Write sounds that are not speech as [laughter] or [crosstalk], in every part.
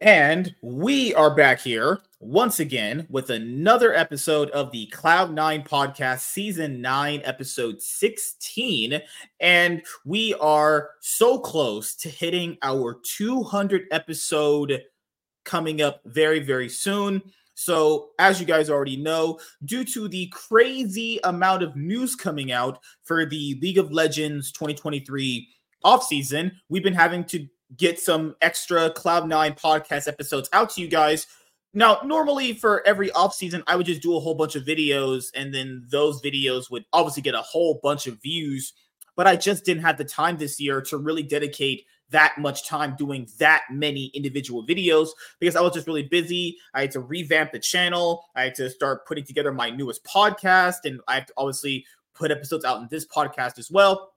And we are back here once again with another episode of the Cloud9 podcast, season 9, episode 16. And we are so close to hitting our 200 episode coming up very, very soon. So, as you guys already know, due to the crazy amount of news coming out for the League of Legends 2023 offseason, we've been having to get some extra Cloud9 podcast episodes out to you guys. Now, normally for every off season, I would just do a whole bunch of videos, and then those videos would obviously get a whole bunch of views. But I just didn't have the time this year to really dedicate that much time doing that many individual videos because I was just really busy. I had to revamp the channel. I had to start putting together my newest podcast, and I have to obviously put episodes out in this podcast as well.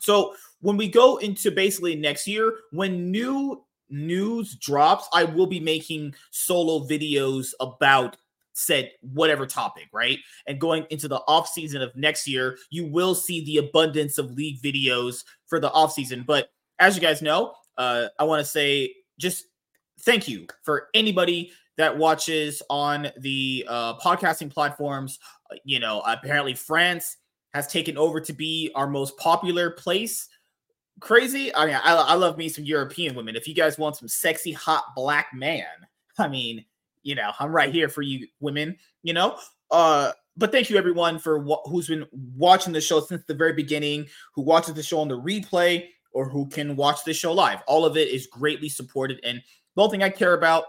So when we go into basically next year, when new news drops, I will be making solo videos about said whatever topic, right? And going into the off season of next year, you will see the abundance of league videos for the off season. But as you guys know, uh, I want to say just thank you for anybody that watches on the uh, podcasting platforms. Uh, you know, apparently France has taken over to be our most popular place crazy. I mean, I, I love me some European women. If you guys want some sexy, hot black man, I mean, you know, I'm right here for you women, you know. Uh, but thank you everyone for wh- who's been watching the show since the very beginning, who watches the show on the replay, or who can watch the show live. All of it is greatly supported. And the only thing I care about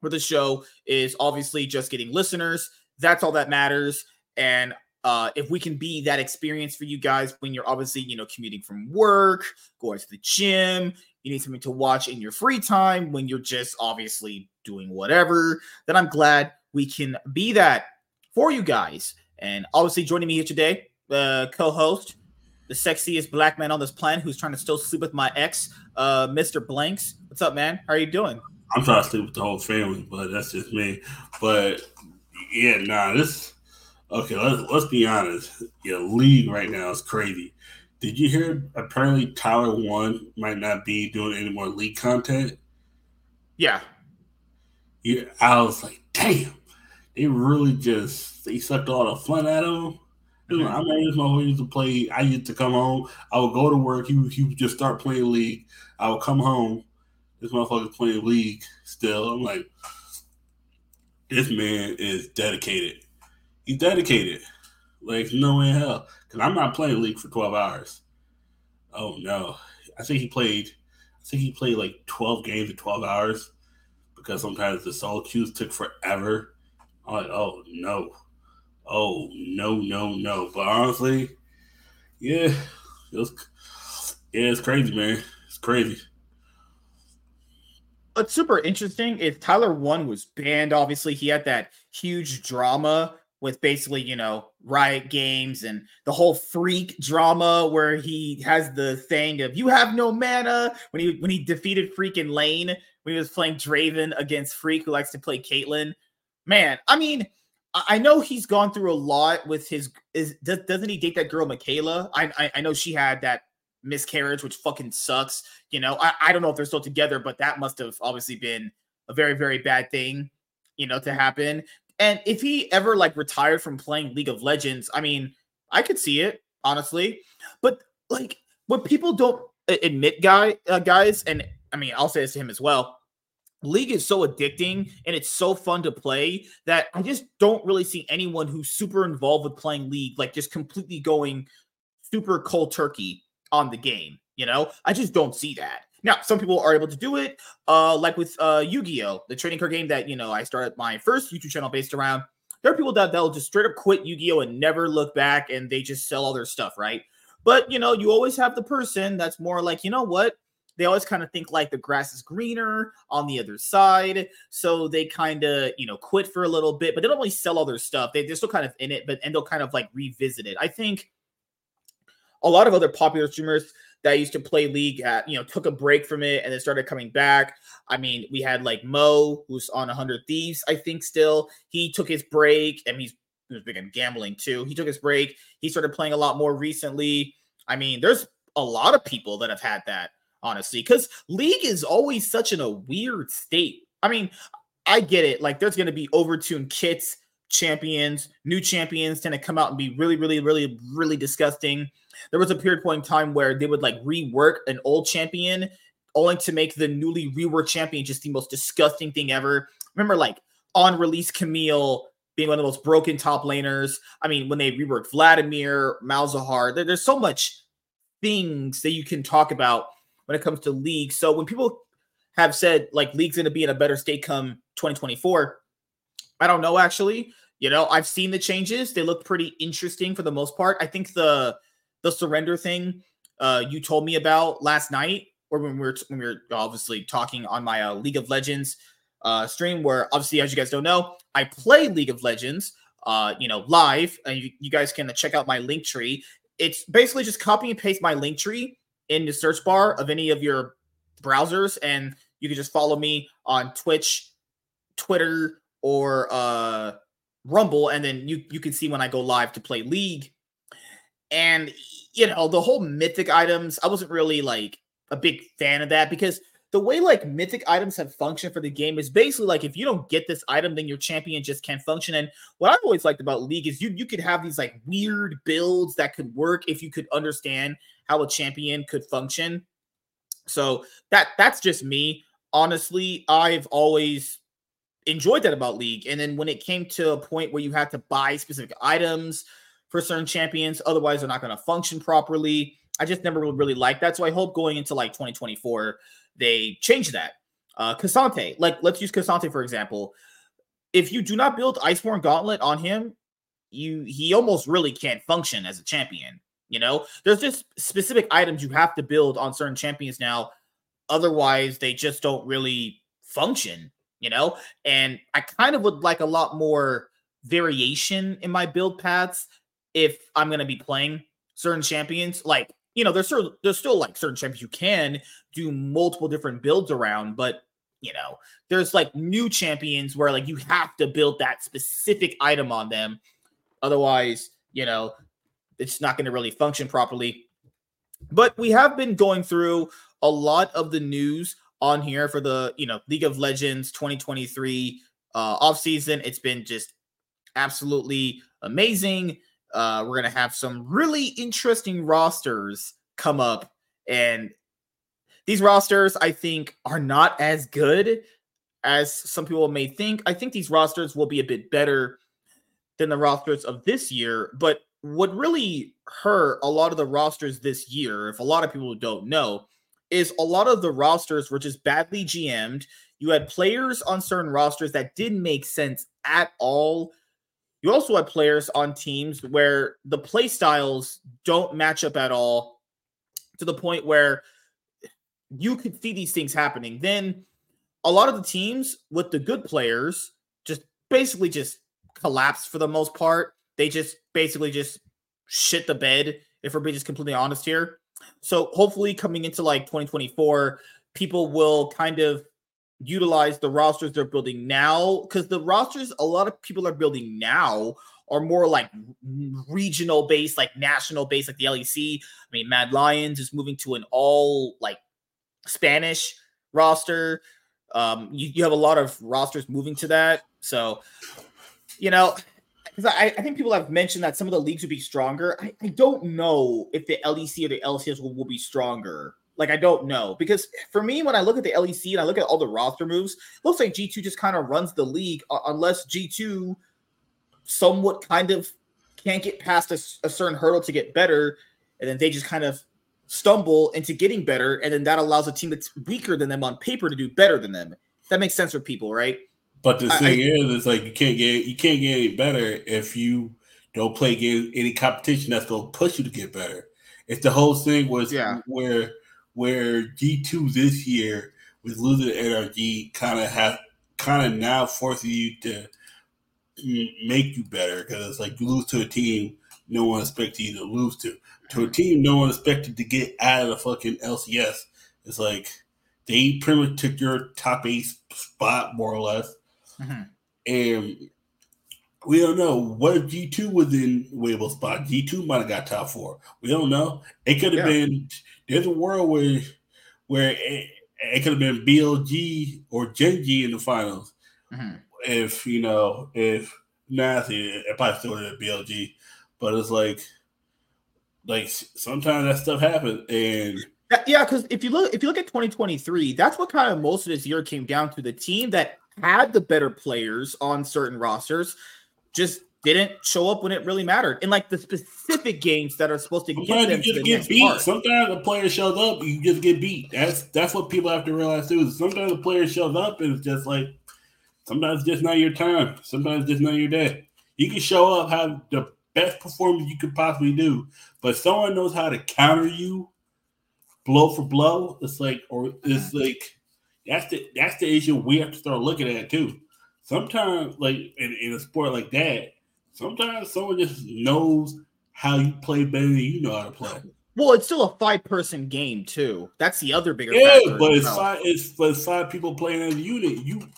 for the show is obviously just getting listeners. That's all that matters. And uh, if we can be that experience for you guys when you're obviously, you know, commuting from work, going to the gym, you need something to watch in your free time when you're just obviously doing whatever, then I'm glad we can be that for you guys. And obviously, joining me here today, the uh, co-host, the sexiest black man on this planet who's trying to still sleep with my ex, uh, Mr. Blanks. What's up, man? How are you doing? I'm trying to sleep with the whole family, but that's just me. But yeah, nah, this Okay, let's let's be honest. Your league right now is crazy. Did you hear? Apparently, Tyler One might not be doing any more league content. Yeah. Yeah, I was like, damn, they really just they sucked all the fun out of him. Mm-hmm. I remember this motherfucker used to play. I used to come home. I would go to work. He would, he would just start playing league. I would come home. This motherfucker's playing league still. I'm like, this man is dedicated he's dedicated. Like no way in hell. Because I'm not playing League for 12 hours. Oh no. I think he played I think he played like 12 games in 12 hours because sometimes the solo queues took forever. I'm like, oh no. Oh no, no, no. But honestly, yeah, it was yeah, it's crazy, man. It's crazy. What's super interesting is Tyler One was banned. Obviously, he had that huge drama with basically, you know, Riot Games and the whole freak drama where he has the thing of you have no mana when he when he defeated freaking Lane when he was playing Draven against Freak who likes to play Caitlyn. Man, I mean, I know he's gone through a lot with his is does, doesn't he date that girl Macaiyla? I, I, I know she had that miscarriage, which fucking sucks. You know, I, I don't know if they're still together, but that must have obviously been a very, very bad thing, you know, to happen. And if he ever like retired from playing League of Legends, I mean, I could see it honestly. But like what people don't admit, guy uh, guys, and I mean, I'll say this to him as well. League is so addicting and it's so fun to play that I just don't really see anyone who's super involved with playing League like just completely going super cold turkey on the game. You know, I just don't see that. Now, some people are able to do it, uh, like with uh, Yu-Gi-Oh, the trading card game that you know I started my first YouTube channel based around. There are people that they'll just straight up quit Yu-Gi-Oh and never look back, and they just sell all their stuff, right? But you know, you always have the person that's more like, you know what? They always kind of think like the grass is greener on the other side, so they kind of you know quit for a little bit, but they don't really sell all their stuff. They, they're still kind of in it, but and they'll kind of like revisit it. I think a lot of other popular streamers that used to play league at you know took a break from it and then started coming back i mean we had like mo who's on 100 thieves i think still he took his break and he's he was big on gambling too he took his break he started playing a lot more recently i mean there's a lot of people that have had that honestly, because league is always such in a weird state. I mean, I get it. Like, there's going to be overtuned kits, champions, new champions tend to come out and be really, really, really, really disgusting. There was a period point in time where they would like rework an old champion only to make the newly reworked champion just the most disgusting thing ever. Remember, like on release Camille being one of the most broken top laners. I mean, when they reworked Vladimir, Malzahar, there, there's so much things that you can talk about when it comes to league. So when people have said like league's going to be in a better state come 2024, I don't know actually. You know, I've seen the changes. They look pretty interesting for the most part. I think the the surrender thing uh you told me about last night or when we were when we were obviously talking on my uh, League of Legends uh, stream, where obviously, as you guys don't know, I play League of Legends, uh, you know, live, and you, you guys can check out my link tree. It's basically just copy and paste my link tree in the search bar of any of your browsers, and you can just follow me on Twitch, Twitter, or uh, Rumble, and then you you can see when I go live to play League. And you know, the whole mythic items, I wasn't really like a big fan of that because the way like mythic items have functioned for the game is basically like if you don't get this item, then your champion just can't function. And what I've always liked about League is you you could have these like weird builds that could work if you could understand how a champion could function. So that that's just me. Honestly, I've always enjoyed that about League. And then when it came to a point where you had to buy specific items for certain champions, otherwise they're not going to function properly. I just never really liked that. So I hope going into like 2024 they change that. Uh K'Sante, like let's use K'Sante for example. If you do not build Iceborne Gauntlet on him, you he almost really can't function as a champion. You know, there's just specific items you have to build on certain champions now. Otherwise, they just don't really function, you know? And I kind of would like a lot more variation in my build paths if I'm going to be playing certain champions. Like you know, there's there's still like certain champions you can do multiple different builds around, but you know, there's like new champions where like you have to build that specific item on them. Otherwise, you know, it's not going to really function properly. But we have been going through a lot of the news on here for the, you know, League of Legends 2023 uh off season. It's been just absolutely amazing. Uh, we're gonna have some really interesting rosters come up, and these rosters I think are not as good as some people may think. I think these rosters will be a bit better than the rosters of this year, but what really hurt a lot of the rosters this year, if a lot of people don't know, is a lot of the rosters were just badly GM'd. You had players on certain rosters that didn't make sense at all you also have players on teams where the play styles don't match up at all to the point where you could see these things happening. Then a lot of the teams with the good players just basically just collapse for the most part. They just basically just shit the bed, if we're being just completely honest here. So hopefully coming into like 2024, people will kind of utilize the rosters they're building now because the rosters a lot of people are building now are more like regional based, like national based, like the LEC. I mean, Mad Lions is moving to an all like Spanish roster. Um, you, you have a lot of rosters moving to that. So, you know, I, I think people have mentioned that some of the leagues would be stronger. I, I don't know if the LEC or the LCS will, will be stronger like I don't know because for me, when I look at the LEC and I look at all the roster moves, looks like G two just kind of runs the league uh, unless G two somewhat kind of can't get past a, a, certain hurdle to get better, and then they just kind of stumble into getting better, and then that allows a team that's weaker than them on paper to do better than them. That makes sense for people, right? But the thing I, is, it's like you can't get you can't get any better if you don't play any competition that's going to push you to get better. If the whole thing was yeah. where where G2 this year with losing NRG kind of have kind of now forcing you to make you better because it's like you lose to a team no one expected you to lose to. To a team no one expected to get out of the fucking LCS. It's like they pretty much took your top eight spot more or less. Mm-hmm. And we don't know what if G two was in Weibo spot. G two might have got top four. We don't know. It could have yeah. been. There's a world where where it, it could have been BLG or Gen G in the finals. Mm-hmm. If you know, if Nathy, it probably still would have BLG, but it's like, like sometimes that stuff happens, and yeah, because if you look if you look at 2023, that's what kind of most of this year came down to. The team that had the better players on certain rosters just didn't show up when it really mattered in like the specific games that are supposed to Sometimes get them you just get beat. Part. Sometimes a player shows up, you just get beat. That's that's what people have to realize too. Sometimes a player shows up and it's just like sometimes it's just not your time. Sometimes it's just not your day. You can show up, have the best performance you could possibly do, but someone knows how to counter you blow for blow. It's like or it's mm-hmm. like that's the that's the issue we have to start looking at too. Sometimes, like in, in a sport like that, sometimes someone just knows how you play better than you know how to play. Well, it's still a five person game too. That's the other bigger yeah, but it's five. It's but five people playing as a unit. You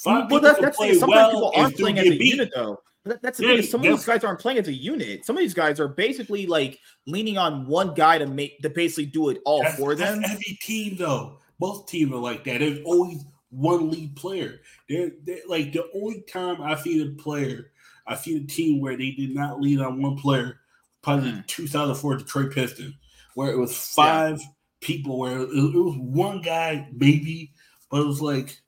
five well, that's, that's play sometimes well people aren't playing as a beat. unit though. that's the yeah, thing. Some of these guys aren't playing as a unit. Some of these guys are basically like leaning on one guy to make to basically do it all that's, for them. Every team though, Both teams are like that. There's always one lead player. They're, they're like the only time I see the player, I see the team where they did not lead on one player. Probably mm. 2004 Detroit Pistons, where it was five yeah. people, where it, it was one guy maybe, but it was like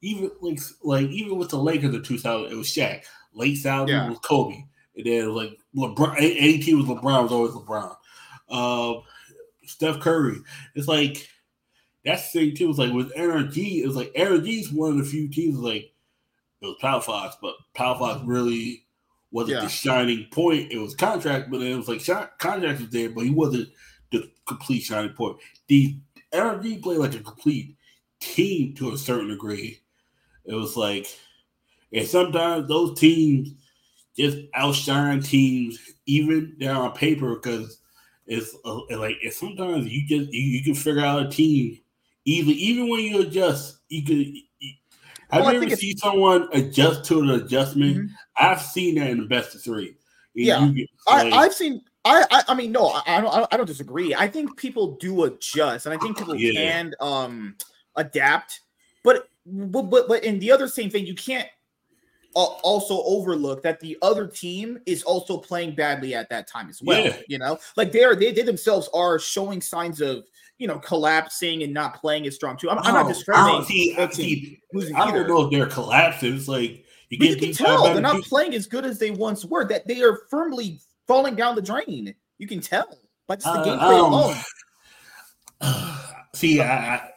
even like like even with the Lakers of 2000, it was Shaq. Late thousand yeah. was Kobe, and then it was like LeBron. AT was LeBron was always LeBron. Uh, Steph Curry. It's like that's the thing too. It's like with NRG, it's like NRG is one of the few teams like it was Palafox, but Palafox really wasn't yeah. the shining point. It was contract, but it was like contract was there, but he wasn't the complete shining point. The NRG played like a complete team to a certain degree. It was like, and sometimes those teams just outshine teams even down on paper because it's uh, like it's sometimes you just you, you can figure out a team even even when you adjust, you could. Have well, you ever seen someone adjust to an adjustment? Mm-hmm. I've seen that in the best of three. Yeah, get, like, I, have seen. I, I, I mean, no, I, I don't. I don't disagree. I think people do adjust, and I think people yeah. can um adapt. But but but but in the other same thing, you can't also overlook that the other team is also playing badly at that time as well. Yeah. You know, like they are they, they themselves are showing signs of you know, collapsing and not playing as strong too. I'm, I'm not discriminating. See, see, I don't know if they're collapsing. It's like you, you can tell they're not playing as good as they once were. That they are firmly falling down the drain. You can tell by just the uh, gameplay alone. [sighs] see, I, I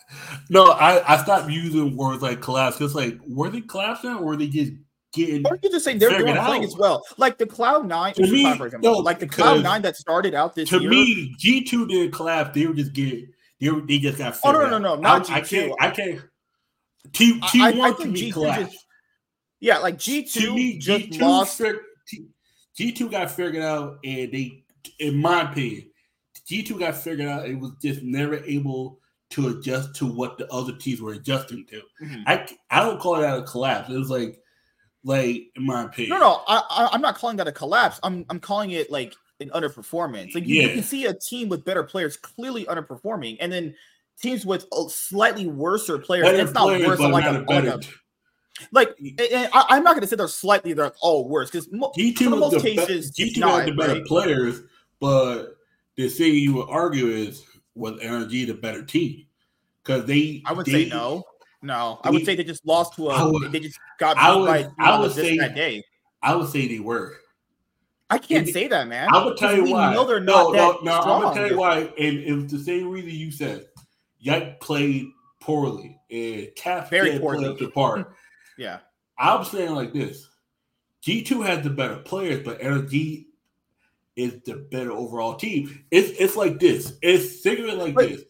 no, I, I stopped using words like collapse. It's like were they collapsing or were they just getting? Or you just saying they're doing playing as well? Like the Cloud Nine, to me, no, like the Cloud Nine that started out this to year. me, G two didn't collapse. They were just getting they, they just got. Oh no no no not I, G2. I can't. I can't. T T one to me collapsed. Yeah, like G two just G2 lost. G two got figured out, and they, in my opinion, G two got figured out. It was just never able to adjust to what the other teams were adjusting to. Mm-hmm. I I don't call that a collapse. It was like, like in my opinion. No, no, I, I'm not calling that a collapse. I'm I'm calling it like an underperformance. Like you, yeah. you, can see a team with better players clearly underperforming, and then teams with a slightly worser players. Better it's not players, worse like a, like a, like I, am not going to say they're slightly they're all worse because mo- for most the cases, G two the better right? players, but the thing you would argue is was NRG the better team because they. I would they, say no. No, I would say they just lost to a. Would, they just got beat I would, by. I would say that day. I would say they were. I can't say that, man. I would tell you why. Know they're not no, no, no. I'm gonna tell you why, and it's the same reason you said. Yank played poorly, and Cap very poorly played the part. yeah, I'm saying like this: G two has the better players, but NRG is the better overall team. It's it's like this. It's think of it like this.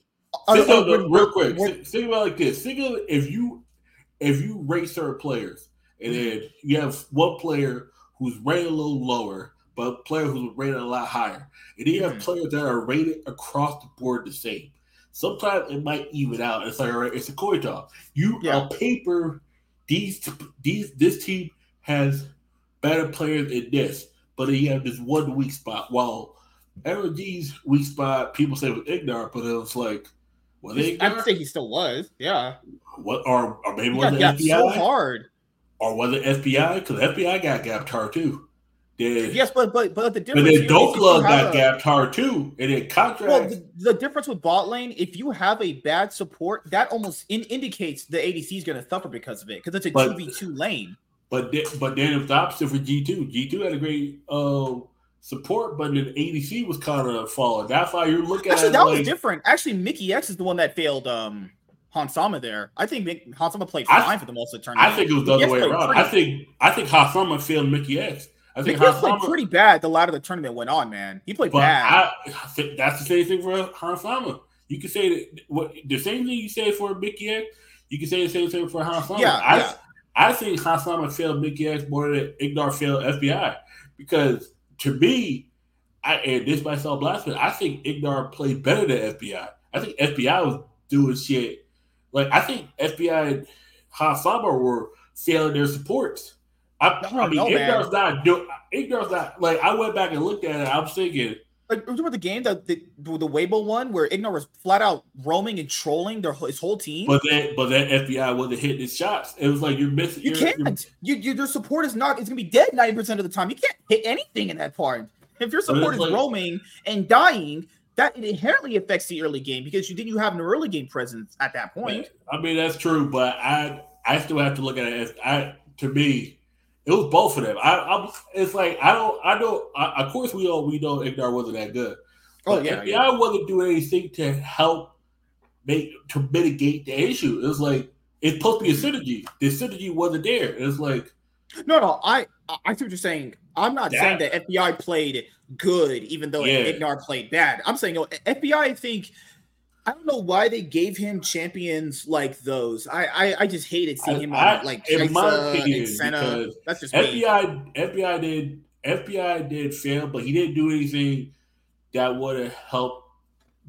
Think real quick. Think about it like this. Think of if you if you rate certain players, and mm-hmm. then you have one player who's rated a little lower but a player who's rated a lot higher. And then you have mm-hmm. players that are rated across the board the same. Sometimes it might even out. It's like all right, it's a coin toss. You yeah. on paper, these these this team has better players in this, but you have this one weak spot. While NRG's weak spot, people say was ignorant, but it was like, Was it I'd say he still was. Yeah. What or, or maybe He was got it FBI so hard. or was it FBI? Because FBI got gapped hard too. Did, Yes, but but but the but difference. then here is Dope if Love have got a- gapped hard too, and then Contractz. Well, the, the difference with bot lane, if you have a bad support, that almost in, indicates the ADC is going to suffer because of it, because it's a two v two lane. But but then it's the opposite for G two. G two had a great uh, support, but then ADC was kind of falling. That's why you're looking Actually, at that like, was different. Actually, Mikyx is the one that failed um Hans Sama there. I think Mick, Hans Sama played fine for the most of the tournament. I think it was the other way around. pretty- I think I think Hans Sama failed Mikyx. I think Mikyx played pretty bad the latter the tournament went on, man. He played bad. I, I that's the same thing for Hans Sama. You can say that what the same thing you say for Mikyx. You can say the same thing for Hans Sama. Yeah, I, yeah. I think Hans Sama failed Mikyx more than Ignar failed FBI because to me, I and this might sound blasphemous. I think Ignar played better than FBI. I think FBI was doing shit like I think FBI and Hans Sama were failing their supports. I, I I mean, know, man. Ignar's not do Ignar's not like I went back and looked at it. I was thinking, Like remember the game that the the Weibo one where Ignar was flat out roaming and trolling their his whole team. but that but then FBI wasn't hitting his shots. It was like you're missing. you you're- can't. You, you, your support is not. It's gonna be dead ninety percent of the time. You can't hit anything in that part. If your support is like- roaming and dying, that inherently affects the early game because you didn't you have an early game presence at that point. I mean that's true, but I I still have to look at it as I to me it was both of them. I I'm, it's like I don't I don't I, of course we all we know Ignar wasn't that good. Oh yeah, FBI yeah. wasn't doing anything to help make to mitigate the issue. It was like it's supposed to be a synergy. The synergy wasn't there. It's like No, no. I I I see what you're saying. I'm not Yeah. saying that FBI played good, even though Yeah. Ignar played bad. I'm saying, you know, FBI. I think. I don't know why they gave him champions like those. I I, I just hated seeing I- him I- on like in my opinion, and Senna. That's just me. FBI FBI did FBI did fail, but he didn't do anything that would have helped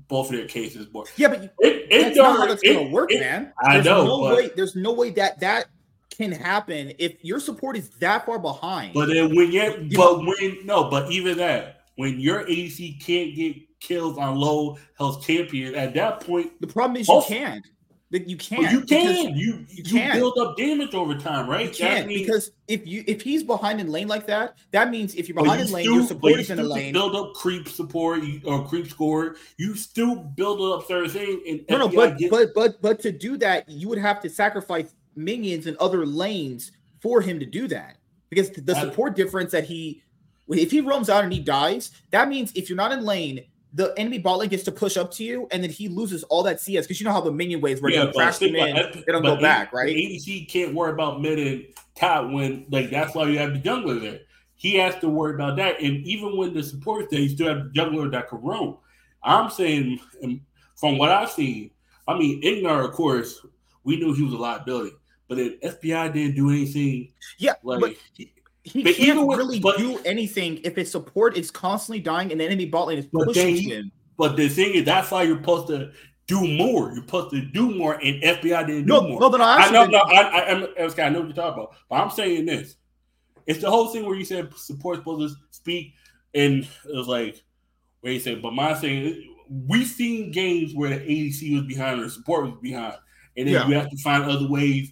both of their cases more. Yeah, but It, it that's not how that's gonna work, it- man. I there's know, no way. There's no way that that can happen if your support is that far behind. But then when you You but when no, but even that, when your AC can't get kills on low health champion, at that point the problem is you can't. That you can't. you can. You you you, can. build up damage over time, right? You can't means- because if you if he's behind in lane like that, that means if you're behind you in lane, still- your support you is in can lane. Build up creep support or creep score. You still build up certain things. And No, no, but get- but but but to do that, you would have to sacrifice minions in other lanes for him to do that because the I- support difference that he if he roams out and he dies, that means if you're not in lane, the enemy bot lane gets to push up to you, and then he loses all that CS because you know how the minion waves where Yeah, they crash them in, they don't go back, right? ADC can't worry about mid and top when like that's why you have the jungler there. He has to worry about that, and even when the support there, you still have the jungler that can roam. I'm saying, um, from what I've seen, I mean, Ignar, of course, we knew he was a liability, but then FBI didn't do anything. Yeah, Like but he but can't really but- do anything if his support is constantly dying and the enemy bot lane is pushing then he- him. But the thing is, that's why you're supposed to do more. You're supposed to do more, and FBI didn't do more. no, then I I know, no, I, I, okay, I know what you're talking about, but I'm saying this: it's the whole thing where you said support supposed to speak, and it was like, where you said, but my saying, we've seen games where the ADC was behind or support was behind, and then Yeah. you have to find other ways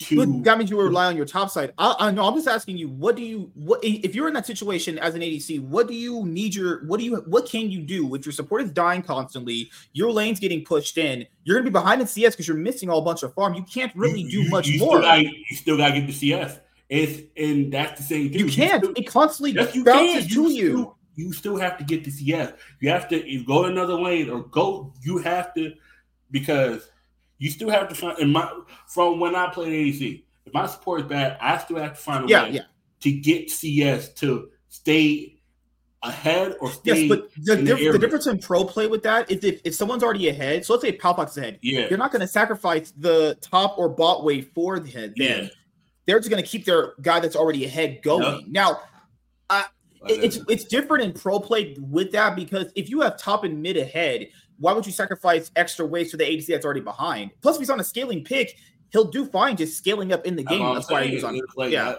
to. But that means you rely on your top side. I, I know. I'm just asking you, what do you what if you're in that situation as an ADC? What do you need your what do you what can you do if your support is dying constantly? Your lane's getting pushed in. You're gonna be behind in CS because you're missing a whole bunch of farm. You can't really you- do you- much you more. Still gotta, you still got to get the CS. It's and that's the same thing. you can't. still- it constantly Yes, you bounces can. to You you. Still, you still have to get the CS. You have to go another lane or go. You have to because you still have to find. In my from when I played ADC, if my support is bad, I still have to find a Yeah, way yeah. to get CS to stay ahead or stay. Yes, but the, diff- the difference in pro play with that is if, if someone's already ahead, so let's say Palafox's ahead, yeah, you're not going to sacrifice the top or bot wave for the head. yeah. They're just going to keep their guy that's already ahead going. Now, it- it's it's different in pro play with that because if you have top and mid ahead, why would you sacrifice extra waves for the ADC that's already behind? Plus, if he's on a scaling pick, he'll do fine just scaling up in the game. That's why he's on. Like yeah.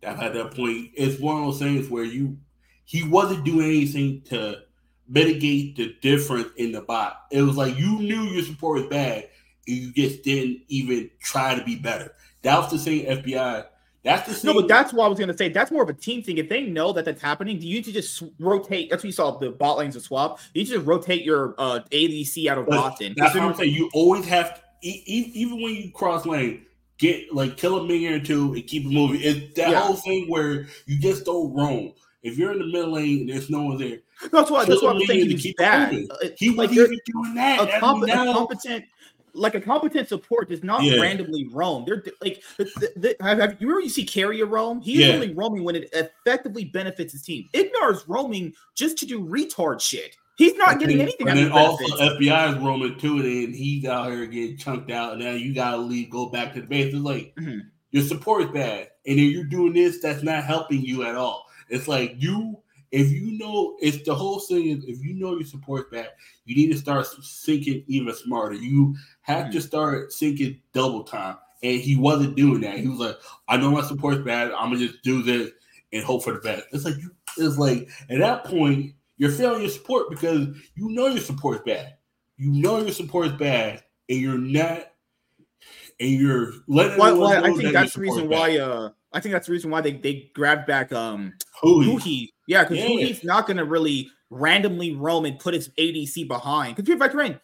that, at that point, it's one of those things where you he wasn't doing anything to mitigate the difference in the bot. It was like you knew your support was bad, and you just didn't even try to be better. That was the same FBI. That's the same. No, but that's what I was going to say. That's more of a team thing. If they know that that's happening, do you need to just rotate? That's what you saw the bot lanes of swap. You need to just rotate your uh, ADC out of Boston. That's what I'm saying. You always have to, even when you cross lane, get like kill a minion or two and keep it moving. It's that yeah. whole thing where you just don't roam. If you're in the middle lane and there's no one there, that's why. That's why I'm saying he's bad. Uh, he was like, even doing that. A, comp- a competent like a competent support does not yeah. randomly roam. They're like, the, the, the, have, have, you ever you see Keria roam? He's yeah. only roaming when it effectively benefits his team. Ignar is roaming just to do retard shit. He's not getting anything. And then also FBI is roaming too, and he's out here getting chunked out. And now you gotta leave, go back to the base. It's like mm-hmm. your support is bad, and then you're doing this that's not helping you at all. It's like you if you know it's the whole thing is if you know your support bad, you need to start syncing even smarter. You have mm-hmm. to start syncing double time. And he wasn't doing that. He was like, I know my support's bad. I'm gonna just do this and hope for the best. It's like it's like at that point, you're failing your support because you know your support's bad. You know your support's bad, and you're not and you're letting well, well I think that's the reason bad. why uh I think that's the reason why they, they grabbed back um Huhi. Yeah, because yeah. Not gonna really randomly roam and put his ADC behind. Because you're veteran.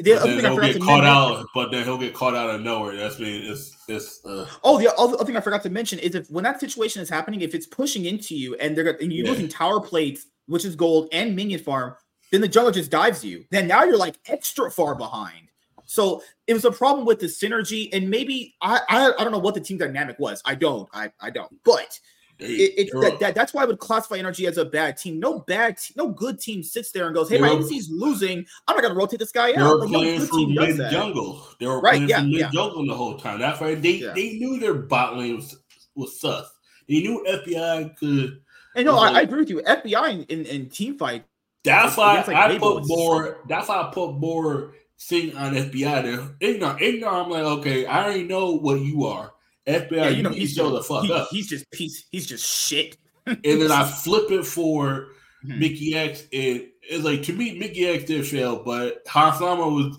The other thing I forgot to caught out, but then he'll get caught out of nowhere. That's mean it's it's. Uh, oh, the other thing I forgot to mention is if when that situation is happening, if it's pushing into you and they're and you're yeah. losing tower plates, which is gold and minion farm, then the jungler just dives you. Then now you're like extra far behind. So it was a problem with the synergy, and maybe I, I I, don't know what the team dynamic was. I don't, I, I don't. But it, it that, that, that's why I would classify NRG as a bad team. No bad, no good team sits there and goes, "Hey, my NC's losing. I'm not gonna rotate this guy they out." Were like, playing no from mid jungle. They were right, playing yeah, from mid yeah. jungle the whole time. That's why they yeah. they knew their bot lane was, was sus. They knew FBI could. And no, I, I, agree with you. FBI in, in, in team fight. That's why like I put more. That's why I put more thing on FBI there. Ignorant, ignorant. I'm like, okay, I already know what you are. FBI, yeah, you know, he's show the fuck he, up. He's just piece. He's just shit. and then I flip it for hmm. Mikyx, and it's like to me, Mikyx did fail, but Hans Sama was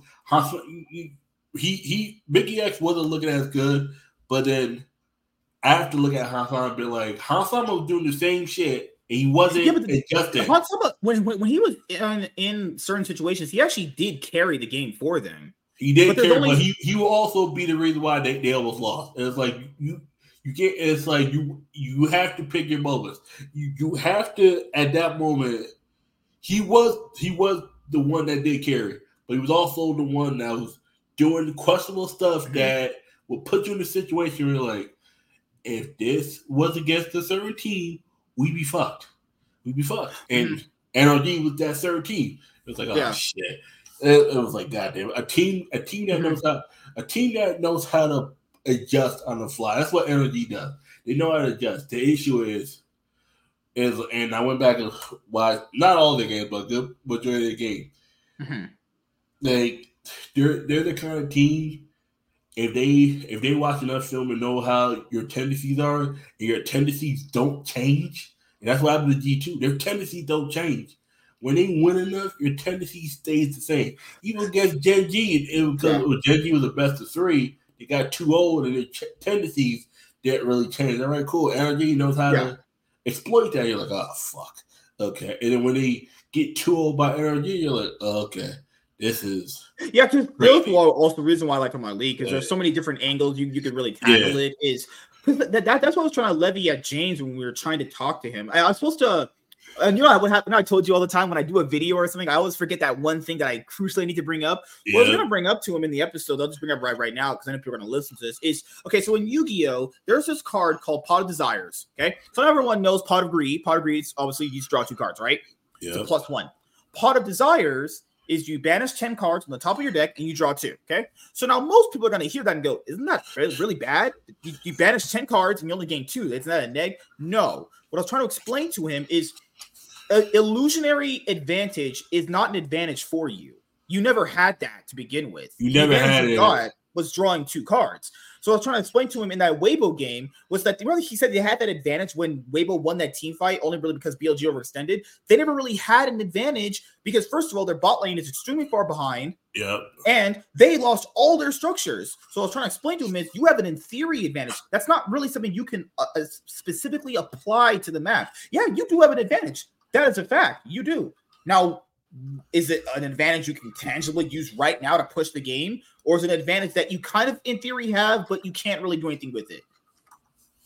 he he Mikyx wasn't looking as good, but then I have to look at Hans Sama and be like, Hans Sama was doing the same shit he wasn't yeah, but adjusted. when, when, when he was in, in certain situations, he actually did carry the game for them. He did but carry, only... but he, he will also be the reason why they, they almost lost. It's like you you can't it's like you you have to pick your moments. You you have to at that moment. He was he was the one that did carry, but he was also the one that was doing questionable stuff mm-hmm. that will put you in a situation where like, if this was against the certain team, we'd be fucked. We'd be fucked. And mm-hmm. NRG was that third team. It was like, oh yeah. shit. It, it, was like, goddamn, a team, a team that mm-hmm. knows how, a team that knows how to adjust on the fly. That's what NRG does. They know how to adjust. The issue is, is, and I went back and why not all the games, but good majority of the game. Mm-hmm. Like they're they're the kind of team if they if they watch enough film and know how your tendencies are and your tendencies don't change, and that's what happened to G two. Their tendencies don't change. When they win enough, your tendency stays the same. Even against Gen G, it, because yeah. Gen G was the best of three. They got too old, and their tendencies didn't really change. All right, cool. NRG knows how yeah. to exploit that. You're like, oh fuck, okay. And then when they get too old by NRG, you're like, oh, okay this is yeah. Because those also the reason why I like on my league because there's so many different angles you, you could really tackle yeah. it. Is that, that, that's what I was trying to levy at James when we were trying to talk to him. I, I was supposed to. And you know what happened? I told you all the time when I do a video or something, I always forget that one thing that I crucially need to bring up. Yeah. What I was going to bring up to him in the episode, I'll just bring up right right now because I know people are going to listen to this. Is okay. So in Yu-Gi-Oh, there's this card called Pot of Desires. Okay, so everyone knows Pot of Greed. Pot of Greed, obviously, you just draw two cards, right? Yeah. So plus one. Pot of Desires is you banish 10 cards on the top of your deck and you draw two. Okay. So now most people are going to hear that and go, Isn't that really bad? You, you banish 10 cards and you only gain two. Isn't that a neg? No. What I was trying to explain to him is illusionary advantage is not an advantage for you. You never had that to begin with. You never had it. was drawing two cards. So I was trying to explain to him in that Weibo game was that really he said they had that advantage when Weibo won that team fight only really because BLG overextended. They never really had an advantage because first of all their bot lane is extremely far behind. Yep. And they lost all their structures. So I was trying to explain to him is you have an in theory advantage. That's not really something you can uh, uh specifically apply to the map. Yeah, you do have an advantage. That is a fact. You do. Now, is it an advantage you can tangibly use right now to push the game, or is it an advantage that you kind of in theory have, but you can't really do anything with it?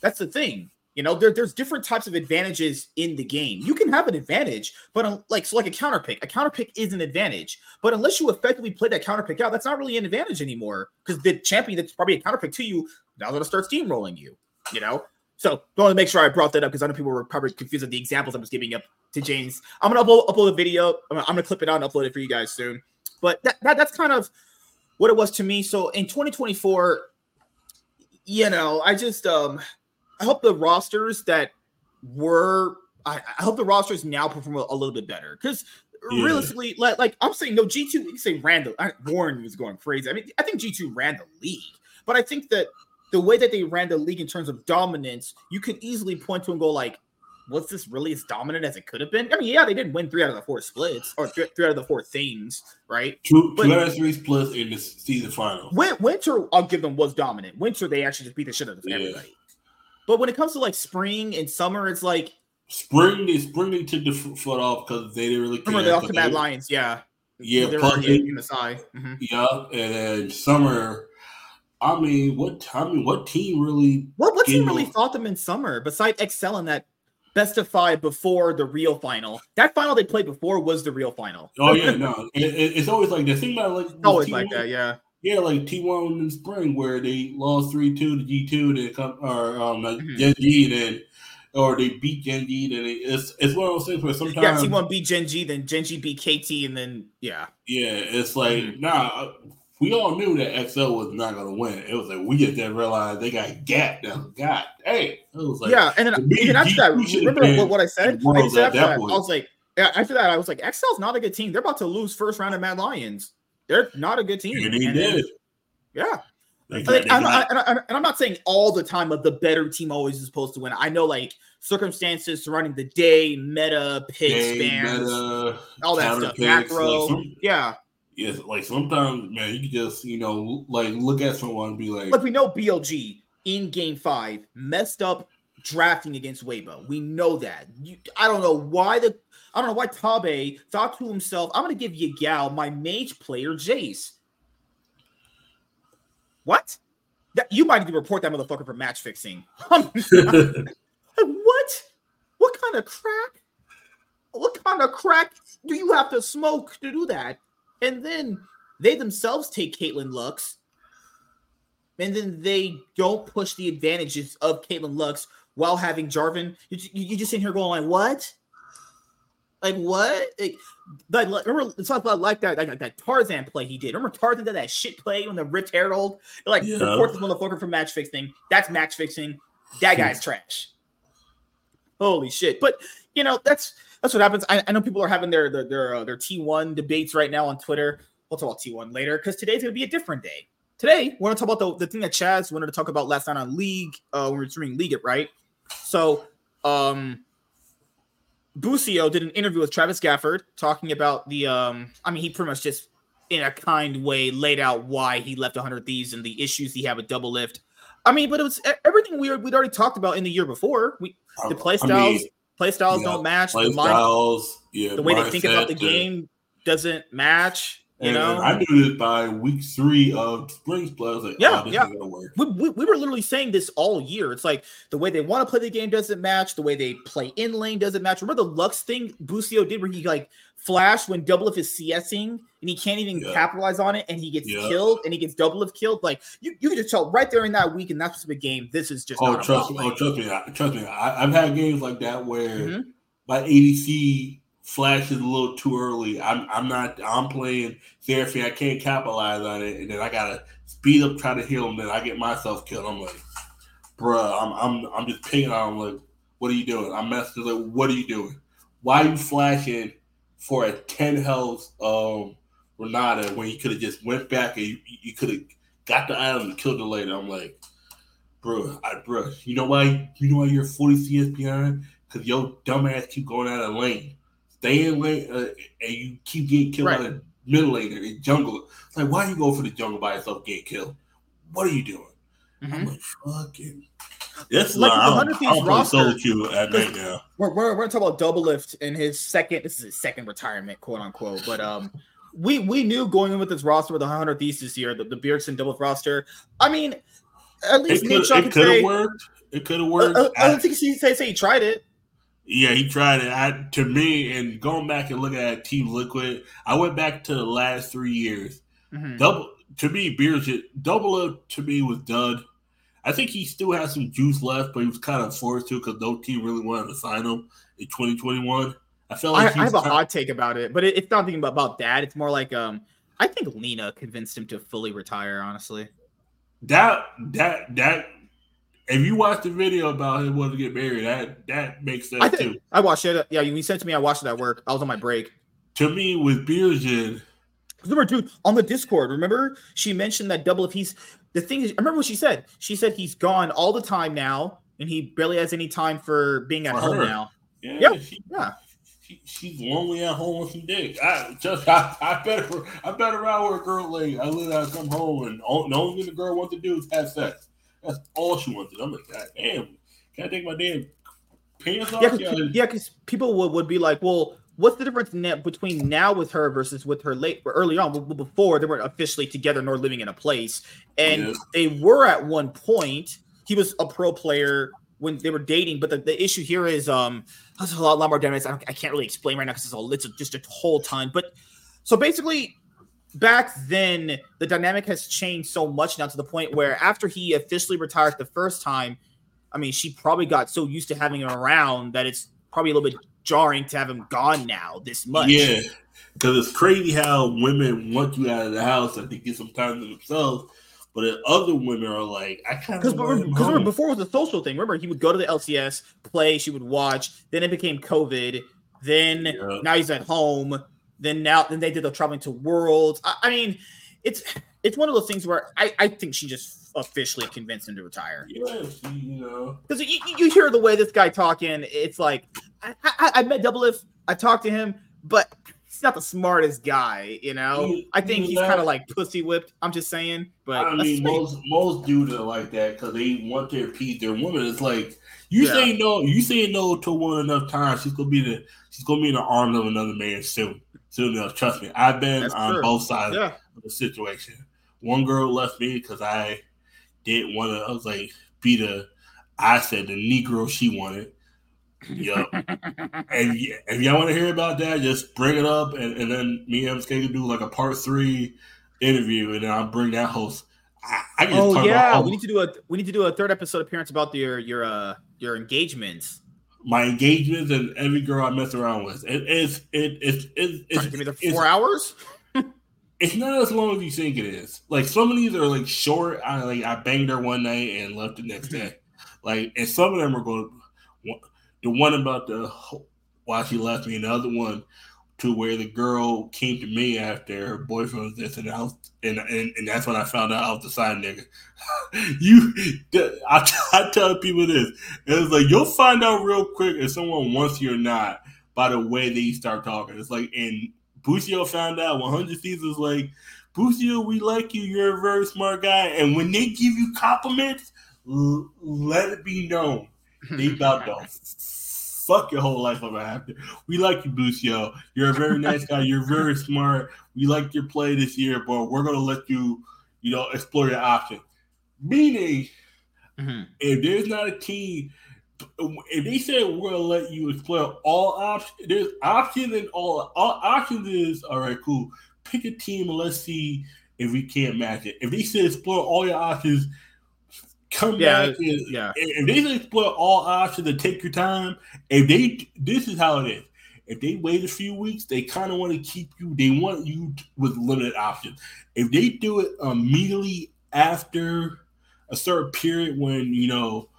That's the thing. You know, there, there's different types of advantages in the game. You can have an advantage, but um, like so, like a counter pick. A counter pick is an advantage, but unless you effectively play that counter pick out, that's not really an advantage anymore. Because the champion that's probably a counter pick to you now going to start steamrolling you. You know, so I want to make sure I brought that up because I know people were probably confused with the examples I was giving up to James. I'm gonna upload, upload a video. I'm gonna, I'm gonna, clip it out and upload it for you guys soon. But that, that that's kind of what it was to me. So in 2024, you know, I just um I hope the rosters that were I, I hope the rosters now perform a, a little bit better because yeah. realistically, like, like, I'm saying, no G2. You say Randall Warren was going crazy. I mean, I think G2 ran the league, but I think that the way that they ran the league in terms of dominance, you could easily point to and go like, was this really as dominant as it could have been? I mean, yeah, they didn't win three out of the four splits or three, three out of the four things, right? Two, but, two out of three splits in the season final. Winter, I'll give them was dominant. Winter, they actually just beat the shit out of yeah. everybody. But when it comes to like spring and summer, it's like spring. They spring they took the foot off because they didn't really. Care remember they to Mad Lions, yeah. Yeah, they plus in the side. Mm-hmm. Yeah, and then summer I mean, what? I mean, what team really? What what team really fought them in summer besides Excel in that best of five before the real final? That final they played before was the real final. Oh yeah, [laughs] no, it, it, it's always like the thing about like always T1, like that, yeah. Yeah, like T one in spring where they lost three two to G two, then come or um mm-hmm. Gen G, then or they beat Gen G, then it's it's one of those things where sometimes yeah T one beat Gen G, then Gen G beat KT, and then yeah yeah it's like mm-hmm. nah we all knew that XL was not going to win. It was like we just didn't realize they got gapped. Them. God, hey, it was like yeah. And then even after that, remember what, what I said? I said after that, that I was like, yeah. After that, I was like, XL's not a good team. They're about to lose first round of Mad Lions. They're not a good team. And they and did. Then, yeah. Like, like, I'm, I, and I'm not saying all the time of the better team always is supposed to win. I know like circumstances surrounding the day, meta, picks, spans, all that stuff, picks, macro. Like yeah yes, like sometimes, man, you can just you know like look at someone and be like, like we know BLG in Game Five messed up drafting against Weibo. We know that. You, I don't know why the I don't know why Tabe thought to himself, I'm gonna give you Gal my mage player Jace. What? That you might need to report that motherfucker for match fixing. [laughs] [laughs] what? What kind of crack? What kind of crack do you have to smoke to do that? And then they themselves take Caitlyn Lux, and then they don't push the advantages of Caitlyn Lux while having Jarvan. You, you, you just sitting here going like, what? Like what? Like, like remember it's about like that like, that Tarzan play he did. Remember Tarzan did that shit play when the Rift Herald like yeah. the fourth motherfucker from match fixing. That's match fixing. That guy's trash. Holy shit! But you know that's that's what happens. I, I know people are having their their their, uh, their T1 debates right now on Twitter. We'll talk about T1 later because today's going to be a different day. Today, we're going to talk about the, the thing that Chaz wanted to talk about last night on League uh, when we were streaming League It, right? So, um, Busio did an interview with Travis Gafford talking about the, um, I mean, he pretty much just in a kind way laid out why he left 100 Thieves and the issues he had with Doublelift. I mean, but it was everything we we'd already talked about in the year before. We the play styles, I mean, play styles don't match. Play the styles, yeah, the way they think about the game doesn't match. You and know, I knew this by week three of spring play. Like, yeah, oh, yeah. We, we, we, were literally saying this all year. It's like the way they want to play the game doesn't match. The way they play in lane doesn't match. Remember the Lux thing Busio did where he like flashed when Doublelift is CSing and he can't even yeah. capitalize on it and he gets yeah. killed and he gets Doublelift killed. Like you, you can just tell right there in that week in that specific game, this is just oh trust me, oh trust me, trust me. I, have had games like that where mm-hmm. my ADC flashes a little too early. I'm I'm not I'm playing therapy. I can't capitalize on it, and then I gotta speed up, try to heal him. Then I get myself killed. I'm like, bruh, I'm I'm I'm just picking on him. Like, what are you doing? I'm messing. Like, what are you doing? Why are you flashing for a ten health um Renata when you could have just went back and you, you could have got the item and killed the lady. I'm like, bro, I, bro, you know why? You know why you're 40 CS behind? Because your dumbass keep going out of lane, stay in lane, uh, and you keep getting killed right. out of middle lane in jungle. It's like, why are you go for the jungle by yourself, get killed? What are you doing? Mm-hmm. I'm like, fucking. This like the hundred piece roster. at night now. We're, we're, we're talking about Doublelift in his second. This is his second retirement, quote unquote. But um, we we knew going in with this roster with the hundred Thieves this year, the, the Bjergsen Doublelift roster. I mean, at least it could have worked. It could have worked. I, I, I don't think he say say he tried it. Yeah, he tried it. I, to me, and going back and looking at Team Liquid, I went back to the last three years. Mm-hmm. Double to me, Beers double up to me was dud. I think he still has some juice left, but he was kind of forced to because no team really wanted to sign him in 2021. I felt like I, I have a hot take about it, but it, it's not thinking about, about that. It's more like um, I think Leena convinced him to fully retire. Honestly, that that that if you watch the video about him wanting to get married, that that makes sense I think, too. I watched it. Yeah, you sent to me. I watched it at work. I was on my break. To me, with Bjergsen, remember, dude, on the Discord, remember she mentioned that double if he's the thing is, I remember what she said. She said he's gone all the time now, and he barely has any time for being at for home her. now. Yeah, yep. she, yeah. She, she's lonely at home with some dick. I just I, I better I better out with a girl like I live I come home and all, the only thing the girl wants to do is have sex. That's all she do. I'm like, God damn, can I take my damn pants off? Yeah, because yeah, people would, would be like, well, what's the difference that, between now with her versus with her late early on before they weren't officially together nor living in a place and yeah. they were at one point he was a pro player when they were dating but the, the issue here is um there's a lot, lot more dynamics I, I, can't really explain right now because it's, all, it's a, just a whole ton but so basically back then the dynamic has changed so much now to the point where after he officially retired the first time i mean she probably got so used to having him around that it's probably a little bit jarring to have him gone now this much. Yeah, because it's crazy how women want you out of the house and they get some time to themselves. But other women are like, I kind of because before it was a social thing. Remember, he would go to the LCS, play, she would watch. Then it became COVID. Then yeah. now he's at home. Then now then they did the traveling to worlds. I, I mean, it's it's one of those things where I, I think she just officially convinced him to retire. Yeah, you know, because you, you hear the way this guy talking, it's like I, I, I met Doublelift, I talked to him, but he's not the smartest guy, you know. He, I think he's kind of like pussy whipped. I'm just saying, but I mean, [laughs] most most dudes are like that because they want their piece. Their woman It's like you yeah. say no, you say no to one enough times, she's gonna be the she's gonna be in the arms of another man soon. Soon enough, trust me. I've been That's on true. both sides yeah. of the situation. One girl left me because I didn't want to. I was like, be the. I said the Negro she wanted. Yep. [laughs] and if y'all want to hear about that, just bring it up, and, and then me and MSK can do like a part three interview, and then I'll bring that host. I, I oh yeah, we need to do a we need to do a third episode appearance about your your uh your engagements. My engagements and every girl I mess around with. It, it's it, it's it, it's give me the four hours. it's not as long as you think it is. Like some of these are like short. I like I banged her one night and left the next day. Like and some of them are going. The one about the why she left me, and the other one to where the girl came to me after her boyfriend was this, and I was, and, and, and that's when I found out I was the side nigga. [laughs] you, I, [laughs] I tell people this, it's like you'll find out real quick if someone wants you or not by the way they start talking. It's like, and Busio found out 100 seasons like, Busio, we like you. You're a very smart guy. And when they give you compliments, l- let it be known they about to [laughs] fuck your whole life up after. We like you, Busio. You're a very nice guy. You're very [laughs] smart. We like your play this year, but we're gonna let you, you know, explore your options. Meaning, mm-hmm. if there's not a team if they say we're gonna let you explore all options, there's options and all, all options is all right, cool. Pick a team and let's see if we can't match it. If they say explore all your options, come yeah, back and, yeah. if they explore all options and take your time, if they this is how it is. If they wait a few weeks, they kind of want to keep you. They want you with limited options. If they do it immediately after a certain period when you know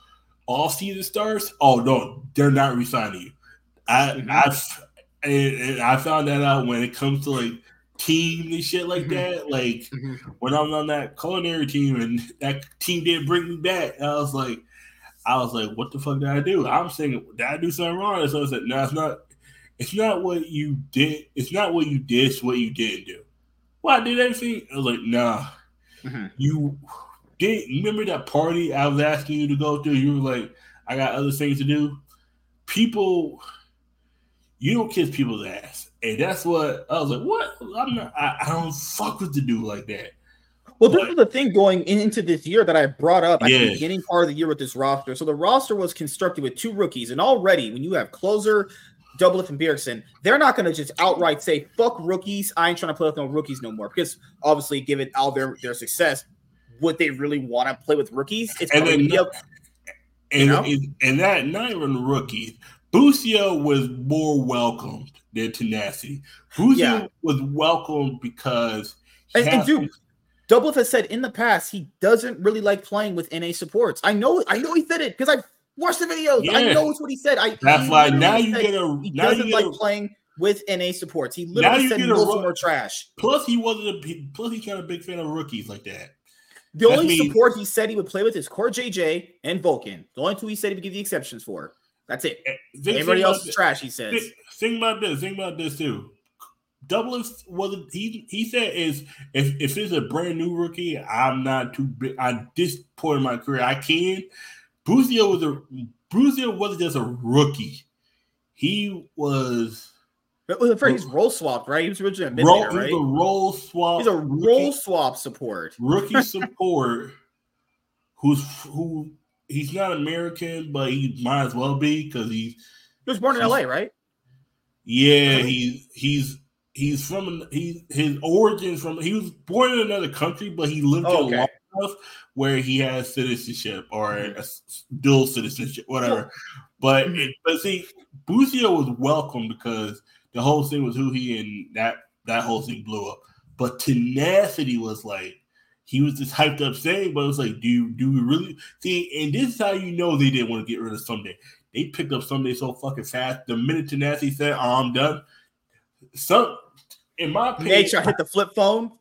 all season starts, oh no, they're not resigning you. I mm-hmm. I and, and I found that out when it comes to like team and shit like mm-hmm. that. Like mm-hmm. when I was on that culinary team and that team didn't bring me back, I was like, I was like, what the fuck did I do? I'm saying, did I do something wrong? And so I said, no, it's not. It's not what you did. It's not what you did. It's what you didn't do. Well, I did everything. I was like, nah. Mm-hmm. You did. Remember that party I was asking you to go to? You were like, I got other things to do. People, you don't kiss people's ass, and that's what I was like. What? I'm not. I, I don't fuck with the dude like that. Well, this is the thing going into this year that I brought up at the beginning part of the year with this roster. So the roster was constructed with two rookies, and already when you have closer, Doublelift and Bjergsen, they're not going to just outright say "fuck rookies." I ain't trying to play with no rookies no more because obviously, given all their their success, would they really want to play with rookies? It's and then, not, and, and, and that not even rookies. Busio was more welcomed than Tenacity. Busio yeah. was welcomed because and, and dude, has said in the past he doesn't really like playing with NA supports. I know, I know he said it because I watched the videos. Yeah. I know it's what he said. I that's why now you get a he doesn't like a, playing with NA supports. He literally said no more trash. Plus, he wasn't a plus he's not a big fan of rookies like that. The that's only me. support he said he would play with is Core JJ and Vulcan. The only two he said he would give the exceptions for. That's it. Think, Everybody think else is trash. He says. Think, think about this. Think about this too. Doublelift was he he said is if if it's a brand new rookie, I'm not too big. At this point in my career, I can. Busio was a Busio wasn't just a rookie. He was. But the he's role swapped, right? He was originally a role, right? He's a role swap. He's a role swap support. Rookie [laughs] support. who's who? He's not American, but he might as well be because he's He was born in L.A., right? Yeah, he's he's he's from he his origins from he was born in another country, but he lived oh, okay. long enough where he has citizenship or mm-hmm. a dual citizenship, whatever. But mm-hmm. it, but see, Busio was welcome because the whole thing was who he and that that whole thing blew up. But tenacity was like he was just hyped up saying, but it was like, do you do we really see? And this is how you know they didn't want to get rid of Ssumday. They picked up Ssumday so fucking fast. The minute tenacity said, oh, "I'm done," so in my opinion, I hit the flip phone.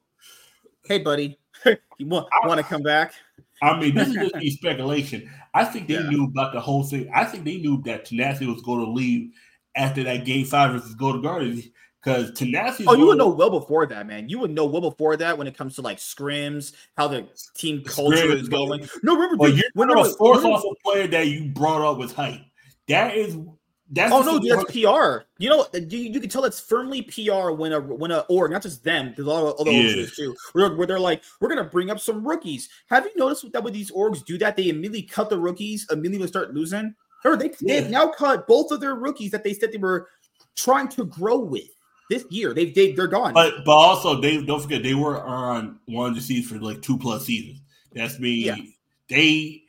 Hey, buddy, [laughs] you want want to come back? I mean, this is just [laughs] be speculation. I think they yeah. knew about the whole thing. I think they knew that Tenacity was going to leave after that game five versus Golden Guardians because Tenacity. Oh, you would know well before that, man. You would know well before that when it comes to like scrims, how the team culture is going. No, remember, dude, you're not a force off a player that you brought up with hype. That is that's oh no, that's PR. You know, uh, you, you can tell it's firmly PR when a when a or not just them. There's a lot of other yeah. orgs too, where, where, they're like, we're gonna bring up some rookies. Have you noticed that when these orgs do that, they immediately cut the rookies, immediately start losing. Or they yeah. they've now cut both of their rookies that they said they were trying to grow with this year. They've they, they're gone. But but also they don't forget they were on one of the seasons for like two plus seasons. That's me. Yeah. They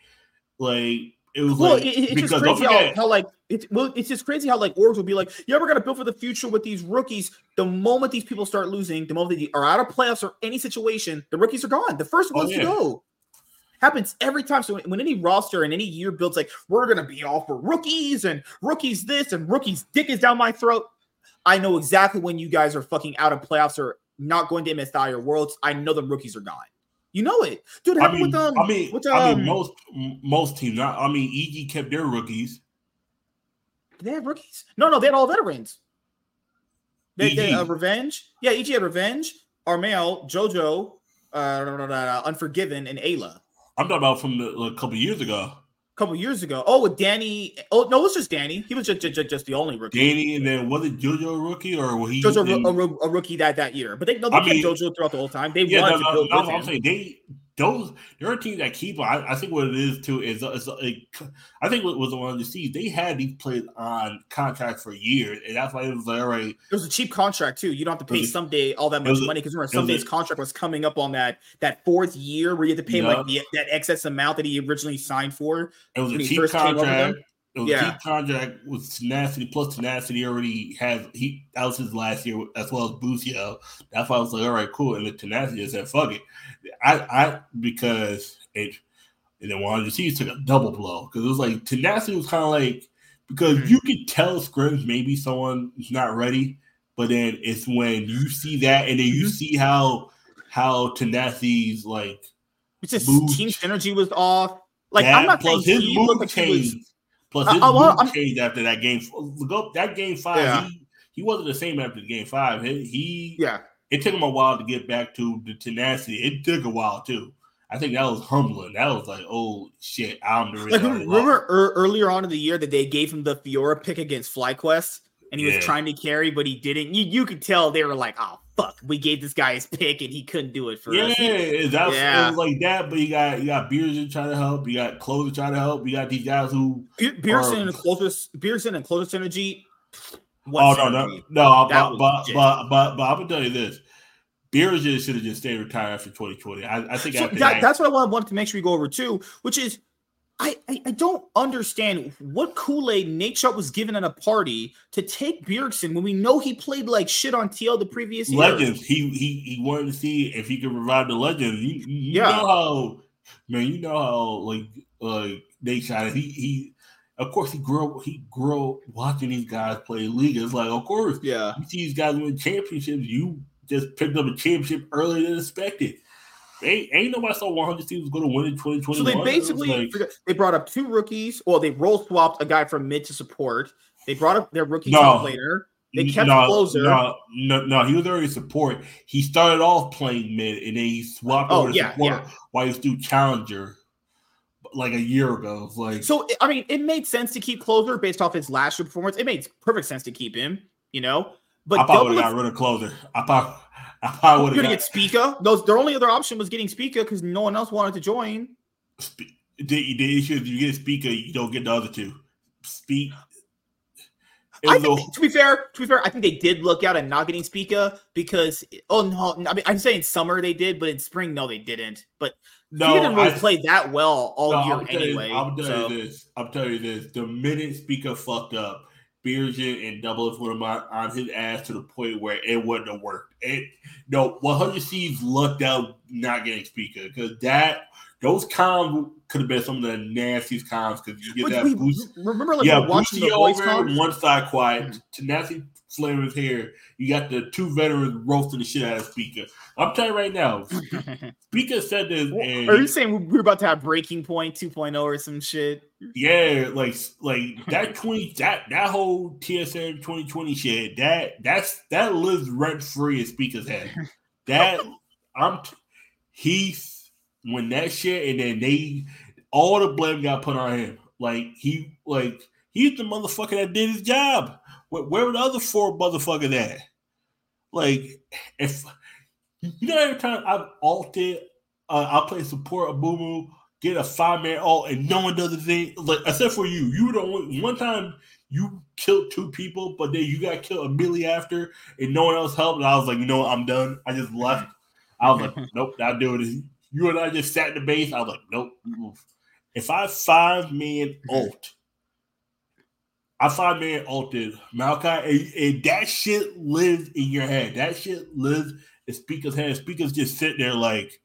like it was well, like, it, it's because just crazy how, how, like it's well, it's just crazy how like orgs will be like, yeah, we're gonna build for the future with these rookies. The moment these people start losing, the moment they are out of playoffs or any situation, the rookies are gone. The first oh, ones oh, yeah. to go happens every time. So when any roster and any year builds like we're gonna be all for rookies and rookies this and rookies dick is down my throat. I know exactly when you guys are fucking out of playoffs or not going to MSI or Worlds. I know the rookies are gone. You know it, dude. I mean, with, um, I mean, with, um, I mean, um, most most teams. I mean, EG kept their rookies. Did they have rookies? No, no, they had all veterans. They, they uh, Revenge. Yeah, EG had Revenge, Armel, JoJo, uh, Unforgiven, and Ayla. I'm talking about from the, a couple years ago couple years ago. Oh, with Danny. Oh no, it was just Danny. He was just just, just the only rookie. Danny, and then was it JoJo a rookie or was he JoJo a, a, rookie that that year? But they no, they I kept mean, JoJo throughout the whole time. They yeah, wanted no, no, to build no, I'm saying they those there are teams that keep. I, I think what it is too is, is I think what was the one to see they had these players on contract for years, and that's why it was like all right. It was a cheap contract too. You don't have to pay Ssumday all that much money because remember Ssumday's contract was coming up on that that fourth year where you had to pay like the, that excess amount that he originally signed for. It was a cheap contract. It was yeah. a cheap contract with tenacity plus tenacity already has he that was his last year as well as Busio. That's why I was like, all right, cool. And the tenacity just said, fuck it. I I because it and then one of the Chiefs took a double blow because it was like tenacity was kind of like because mm-hmm. you could tell scrims maybe someone is not ready, But then it's when you see that, and then you mm-hmm. see how how Tenacity's like it's just team synergy was off. Like that, I'm not plus saying his move changed. Was, plus his uh, move I'm, changed after that game. Go that game five. Yeah. He, he wasn't the same after the game five. He, he yeah. It took him a while to get back to the tenacity. It took a while too. I think that was humbling. That was like, oh shit, I'm the like, remember er, earlier on in the year that they gave him the Fiora pick against FlyQuest, and he yeah. was trying to carry, but he didn't. You you could tell they were like, oh fuck, we gave this guy his pick and he couldn't do it for yeah, us. That was, yeah, it was like that. But you got you got Bjergsen trying to help. You got Closer trying to help. You got these guys who Bjergsen and Closer, Bjergsen and Closer synergy. Oh no, no, no! But but, but but but I'm gonna tell you this. Bjergsen should have just stayed retired after 2020. I, I think so that, that's what I wanted to make sure we go over too, which is I, I, I don't understand what Kool Aid Nadeshot was given at a party to take Bjergsen when we know he played like shit on TL the previous year. Legends. He he he wanted to see if he could revive the legends. You, you yeah. know how man, you know how like uh Nadeshot He he of course he grew up he grew up watching these guys play league. It's like of course yeah you see these guys win championships, you just picked up a championship earlier than expected. Ain't, ain't nobody saw 100 Thieves going to win in 2021. So they basically like, they brought up two rookies. Well, they role swapped a guy from mid to support. They brought up their rookie no, top laner. They kept no, closer. No, no, no, he was already support. He started off playing mid, and then he swapped oh, over to yeah, support yeah. while he was through challenger like a year ago. Like so, I mean, it made sense to keep closer based off his last year performance. It made perfect sense to keep him, you know. But I probably got rid of closer. I thought I would have get Spica. Those their only other option was getting Spica because no one else wanted to join. the, the issue is you get Spica, you don't get the other two. Speak. I think, to be fair, to be fair, I think they did look out at not getting Spica because oh no, I mean I'm saying summer they did, but in spring no they didn't. But no, didn't really I, play that well all no, year anyway. You, I'm telling so. you this. I'm telling you this. The minute Spica fucked up, Bjergsen and Double would have on his ass to the point where it wouldn't have worked. It no 100 Thieves lucked out not getting Spica because that those comms could have been some of the nastiest comms because you get that we, boost. Remember, like, yeah, watching the voice over one side quiet, mm-hmm. Tenacity flaming his hair. You got the two veterans roasting the shit out of Spica. I'm telling you right now, [laughs] Spica said this. And, Are you saying we're about to have Breaking Point 2.0 or some shit? Yeah, like like that 20 that that whole TSM 2020 shit. That that's that lives rent free in Spica's head. [laughs] That I'm he's when that shit and then they all the blame got put on him. Like he like he's the motherfucker that did his job. Where, where were the other four motherfuckers at? Like, if you know, every time I've altered, uh, I play support a boo boo, get a five man alt, and no one does a thing. Like, except for you, you were the only one time you killed two people, but then you got killed immediately after, and no one else helped. And I was like, you know what, I'm done. I just left. I was like, [laughs] nope, not doing it. You and I just sat in the base. I was like, nope. If I five man alt mm-hmm. I five man altered Malachi, and, and, that shit lives in your head. That shit lives in Spica's head. Spica's just sitting there like,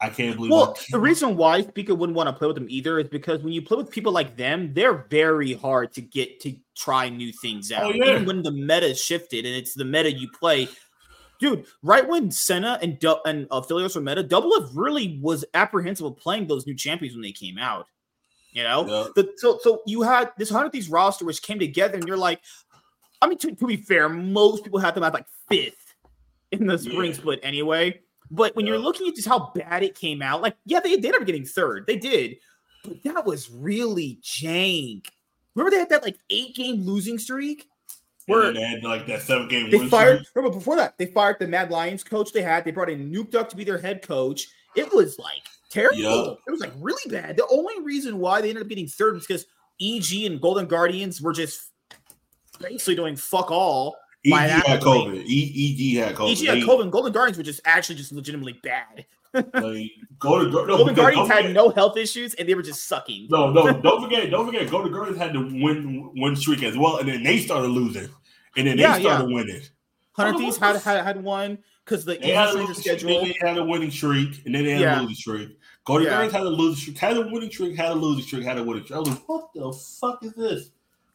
I can't believe. Well, the reason why Spica wouldn't want to play with them either is because when you play with people like them, they're very hard to get to try new things oh, out. Oh, yeah. Even when the meta shifted and it's the meta you play, dude. Right when Senna and and uh, Aphelios were meta, Doublelift really was apprehensive of playing those new champions when they came out. You know, yeah. the, so so you had this hundred Thieves roster which came together, and you're like, I mean, to, to be fair, most people had them at like fifth in the spring yeah. split anyway. But when yeah. you're looking at just how bad it came out, like, yeah, they did up getting third. They did, but that was really jank. Remember they had that like eight game losing streak? Where they had like that seven game. They fired. Remember before that, they fired the Mad Lions coach they had. They brought in Nukeduck to be their head coach. It was like terrible. Yep. It was like really bad. The only reason why they ended up getting third was because EG and Golden Guardians were just basically doing fuck all. EG had COVID. EG had COVID. EG had COVID. Golden Guardians were just actually just legitimately bad. [laughs] like, Golden, no, Golden Guardians had forget. no health issues and they were just sucking. No, no, don't forget, don't forget, Golden Guardians had the win win streak as well, and then they started losing, and then they started yeah. winning. 100 Thieves had, had had one because the they had a schedule. They had a winning streak, and then they had yeah. a losing streak. Golden yeah. had a losing streak, had a winning streak, had a losing streak, had a winning streak. I was like, what the fuck is this?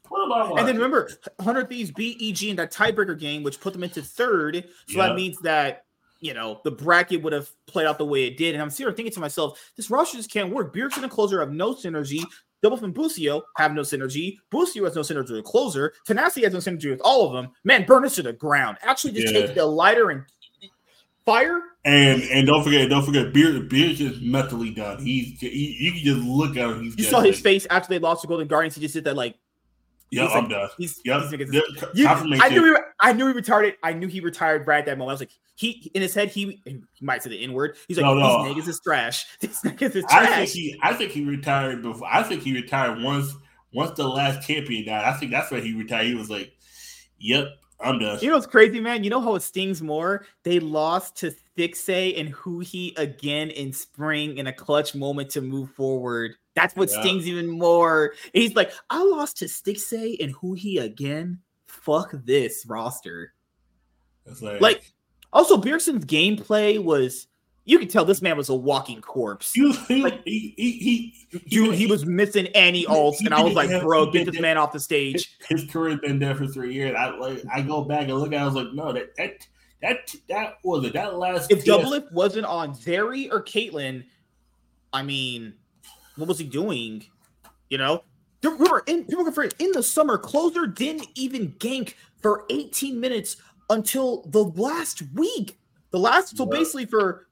What am i And then remember, 100 Thieves beat EG in that tiebreaker game, which put them into third. So that means that you know the bracket would have played out the way it did. And I'm sitting thinking to myself, this roster just can't work. Bjergsen and closer have no synergy. Double from Busio have no synergy. Busio has no synergy with closer. Tenacity has no synergy with all of them. Man, burn us to the ground. Actually, just yeah. take the lighter and fire. And and don't forget, don't forget, Beer Beer's just mentally done. He's he, you can just look at him. He's you saw his face after they lost to Golden Guardians. He just did that like yeah, I'm like, done. He's, yep. he's you, I knew he, I knew he retired. I knew he retired right at that moment. I was like, he in his head, he, he might say the N word. He's like, no, no. [laughs] these niggas is trash. These niggas is trash. I think he, I think he retired before. I think he retired once. Once the last champion died, I think that's when he retired. He was like, "Yep, I'm done." You know what's crazy, man? You know how it stings more? They lost to Stixxay and Huhi again in spring in a clutch moment to move forward. That's what yeah. stings even more. He's like, I lost to Stixxay and Huhi again. Fuck this roster. Like, like, also Bjergsen's gameplay was you could tell this man was a walking corpse. He, he, like, he, he, he, dude, he was missing any ults, and I was like, bro, get this man off the stage. [laughs] His, his career's been there for three years. I like, I go back and look at, it, I was like, no, that that that that was it. That last if Doublelift wasn't on Zeri or Caitlyn, I mean, what was he doing? You know, remember in people for in the summer, closer didn't even gank for 18 minutes until the last week. The last so basically for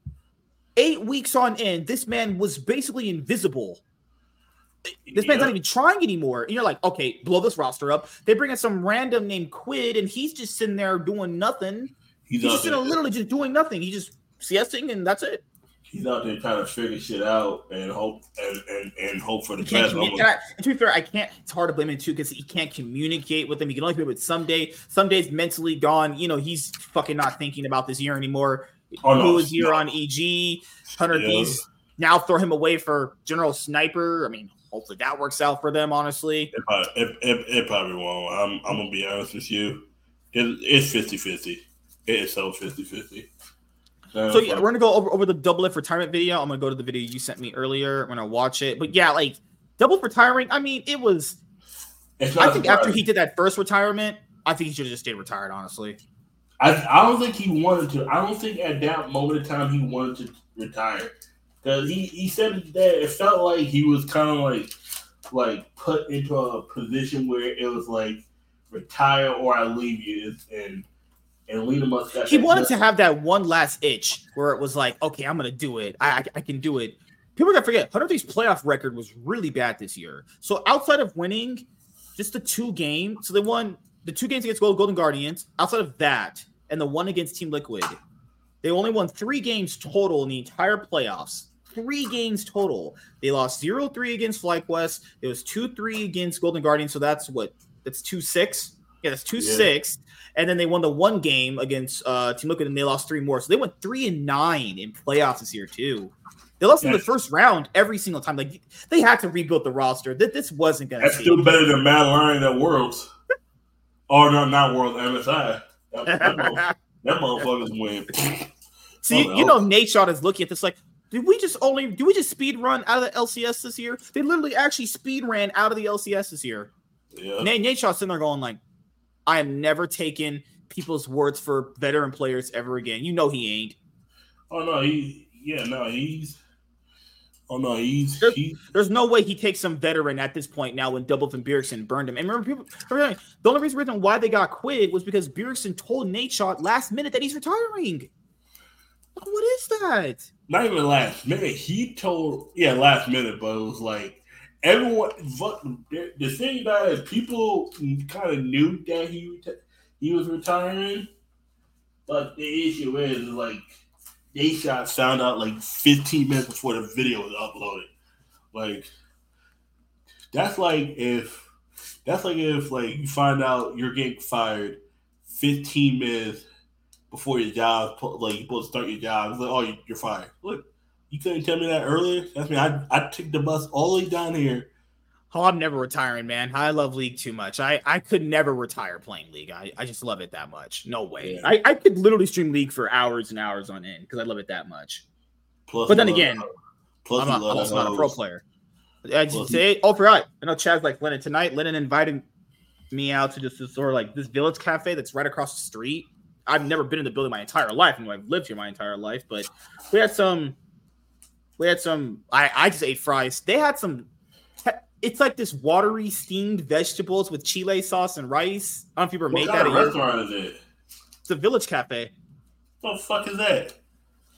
eight weeks on end, this man was basically invisible. This man's not even trying anymore. And you're like, okay, blow this roster up. They bring in some random named Quid, and he's just sitting there doing nothing. He's, he's just sitting literally just doing nothing. He's just CSing and that's it he's out there trying to figure shit out and hope and and, and hope for the best. I, to be fair, I can't. It's hard to blame him too because he can't communicate with them. He can only communicate with Ssumday. Some days mentally gone. You know, he's fucking not thinking about this year anymore. Oh, no, Who was here no. on EG? Hunter yeah. Now throw him away for General Sniper. I mean, hopefully that works out for them. Honestly, it probably, it, it, it probably won't. I'm I'm gonna be honest with you. It, it's 50-50. It is so 50-50 so yeah, we're gonna go over, over the Doublelift retirement video. I'm gonna go to the video you sent me earlier. I'm gonna watch it. But yeah, like double retiring. I mean, it was. I think after he did that first retirement, I think he should have just stayed retired. Honestly, I I don't think he wanted to. I don't think at that moment in time he wanted to retire because he he said that it felt like he was kind of like like put into a position where it was like retire or I leave you and and. He wanted to have that one last itch where it was like, okay, I'm gonna do it. I, I, I can do it. People gotta forget, 100 Thieves' playoff record was really bad this year. So outside of winning, just the two games. So they won the two games against Golden Guardians. Outside of that, and the one against Team Liquid, they only won three games total in the entire playoffs. Three games total. They lost 0-3 against FlyQuest. It was 2-3 against Golden Guardians. So that's what? That's 2-6. Yeah, that's 2-6 and then they won the one game against uh, Team Liquid, and they lost three more. So they went three and nine in playoffs this year too. They lost yes. in the first round every single time. Like they had to rebuild the roster. That this wasn't going to. That's still better than Matt Lyon at Worlds. oh no, not Worlds MSI. That, that, [laughs] that motherfuckers win. See, oh, you know, Nadeshot is looking at this like, did we just only do we just speed run out of the LCS this year? They literally actually speed ran out of the LCS this year. Yeah. Nate, Nadeshot's sitting there going like, I am never taking people's words for veteran players ever again. You know he ain't. Oh no, he yeah, no, he's oh no, he's there's, there's no way he takes some veteran at this point now when Double and Bjergsen burned him. And remember, people the only reason why they got Quid was because Bjergsen told Nadeshot last minute that he's retiring. What is that? Not even last minute. He told yeah, last minute, but it was like everyone. The thing about it is, people kind of knew that he he was retiring, but the issue is, like Nadeshot found out like 15 minutes before the video was uploaded. Like that's like if that's like if like you find out you're getting fired 15 minutes before your job, like you're supposed to start your job. It's like, oh, you're fired. Look, you couldn't tell me that earlier. That's me. I I took the bus all the way down here. Oh, I'm never retiring, man. I love League too much. I, I could never retire playing League. I, I just love it that much. No way. Yeah. I, I could literally stream League for hours and hours on end because I love it that much. Plus but then again, plus I'm, a, I'm also not a pro player. I just say, oh, forgot. I know Chad's like Lennon tonight. Lennon invited me out to just this sort of like this village cafe that's right across the street. I've never been in the building my entire life, and I've lived here my entire life. But we had some, we had some. I I just ate fries. They had some. It's like this watery steamed vegetables with chile sauce and rice. I don't know if you ever What made kind that. of at your- restaurant is it? It's a village cafe. What the fuck is that?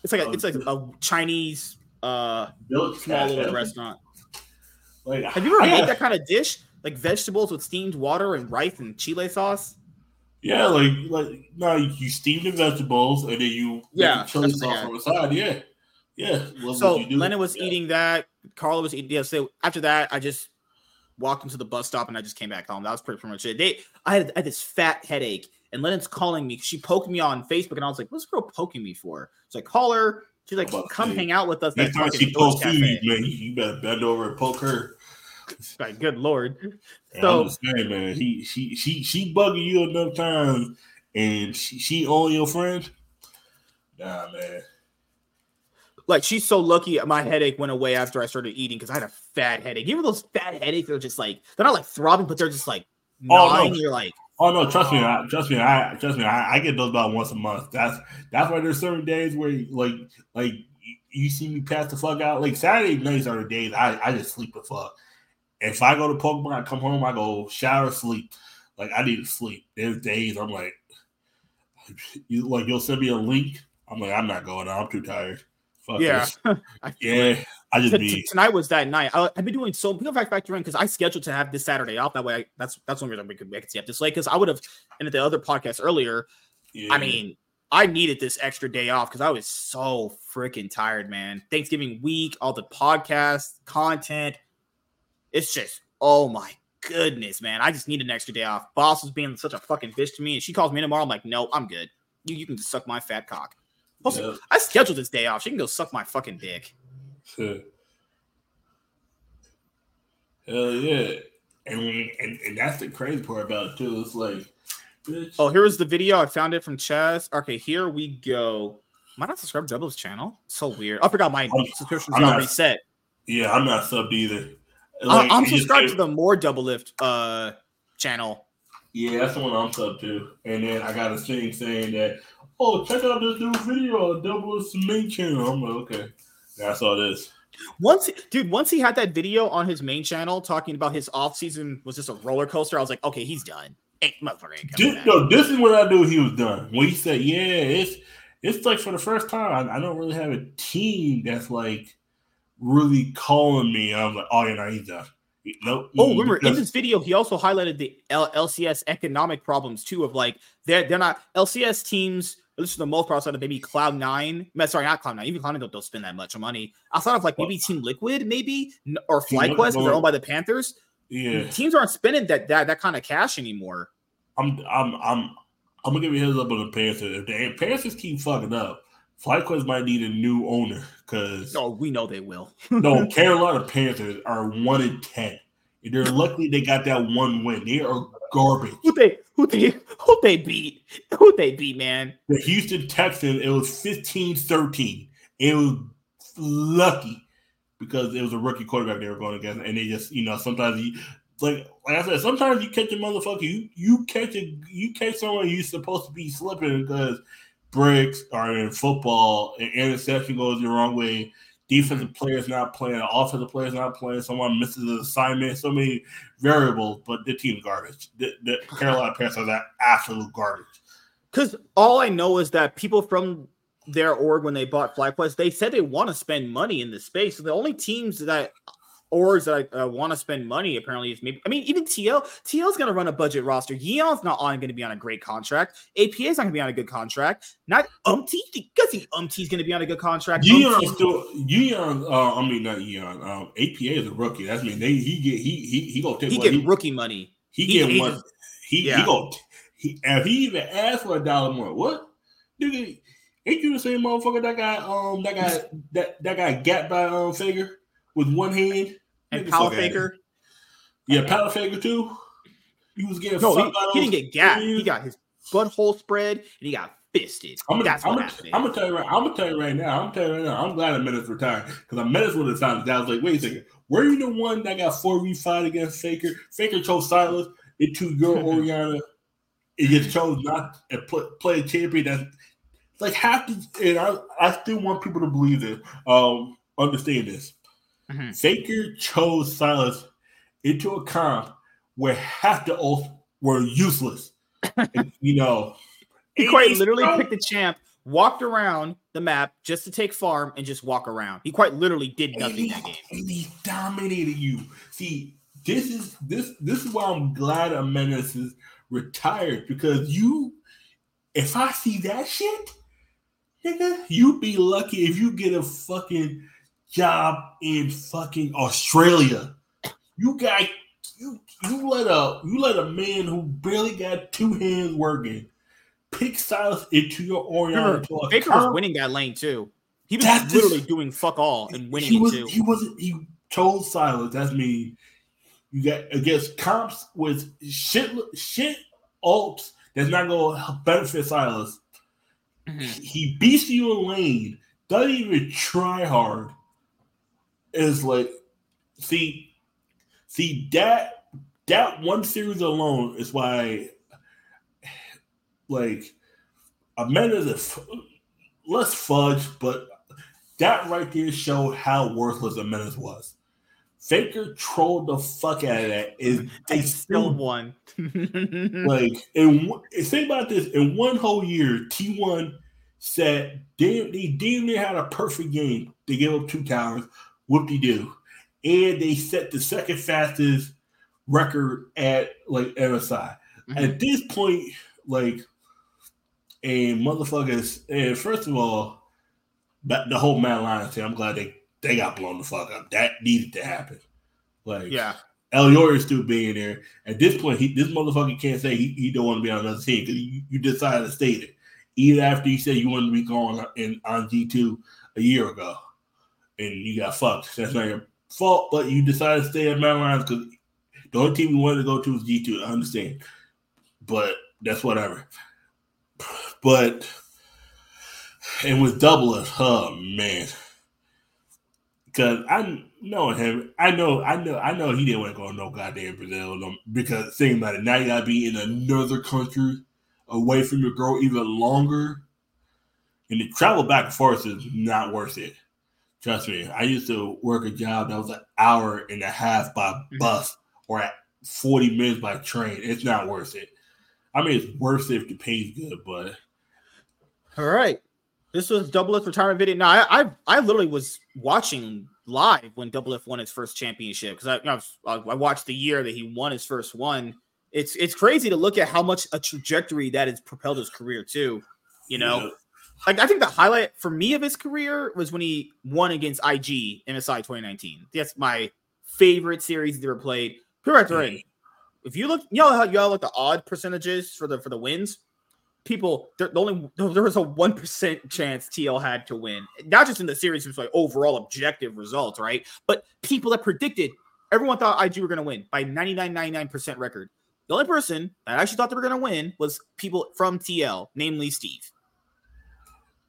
It's like a, Oh, it's like a Chinese uh Village small little restaurant. Like, Have you ever I made that kind of dish? Like vegetables with steamed water and rice and chile sauce? Yeah, like like no, you steam the vegetables and then you Yeah, chili what sauce on the side. Yeah, yeah. So what you do. Lennon was Yeah. eating that. Carla was eating. Yeah. So after that, I just walked into the bus stop and I just came back home. That was pretty, pretty much it. They, I had, I had this fat headache, and Lennon's calling me. She poked me on Facebook, and I was like, "What's this girl poking me for?" So I call her. She's like, about "Come hang out with us." Next time she pokes you, man, you, better bend over and poke her. [laughs] Like, good lord. And So- I'm saying, man, he she she she bugging you enough times, and she she your friend. Nah, man. Like she's so lucky my headache went away after I started eating because I had a fat headache. You know those fat headaches? They're just like they're not like throbbing, but they're just like Oh, no. You're like, Oh no, trust me, oh. I, trust me, I trust me, I, I get those about once a month. That's that's why there's certain days where like like you, you see me pass the fuck out. Like Saturday nights are the days I, I just sleep the fuck. If I go to Pokemon, I come home, I go shower, sleep. Like I need to sleep. There's days I'm like, you like you'll send me a link. I'm like, I'm not going. I'm too tired. Fuck yeah. [laughs] I yeah. I just be tonight was that night. I, I've been doing so. People fact factor in because I scheduled to have this Saturday off. That way, I, that's that's one reason we could make it stay up this late. Because I would have, at the other podcast earlier, yeah. I mean, I needed this extra day off because I was so freaking tired, man. Thanksgiving week, all the podcast content. It's just, oh my goodness, man. I just need an extra day off. Boss was being such a fucking bitch to me, and she calls me tomorrow. I'm like, no, I'm good. You you can just suck my fat cock. Also, Yeah. I scheduled this day off. She can go suck my fucking dick. [laughs] Hell yeah. And, and and that's the crazy part about it too. It's like, bitch. Oh, here is the video. I found it from Chaz. Okay, here we go. Am I not subscribed to Double's channel? So weird. I forgot my I'm- subscription's I'm not reset. yeah, I'm not subbed either. Like, I'm it just- subscribed to the more Double Lift uh channel. Yeah, that's the one I'm subbed to. And then I got a thing saying that, oh, check out this new video on Doublelift's main channel. I'm like, okay. Yeah, I saw this. Once, dude, once he had that video on his main channel talking about his off season was just a roller coaster. I was like, okay, he's done. Ain't motherfucker This, no, this is what I knew he was done. When he said, "Yeah, it's it's like for the first time, I, I don't really have a team that's like really calling me." I'm like, "Oh, yeah, no, he's done." Nope. Oh, mm, remember in this video, he also highlighted the L- LCS economic problems too. Of like they're they're not LCS teams. At least for the most part, outside of maybe Cloud Nine. Sorry, not Cloud Nine. Even Cloud Nine don't, don't spend that much money. Outside of like maybe Team Liquid, maybe or FlyQuest, they're owned by the Panthers. yeah, Teams aren't spending that that that kind of cash anymore. I'm I'm I'm I'm gonna give you a heads up on the Panthers. If the Panthers keep fucking up, FlyQuest might need a new owner because no, oh, we know they will. [laughs] no [laughs] Carolina Panthers are one in ten. They're lucky they got that one win. They are garbage. who they who they who they beat? Who they beat, man? The Houston Texans, it was 15-13. It was lucky because it was a rookie quarterback they were going against, and they just, you know, sometimes you like like I said, sometimes you catch a motherfucker, you you catch a you catch someone you're supposed to be slipping because bricks are in football, an interception goes the wrong way, defensive players not playing, offensive players not playing, someone misses an assignment, so many variables, but the team's garbage. The, the Carolina Panthers are that absolute garbage. Because all I know is that people from their org, when they bought FlyQuest, they said they want to spend money in this space. So the only teams that orgs that uh, want to spend money apparently is maybe. I mean, even TL. TL's going to run a budget roster. Yeon's not on going to be on a great contract. APA's not going to be on a good contract. Not Umti. You guys think going to be on a good contract? Yeon still Yeon. Uh, I mean not Yeon. Um, APA is a rookie. That's mean they he get he he he gonna take he get he, rookie money. he, he- get he one. He yeah. he go he if he even asked for a dollar more. What nigga? Ain't you the same motherfucker that got um that got that that got gapped by um Faker with one hand And Nigga, Pal fuck outta Faker. Yeah, Power Fager too. He was getting No, he, he didn't get gapped. He got his butthole spread and he got fisted. I'm gonna, I'm, gonna. I'm gonna tell you right. I'm gonna tell you right now. I'm gonna tell you right now. I'm glad Menace retired because I Menace would have found that. I was like, wait a second, were you the one that got four v five against Faker? Faker chose Sylas, into your [laughs] Orianna, it gets chose not to play, play a champion that's like half the, and I, I still want people to believe this, um, understand this. Mm-hmm. Faker chose Sylas into a comp where half the oaths were useless. and, [laughs] you know, he quite literally picked the champ, walked around the map just to take farm and just walk around. He quite literally did nothing he, that game. And he dominated you. See, this is this this is why I'm glad Menace is retired because you, if I see that shit, nigga, you be lucky if you get a fucking job in fucking Australia. You got you you let a you let a man who barely got two hands working pick Sylas into your Orion. Faker was winning that lane too. He was that's literally just, doing fuck all and winning he was, too. He wasn't. He told Sylas. That's me. You got against comps with shit shit ults that's not to benefit Sylas. Mm-hmm. He beats you in lane, doesn't even try hard. Is like, see, see that that one series alone is why, like, Amanda is less fudge, but that right there showed how worthless Amanda was. Faker trolled the fuck out of that. Is they still won? [laughs] like, and think about this: in one whole year, T1 said damn, they damn near had a perfect game. They gave up two towers, whoop de doo, and they set the second fastest record at like MSI. Mm-hmm. At this point, like, and motherfuckers, and first of all, the whole Mad Lions thing, I'm glad they they got blown the fuck up. That needed to happen. Like, yeah, Elyoya is still being there. At this point, he this motherfucker can't say he, he don't want to be on another team because you, you decided to state it. Even after you said you wanted to be going in on G two a year ago, and you got fucked. That's not your fault, but you decided to stay at Mad Lions because the only team you wanted to go to was G two. I understand, but that's whatever. But and with double it, oh man. Cause I know him, I know, I know, I know he didn't want to go to no goddamn Brazil because think about it. Now you gotta be in another country away from your girl even longer, and the travel back and forth is not worth it. Trust me. I used to work a job that was an hour and a half by mm-hmm. bus or at forty minutes by train. It's not worth it. I mean, it's worth it if the pay's good, but all right. This was Double F retirement video. Now, I, I, I literally was watching live when Double F won his first championship because I, you know, I watched the year that he won his first one. It's it's crazy to look at how much a trajectory that has propelled his career too. You know, yeah. Like I think the highlight for me of his career was when he won against IG MSI 2019. That's my favorite series he's ever played. Correct, right? If you look, you know how y'all look the odd percentages for the for the wins people there, the only there was a one percent chance TL had to win, not just in the series, but like overall objective results, right? But people that predicted, everyone thought IG were going to win by 99.99% record. The only person that actually thought they were going to win was people from TL, namely Steve.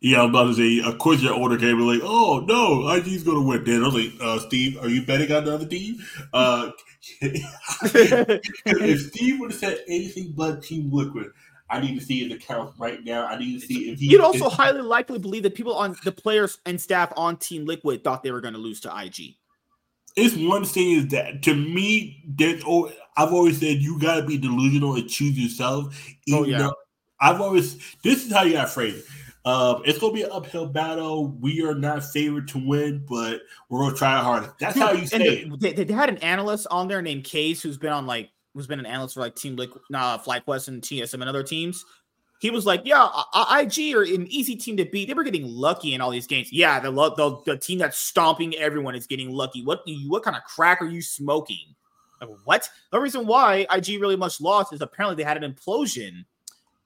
Yeah, I'm about to say, a course, your order came and like, oh no, IG's gonna win. Then I was like, uh, Steve, are you betting on the other team? Uh, [laughs] if Steve would have said anything but Team Liquid, I need to see his account right now. I need to see if he. You'd also highly likely believe that people on the players and staff on Team Liquid thought they were going to lose to IG. It's one thing is that to me, there's oh, I've always said you got to be delusional and choose yourself. oh yeah. I've always this is how you got to phrase it. Um, it's gonna be an uphill battle. We are not favored to win, but we're gonna try harder. That's Dude, how you say they. They, they had an analyst on there named Case who's been on like who's been an analyst for like Team Liquid, nah, FlyQuest and TSM and other teams. He was like, "Yeah, IG are an easy team to beat. They were getting lucky in all these games. Yeah, the the, the team that's stomping everyone is getting lucky. What you, what kind of crack are you smoking? Like, what? The reason why IG really much lost is apparently they had an implosion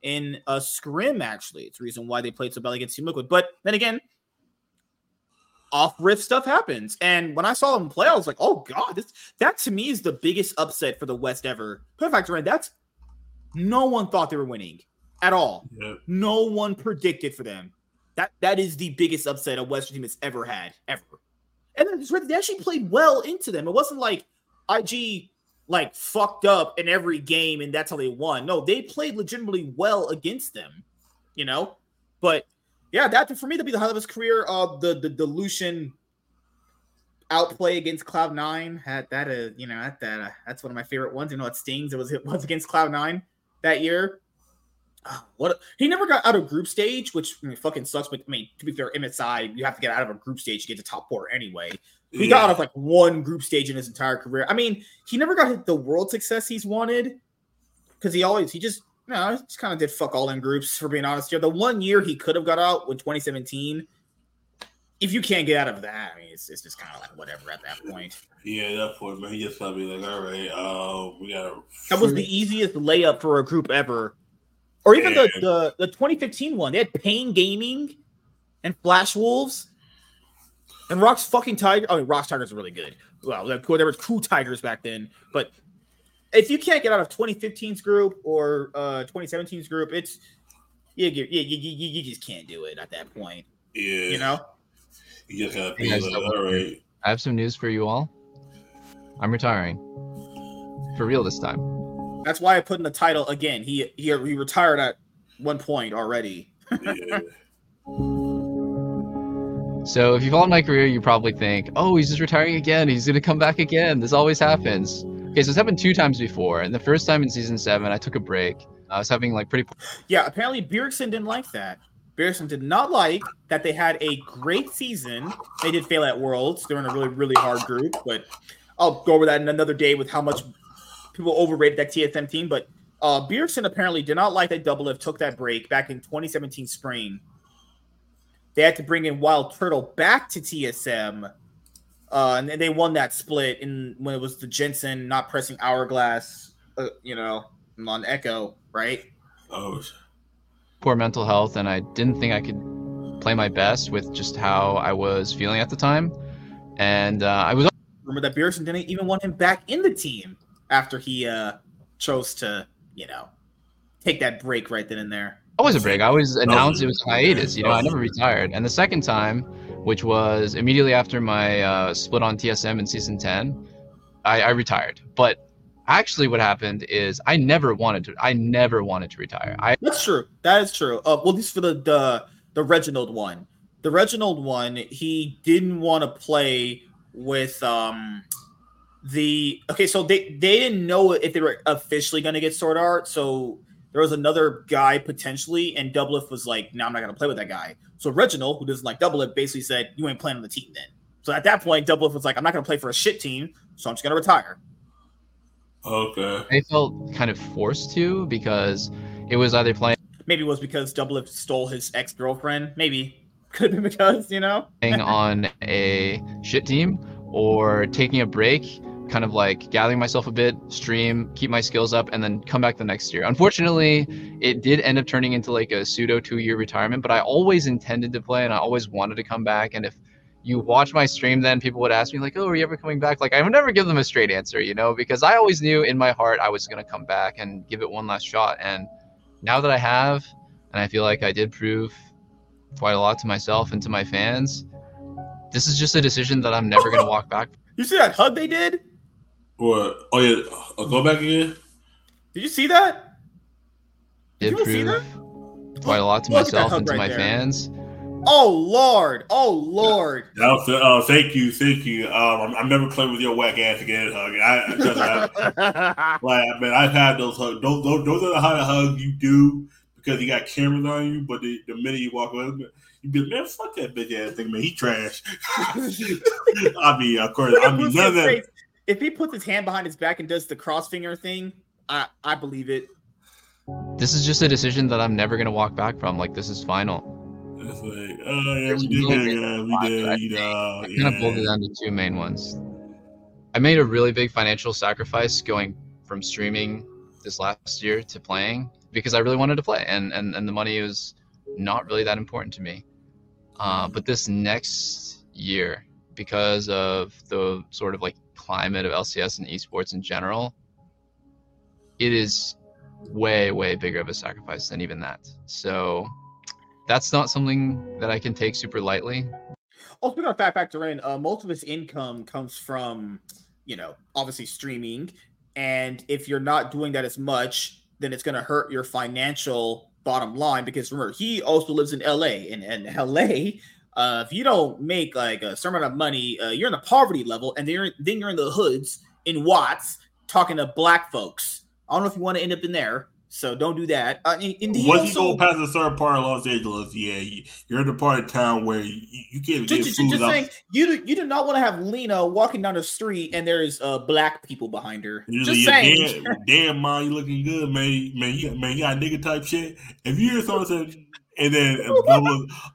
in a scrim. Actually, it's the reason why they played so badly against Team Liquid. But then again, off riff stuff happens. And when I saw them play, I was like, oh god, this that to me is the biggest upset for the West ever. Perfect, right? That's no one thought they were winning at all. Yeah. No one predicted for them. That that is the biggest upset a Western team has ever had, ever. And then they actually played well into them. It wasn't like IG like fucked up in every game and that's how they won. No, they played legitimately well against them, you know. But yeah, that for me to be the highlight of his career. Uh, the the dilution outplay against Cloud Nine had that. Uh, you know, that that uh, that's one of my favorite ones. You know, it stings. It was it was against Cloud Nine that year. Oh, what he never got out of group stage, which I mean, fucking sucks. But I mean, to be fair, MSI you have to get out of a group stage to get to top four anyway. He yeah. got out of like one group stage in his entire career. I mean, he never got the world success he's wanted because he always he just you know, just kind of did fuck all in groups for being honest. Here, the one year he could have got out with 2017. If you can't get out of that, I mean, it's, it's just kind of like whatever at that point. Yeah, at that point, man, he just gotta be like, all right, uh, we got. That was the easiest layup for a group ever, or even the, the the 2015 one. They had Pain Gaming and Flash Wolves and Rock's fucking Tiger. I mean, Rock's Tigers are really good. Well, there were cool Tigers back then, but if you can't get out of 2015's group or uh 2017's group, it's you, you, you, you, you just can't do it at that point. Yeah, you know. You just gotta be like, all right. I have some news for you all. I'm retiring for real this time. That's why I put in the title again. He he, he retired at one point already. [laughs] yeah. So if you follow my career, you probably think, "Oh, he's just retiring again. He's gonna come back again. This always happens." Okay, so it's happened two times before. And the first time in season seven, I took a break. I was having like pretty. Yeah, apparently Bjergsen didn't like that. Bjergsen did not like that they had a great season. They did fail at Worlds. They're in a really, really hard group, but I'll go over that in another day with how much people overrated that TSM team. But uh, Bjergsen apparently did not like that Doublelift took that break back in 2017 spring they had to bring in Wild Turtle back to TSM, uh, and then they won that split in when it was the Jensen not pressing Hourglass, uh, you know, on Echo, right? Oh, poor mental health, and I didn't think I could play my best with just how I was feeling at the time, and uh, I was. Remember that Bjergsen didn't even want him back in the team after he uh, chose to, you know, take that break right then and there always a break. I always announced it was hiatus. You know, I never retired. And the second time, which was immediately after my uh, split on TSM in season ten, I, I retired. But actually, what happened is I never wanted to. I never wanted to retire. I that's true. That is true. Uh, well, at least for the the the Reginald one. The Reginald one, he didn't want to play with um the okay. So they they didn't know if they were officially going to get SwordArt. So there was another guy potentially, and Doublelift was like, "No, I'm not gonna play with that guy." So Reginald, who doesn't like Doublelift, basically said, "You ain't playing on the team then." So at that point, Doublelift was like, "I'm not gonna play for a shit team, so I'm just gonna retire." Okay. I felt kind of forced to because it was either playing. Maybe it was because Doublelift stole his ex girlfriend. Maybe [laughs] could have been because you know playing on a shit team or taking a break kind of like gathering myself a bit, stream, keep my skills up, and then come back the next year. Unfortunately, it did end up turning into like a pseudo two year retirement, but I always intended to play and I always wanted to come back. And if you watch my stream, then people would ask me, like, oh, are you ever coming back? Like, I would never give them a straight answer, you know, because I always knew in my heart I was going to come back and give it one last shot. And now that I have, and I feel like I did prove quite a lot to myself and to my fans, this is just a decision that I'm never going to walk back. [laughs] You see that hug they did? What? Oh yeah, I'll go back again. Did you see that? Did, Did prove that? quite a lot to Look myself and to right my there. fans. Oh Lord! Oh Lord! Yeah, uh, thank you, thank you. Um, I'm, I'm, never playing with your whack ass again, hug. I, I, [laughs] like, man, I've had those hugs. Those, those, those are the kind of hugs you do because you got cameras on you. But the, the minute you walk away, you be like, man, fuck that bitch ass thing, man. He trash. [laughs] I mean, of course, I mean, none of that if he puts his hand behind his back and does the cross finger thing, I I believe it. This is just a decision that I'm never gonna walk back from. Like this is final. It's like, oh yeah, we did, yeah, we did, you know, yeah. kind of boiled it down to two main ones. I made a really big financial sacrifice going from streaming this last year to playing because I really wanted to play, and and and the money was not really that important to me. Uh, but this next year, because of the sort of like climate of LCS and esports in general, it is way, way bigger of a sacrifice than even that. So that's not something that I can take super lightly. Also, we got to factor in uh, most of his income comes from, you know, obviously streaming And if you're not doing that as much, then it's going to hurt your financial bottom line because remember, he also lives in LA. And in LA, uh, if you don't make like a certain amount of money, uh, you're in the poverty level, and then you're, then you're in the hoods in Watts talking to black folks. I don't know if you want to end up in there. So don't do that. Uh, in, in Watts also, you go past a certain part of Los Angeles, yeah, you're in the part of town where you, you can't just, get food. Just saying, you do, you do not want to have Leena walking down the street and there's uh black people behind her. Usually, just saying. Damn, damn, mom, you looking good, man. Man, you, man, you got nigga type shit. If you hear something and then [laughs]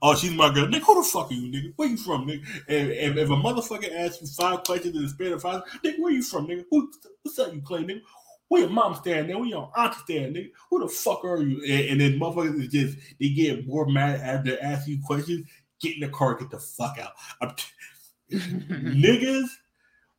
oh, she's my girl. Nigga, who the fuck are you, nigga? Where you from, nigga? And, and if a motherfucker asks you five questions in the span of five, nigga, where you from, nigga? Who, what's up, you claim, nigga? Where your mom standing there? Where your aunt standing, nigga? Who the fuck are you? And, and then motherfuckers is just they get more mad after asking you questions. Get in the car, get the fuck out. T- [laughs] niggas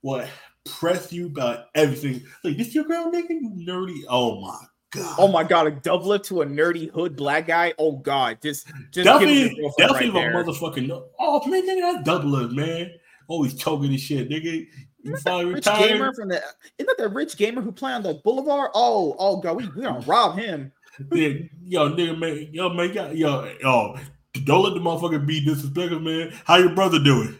what press you about everything. Like this your girl, nigga? You nerdy. Oh my god. Oh my god, a double to a nerdy hood black guy. Oh god, just just definitely, definitely right a motherfucking oh man, nigga, that's double man. Oh, Always choking and shit, nigga. You finally rich retired. gamer from the isn't that the rich gamer who play on the boulevard? Oh, oh god, we we gonna rob him. [laughs] yeah, yo, nigga, man, yo, man, yo, yo, yo, don't let the motherfucker be disrespectful, man. How your brother doing?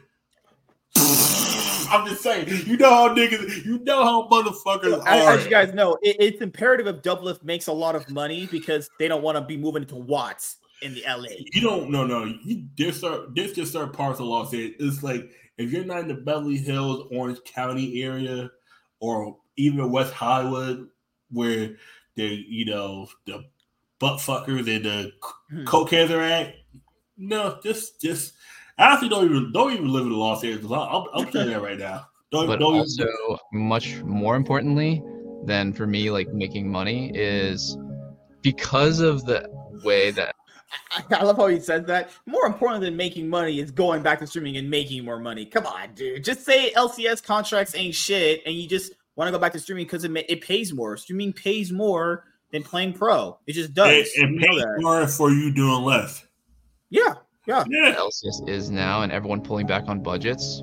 [laughs] I'm just saying, you know how niggas, you know how motherfuckers as, are. As you guys know, it, it's imperative if Doublelift makes a lot of money because they don't want to be moving to Watts in the LA. You don't, no, no. You, there's, there's just certain parts of Los Angeles. It's like if you're not in the Beverly Hills, Orange County area, or even West Hollywood, where the you know the butt fuckers and the hmm. cokeheads are at, no, just just honestly don't even don't even live in Los Angeles. I'll, I'm saying that right now. Don't, but don't also, even... much more importantly than for me, like making money is because of the way that I love how he says that. More important than making money is going back to streaming and making more money. Come on, dude. Just say LCS contracts ain't shit, and you just want to go back to streaming because it it pays more. Streaming pays more than playing pro. It just does. It, it pays more for you doing less. Yeah, yeah. yeah. LCS is now, and everyone pulling back on budgets.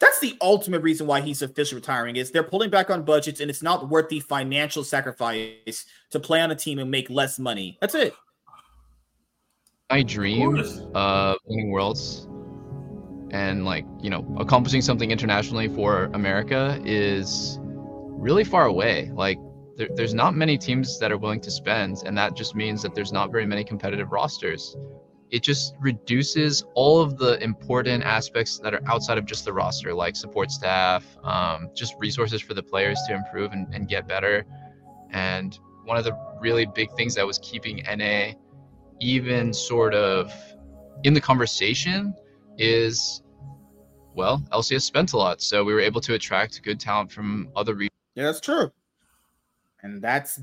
That's the ultimate reason why he's officially retiring is they're pulling back on budgets and it's not worth the financial sacrifice to play on a team and make less money. That's it. I dream of winning worlds and like, you know, accomplishing something internationally for America is really far away. Like there, there's not many teams that are willing to spend and that just means that there's not very many competitive rosters it just reduces all of the important aspects that are outside of just the roster, like support staff, um, just resources for the players to improve and, and get better. And one of the really big things that was keeping NA even sort of in the conversation is, well, LCS spent a lot. So we were able to attract good talent from other regions. Yeah, that's true. And that's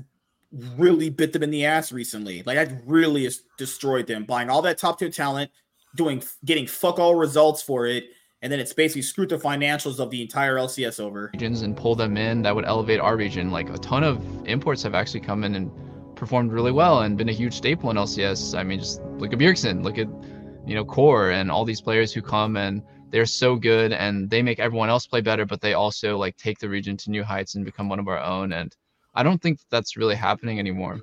really bit them in the ass recently. Like that really has destroyed them. Buying all that top tier talent, doing getting fuck all results for it, and then it's basically screwed the financials of the entire LCS over. Regions and pull them in. That would elevate our region. Like a ton of imports have actually come in and performed really well and been a huge staple in LCS. I mean, just look at Bjergsen, look at you know Core and all these players who come and they're so good and they make everyone else play better, but they also like take the region to new heights and become one of our own. And I don't think that's really happening anymore.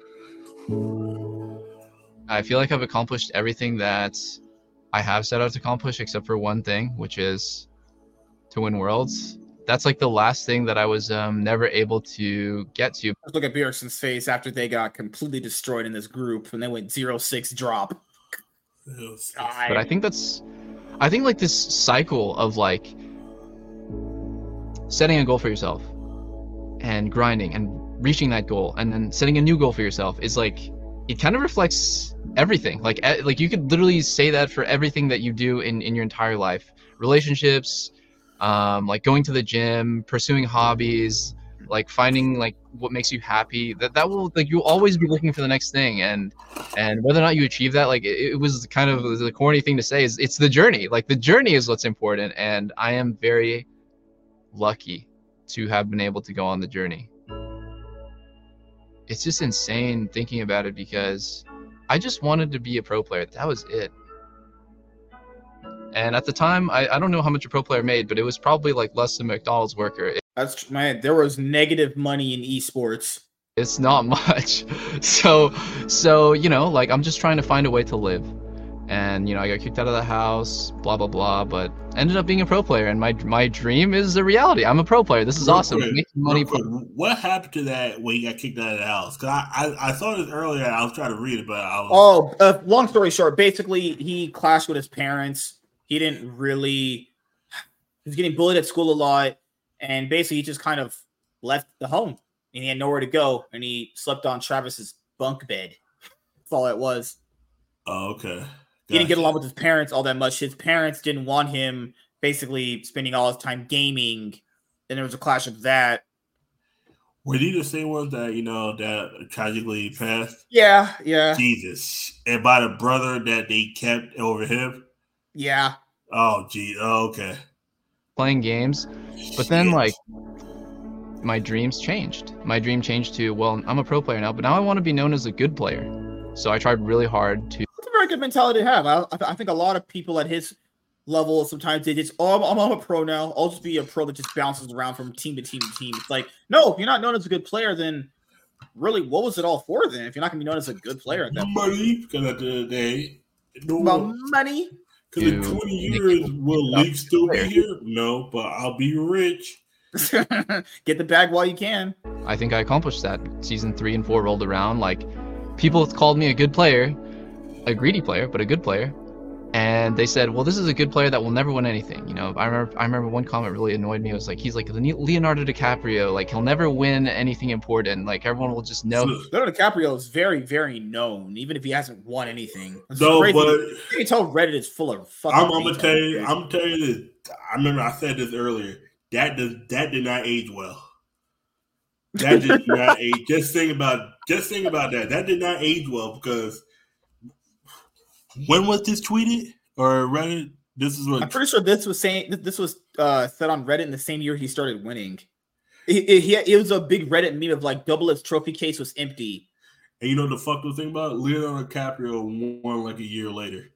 I feel like I've accomplished everything that I have set out to accomplish, except for one thing, which is to win worlds. That's like the last thing that I was um, never able to get to. Let's look at Bjergsen's face after they got completely destroyed in this group and they went zero six drop. But I think that's, I think like this cycle of like setting a goal for yourself and grinding and reaching that goal and then setting a new goal for yourself is like it kind of reflects everything. Like like you could literally say that for everything that you do in in your entire life. Relationships um like going to the gym pursuing hobbies like finding like what makes you happy. That that will like you'll always be looking for the next thing. And and whether or not you achieve that like it, it was kind of the corny thing to say is it's the journey. Like the journey is what's important. And i am very lucky to have been able to go on the journey it's just insane thinking about it because I just wanted to be a pro player. That was it. And at the time, I, I don't know how much a pro player made, but it was probably like less than McDonald's worker. That's man. There was negative money in esports. It's not [laughs] much. So, so you know, like I'm just trying to find a way to live, and you know, I got kicked out of the house, blah blah blah. But ended up being a pro player, and my my dream is a reality. I'm a pro player. This is Real awesome. quick, Making money. quick, what happened to that when you got kicked out of the house? Because I, I I saw this earlier. I was trying to read it, but I was Oh, uh, long story short, basically he clashed with his parents. He didn't really. He was getting bullied at school a lot, and basically he just kind of left the home, and he had nowhere to go, and he slept on Travis's bunk bed. That's all it was. oh, okay. He didn't get along with his parents all that much. His parents didn't want him basically spending all his time gaming. And there was a clash of that. Were these the same ones that you know that tragically passed? Yeah, yeah, Jesus, and by the brother that they kept over him. yeah. Oh, gee. Oh, okay. playing games. But then, Shit. like, my dreams changed. My dream changed to, well, I'm a pro player now, but now I want to be known as a good player. So I tried really hard to. It's very good mentality to have. I, I I think a lot of people at his level sometimes they just, oh, I'm, I'm a pro now. I'll just be a pro that just bounces around from team to team to team. It's like, no, if you're not known as a good player, then really, what was it all for then? If you're not going to be known as a good player at that point, money, because at the end of the day, no, about money. because in 20 years, will up League still be here? No, but I'll be rich. [laughs] Get the bag while you can. I think I accomplished that. Season three and four rolled around. Like, people called me a good player, a greedy player, but a good player. And they said, well, this is a good player that will never win anything. You know, I remember, I remember one comment really annoyed me. It was like, he's like the Leonardo DiCaprio. Like, he'll never win anything important. Like, everyone will just know. So- Leonardo DiCaprio is very, very known, even if he hasn't won anything. It's no, crazy. but you can tell Reddit is full of fucking. I'm, I'm gonna tell you. I'm gonna tell you this. I remember I said this earlier. That does that did not age well. That did not [laughs] age. Just think about just think about that. That did not age well because when was this tweeted or Reddit? This is what I'm pretty sure this was saying this was uh, said on Reddit in the same year he started winning. It, it, he- it was a big Reddit meme of like double his trophy case was empty. and you know the fuck the thing about Leonardo DiCaprio won like a year later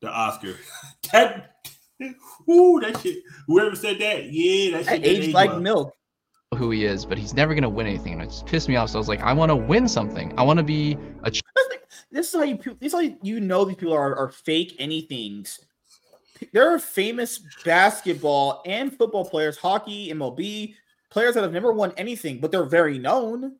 the Oscar. [laughs] That [laughs] ooh that shit. Whoever said that, yeah, that shit That didn't aged like well. milk. who he is, but he's never gonna win anything, and it just pissed me off. So I was like, I want to win something. I want to be a. Ch- That's like- This is how you this is how you know these people are, are fake anythings. There are famous basketball and football players, hockey, MLB players that have never won anything, but they're very known.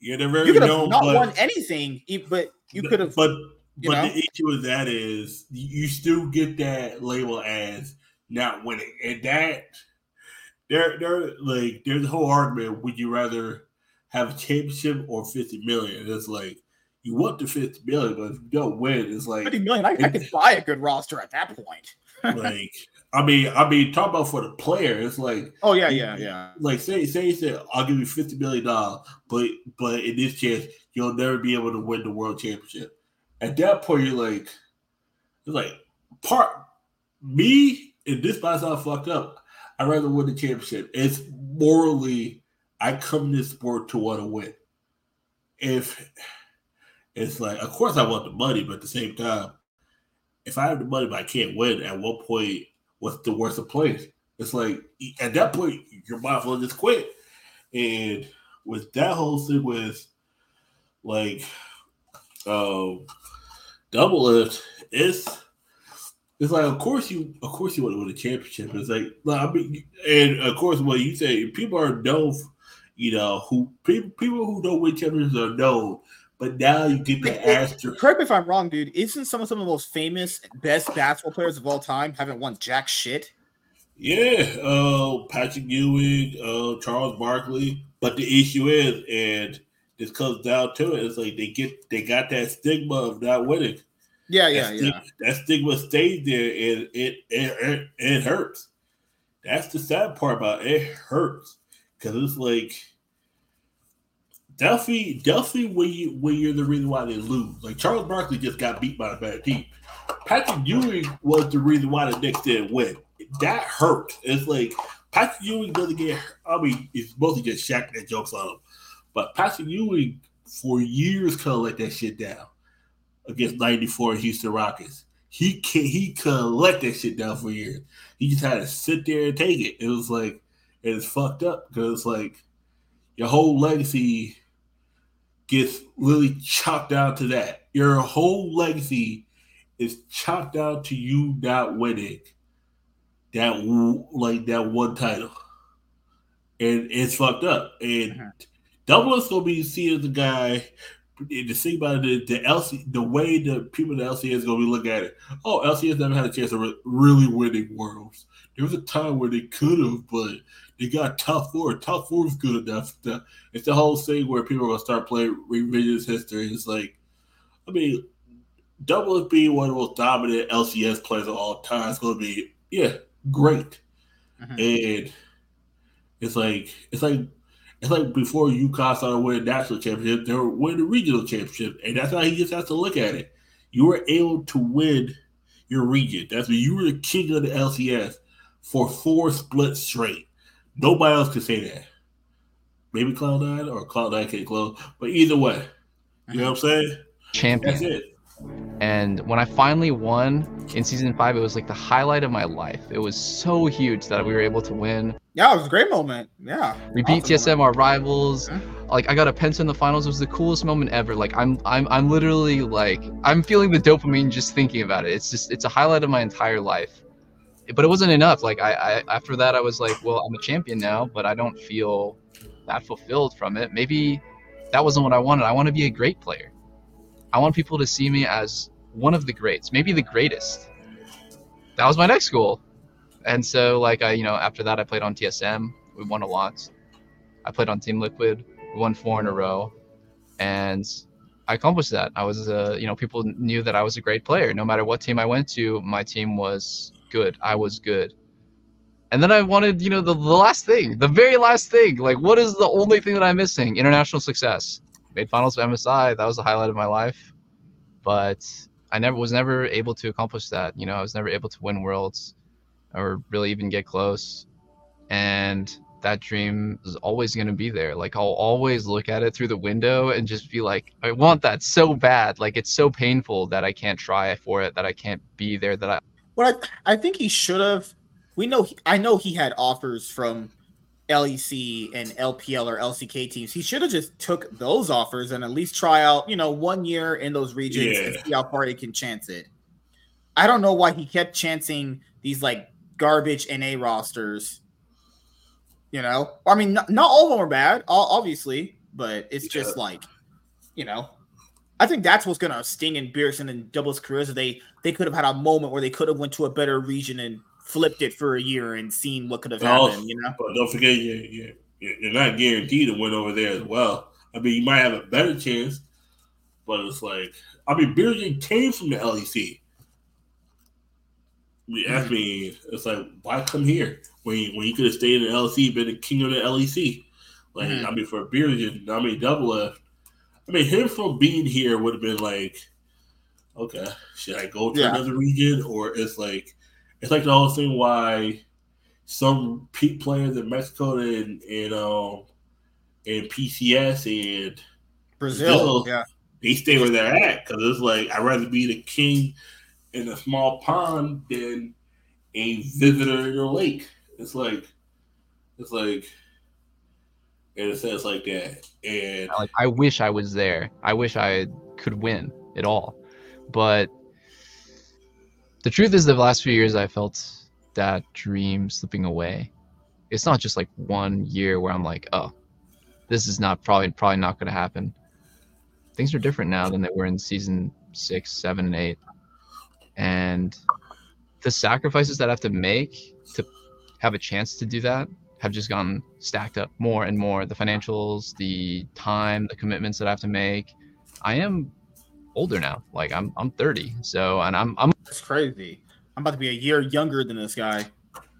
Yeah, they're very You could have known, not but won anything, but you could have. But but know? the issue with that is you still get that label as not winning, and that there there like there's a whole argument. Would you rather have a championship or fifty million? It's like you want the fifty million, but if you don't win, it's like 50 million. I, I could buy a good roster at that point. [laughs] like I mean I mean talk about for the player. It's like Oh yeah, yeah, yeah. like say say you said I'll give you fifty million dollars, but but in this chance you'll never be able to win the world championship. At that point, you're like, it's like part me and this might sound fucked up. I'd rather win the championship. It's morally I come to this sport to want to win. If it's like, of course I want the money, but at the same time, if I have the money but I can't win, at what point what's the worst of playing? It's like at that point you might as well just quit. And with that whole thing with like um double lift, it's it's like of course you of course you want to win a championship. It's like like, I mean and of course what you say people are known you know who people people who don't win championships are known, but now you get the asterisk. Correct me if I'm wrong, dude. Isn't some of some of the most famous, best basketball players of all time haven't won jack shit? Yeah, uh, Patrick Ewing, uh, Charles Barkley. But the issue is, and this comes down to it, it's like they get they got that stigma of not winning. Yeah, That yeah, stigma, yeah. That stigma stays there, and it it, it it hurts. That's the sad part about it. It hurts because it's like Delphi, Delphi, when you when you're the reason why they lose. Like Charles Barkley just got beat by a bad team. Patrick Ewing was the reason why the Knicks didn't win. That hurt. It's like Patrick Ewing doesn't get. I mean, it's mostly just Shaq that jokes on him, but Patrick Ewing for years could let that shit down against '94 Houston Rockets. He can he could let that shit down for years. He just had to sit there and take it. It was like it's fucked up because like your whole legacy gets really chopped down to that. Your whole legacy is chopped down to you not winning that like that one title, and it's fucked up. And uh-huh. Double is gonna be seen as the guy. The thing about it, the LC, the way the people in the LCS is gonna be looking at it. Oh, LCS never had a chance of really winning worlds. There was a time where they could have, but they got top four. Top four is good enough. It's the whole thing where people are gonna start playing revisionist history. It's like, I mean, Double being one of the most dominant LCS players of all time. It's gonna be yeah, great. Uh-huh. And it's like it's like it's like before UConn started winning national championship, they were winning the regional championship, and that's how he just has to look at it. You were able to win your region. That's when you were the king of the LCS for four splits straight. Nobody else could say that. Maybe Cloud9 or Cloud9 can't close, but either way, you know what I'm saying? Champion. That's it. And when I finally won in season five, it was like the highlight of my life. It was so huge that we were able to win. Yeah, it was a great moment. Yeah. We beat awesome TSM, moment. our rivals. Mm-hmm. Like I got a Penta in the finals. It was the coolest moment ever. Like I'm I'm I'm literally like I'm feeling the dopamine just thinking about it. It's just it's a highlight of my entire life but it wasn't enough. Like I, I after that, I was like, well, I'm a champion now, but I don't feel that fulfilled from it. Maybe that wasn't what I wanted. I want to be a great player. I want people to see me as one of the greats, maybe the greatest. That was my next goal. And so, like, I, you know, after that, I played on TSM. We won a lot. I played on Team Liquid. We won four in a row, and I accomplished that. I was, you know, people knew that I was a great player. No matter what team I went to, my team was good. I was good. And then I wanted, you know, the, the last thing, the very last thing. Like, what is the only thing that I'm missing? International success. Made finals of MSI. That was the highlight of my life. But I never was never able to accomplish that. You know, I was never able to win worlds or really even get close. And that dream is always going to be there. Like I'll always look at it through the window and just be like, I want that so bad. Like it's so painful that I can't try for it, that I can't be there, that I what I, I think he should have. We know. He, I know he had offers from LEC and LPL or LCK teams. He should have just took those offers and at least try out, you know, one year in those regions yeah. and see how far he can chance it. I don't know why he kept chancing these like garbage NA rosters. You know, I mean, not, not all of them are bad, obviously, but it's yeah. just like, you know, I think that's what's gonna sting in Bjergsen and Double's careers. They they could have had a moment where they could have went to a better region and flipped it for a year and seen what could have happened. You know, but don't forget you you you're not guaranteed to win over there as well. I mean, you might have a better chance, but it's like I mean, Bjergsen came from the LEC. We mean, mm-hmm. me, it's like why come here when you, when you could have stayed in the LEC, been the king of the LEC. Like mm-hmm. I mean, for Bjergsen, I mean, Double F I mean, him from being here would have been like, okay, should I go to yeah. another region, or it's like, it's like the whole thing why some peak players in Mexico and and um and PCS and Brazil, Brazil yeah, they stay where they're at because it's like I'd rather be the king in a small pond than a visitor in your lake. It's like, it's like in a sense like that. And like I wish I was there. I wish I could win it all. But the truth is the last few years I felt that dream slipping away. It's not just like one year where I'm like, oh, this is not probably probably not gonna happen. Things are different now than they were in season six, seven, and eight. And the sacrifices that I have to make to have a chance to do that have just gotten stacked up more and more. The financials, the time, the commitments that I have to make. I am older now. Like I'm I'm 30. So and I'm I'm That's crazy. I'm about to be a year younger than this guy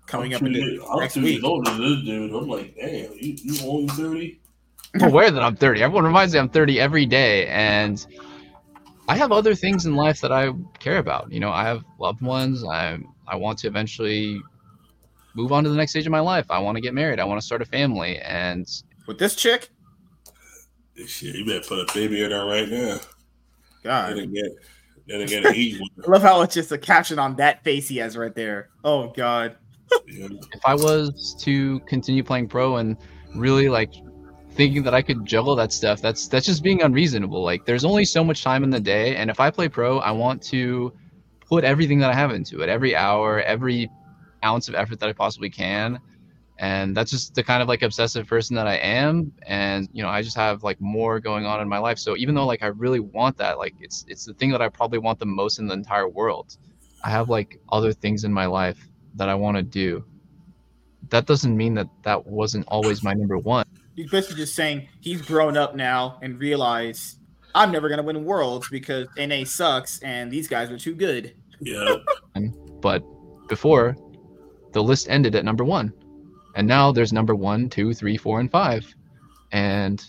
coming I'm up in I'm next week. older than this dude. I'm like, damn, you, you only 30? I'm aware that I'm 30. Everyone reminds me I'm 30 every day and I have other things in life that I care about. You know, I have loved ones. I I want to eventually move on to the next stage of my life. I want to get married. I want to start a family. And with this chick, shit, you better put a baby in there right now. God. Then again, then again, [laughs] I love how it's just a caption on that face he has right there. Oh God. yeah. [laughs] if I was to continue playing pro and really like thinking that I could juggle that stuff, that's that's just being unreasonable. Like there's only so much time in the day, and if I play pro, I want to put everything that I have into it, every hour, every ounce of effort that I possibly can. And that's just the kind of like obsessive person that I am. And you know, I just have like more going on in my life. So even though like I really want that, like it's it's the thing that I probably want the most in the entire world. I have like other things in my life that I want to do. That doesn't mean that that wasn't always my number one. He's basically just saying he's grown up now and realized I'm never gonna win worlds because NA sucks and these guys are too good. Yeah. [laughs] but before, the list ended at number one, and now there's number one, two, three, four, and five, and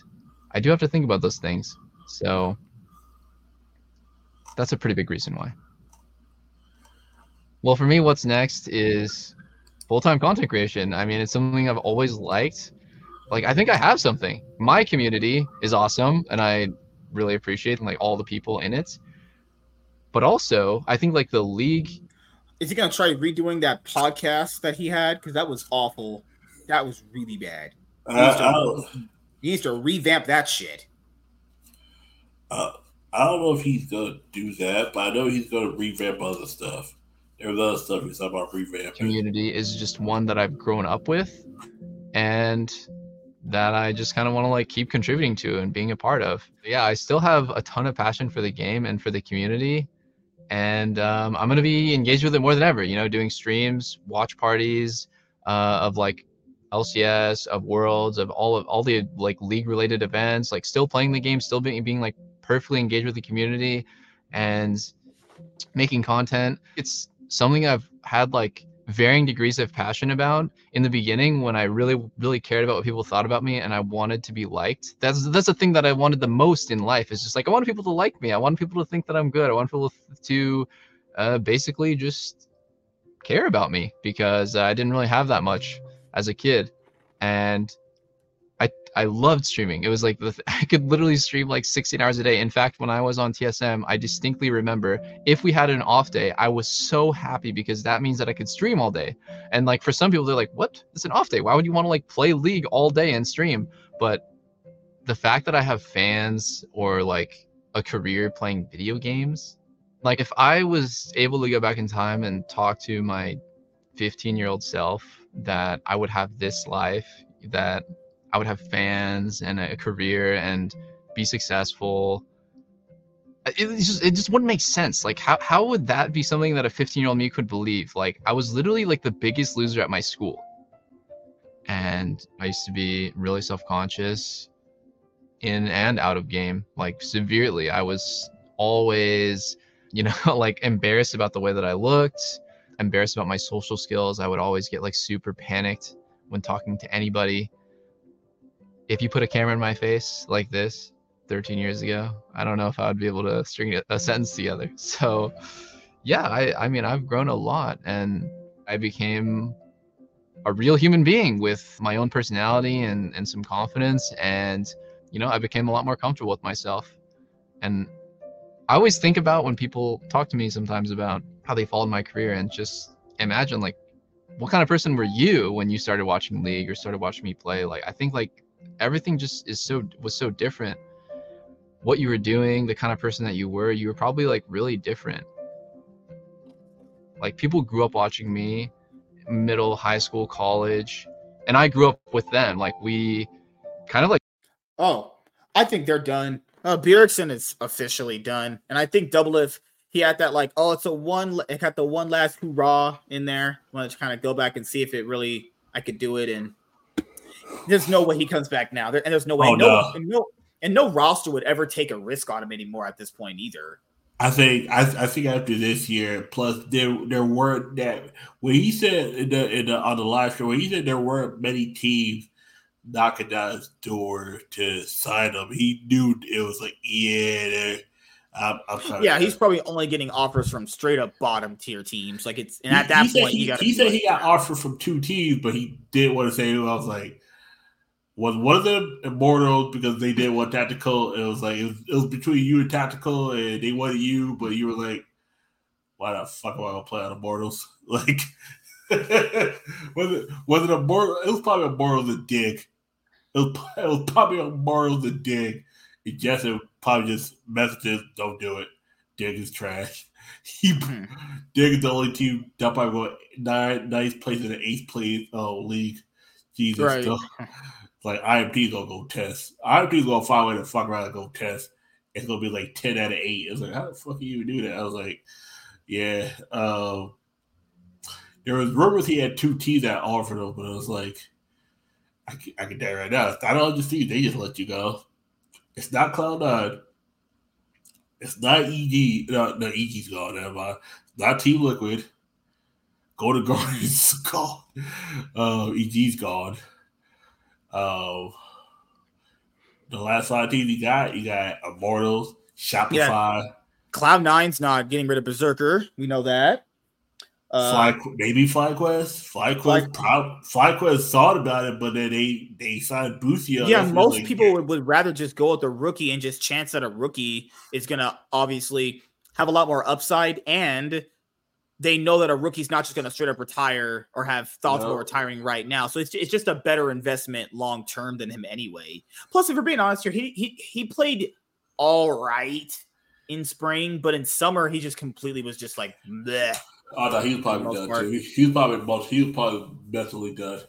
I do have to think about those things. So that's a pretty big reason why. Well, for me, what's next is full time content creation. I mean, it's something I've always liked. Like, I think I have something. My community is awesome, and I really appreciate like all the people in it. But also, I think like the league. Is he gonna try redoing that podcast that he had? Because that was awful. That was really bad. He needs, to, he needs to revamp that shit. Uh, I don't know if he's gonna do that, but I know he's gonna revamp other stuff. There's other stuff he's about revamping. Community is just one that I've grown up with, and that I just kind of want to like keep contributing to and being a part of. Yeah, I still have a ton of passion for the game and for the community. And um, I'm to be engaged with it more than ever, you know, doing streams, watch parties uh, of like LCS, of Worlds, of all of all the like league related events, like still playing the game, still being, being like perfectly engaged with the community and making content. It's something I've had like varying degrees of passion about in the beginning when I really really cared about what people thought about me and I wanted to be liked. That's that's the thing that I wanted the most in life. Is just like I want people to like me. I want people to think that I'm good. I want people to uh, basically just care about me because I didn't really have that much as a kid, and I loved streaming. It was like the, [laughs] I could literally stream like 16 hours a day. In fact, when I was on TSM, I distinctly remember if we had an off day, I was so happy because that means that I could stream all day. And like for some people, they're like, "What? It's an off day. Why would you want to like play League all day and stream?" But the fact that I have fans or like a career playing video games, like if I was able to go back in time and talk to my 15 year old self that I would have this life that I would have fans and a career and be successful. It just it just wouldn't make sense. Like how how would that be something that a 15 year old me could believe? Like I was literally like the biggest loser at my school, and I used to be really self conscious, in and out of game, like severely. I was always, you know, [laughs] like embarrassed about the way that I looked, embarrassed about my social skills. I would always get like super panicked when talking to anybody if you put a camera in my face like this 13 years ago, I don't know if I would be able to string a, sentence together. [laughs] So, yeah, I, I mean, I've grown a lot and I became a real human being with my own personality and, and some confidence. And, you know, I became a lot more comfortable with myself. And I always think about when people talk to me sometimes about how they followed my career and just imagine like, what kind of person were you when you started watching League or started watching me play? Like, I think like everything just is so was so different. What you were doing the kind of person that you were you were probably like really different. Like people grew up watching me middle high school college and i grew up with them. Like we kind of like oh i think they're done. Uh Bjergsen is officially done and i think Doublelift he had that like oh it's a one it got the one last hurrah in there. Wanted to kind of go back and see if it really i could do it and there's no way he comes back now. There, and there's no way oh, no, no. And no and no roster would ever take a risk on him anymore at this point either. I think I, I think after this year, plus there there were that when he said in the, in the, on the live show when he said there weren't many teams knocking down his door to sign him, he knew it was like yeah. I'm, I'm yeah, he's probably only getting offers from straight up bottom tier teams. Like it's and at that he point, he, he, he said he got offers from two teams, but he didn't want to say. I was like, was one of them immortal because they did want tactical. It was like it was, it was, between you and tactical, and they wanted you, but you were like, "Why the fuck am I gonna play on immortals?" [laughs] Like, [laughs] was it was it a more? It was probably of a dig. It was, [laughs] it was probably of a dig. And Jesse probably just messages, "Don't do it. Dig is trash." He Hmm. Dig is the only team that probably go nine ninth place in the eighth place uh, league. Jesus, Right. Like IMP's gonna go test. IMP's gonna find a way to fuck around and go test. It's gonna be like ten out of eight. It's like how the fuck you even do that? I was like, yeah. Um, there was rumors he had two teams that offered him, but it was like, I can, I can you right now, all just teams. They just let you go. It's not Cloud Nine. It's not EG. No, no EG's gone. Never mind. Not Team Liquid. Golden [laughs] Guardians is gone. Uh, EG's gone. Um, the last five teams you got, you got Immortals, Shopify, Cloud Nine's not getting rid of Berserker. We know that. Uh, Fly, maybe FlyQuest. FlyQuest, Fly- FlyQuest thought about it, but then they they signed Boothia. yeah, most like- people would, would rather just go with the rookie and just chance that a rookie is going to obviously have a lot more upside. And they know that a rookie's not just going to straight up retire or have thoughts No. about retiring right now. So it's, it's just a better investment long term than him anyway. Plus, if we're being honest here, he, he, he played all right in spring, but in summer, he just completely was just like, bleh. Oh no, he was probably done part. too. Was probably most. He was probably mentally done.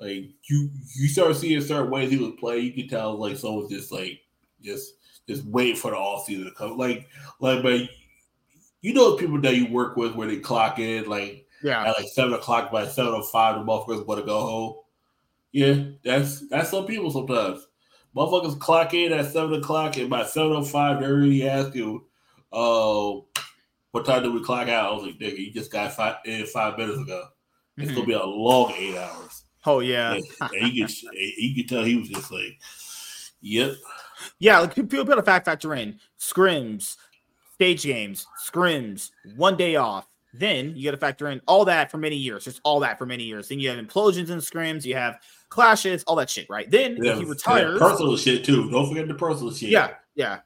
Like you, you start seeing certain ways he was playing. You can tell like someone's just like just just waiting for the off season to come. Like like, but you know the people that you work with where they clock in like yeah. at like seven o'clock by seven o five. The motherfuckers want to go home. Yeah, that's that's some people sometimes. Motherfuckers clock in at seven o'clock and by seven o five they're already asking, "Oh, what time do we clock out?" I was like, "Nigga, you just got five in five minutes ago. It's Mhm. gonna be a long eight hours." Oh, yeah. And, and you could [laughs] you can tell he was just like, "Yep, Yeah, like people put a fact factor in scrims, stage games, scrims, one day off. Then you got to factor in all that for many years, just all that for many years. Then you have implosions and scrims, you have clashes, all that shit, right? Then yeah, he yeah, retires. personal shit too. Don't forget the personal shit. Yeah, yeah.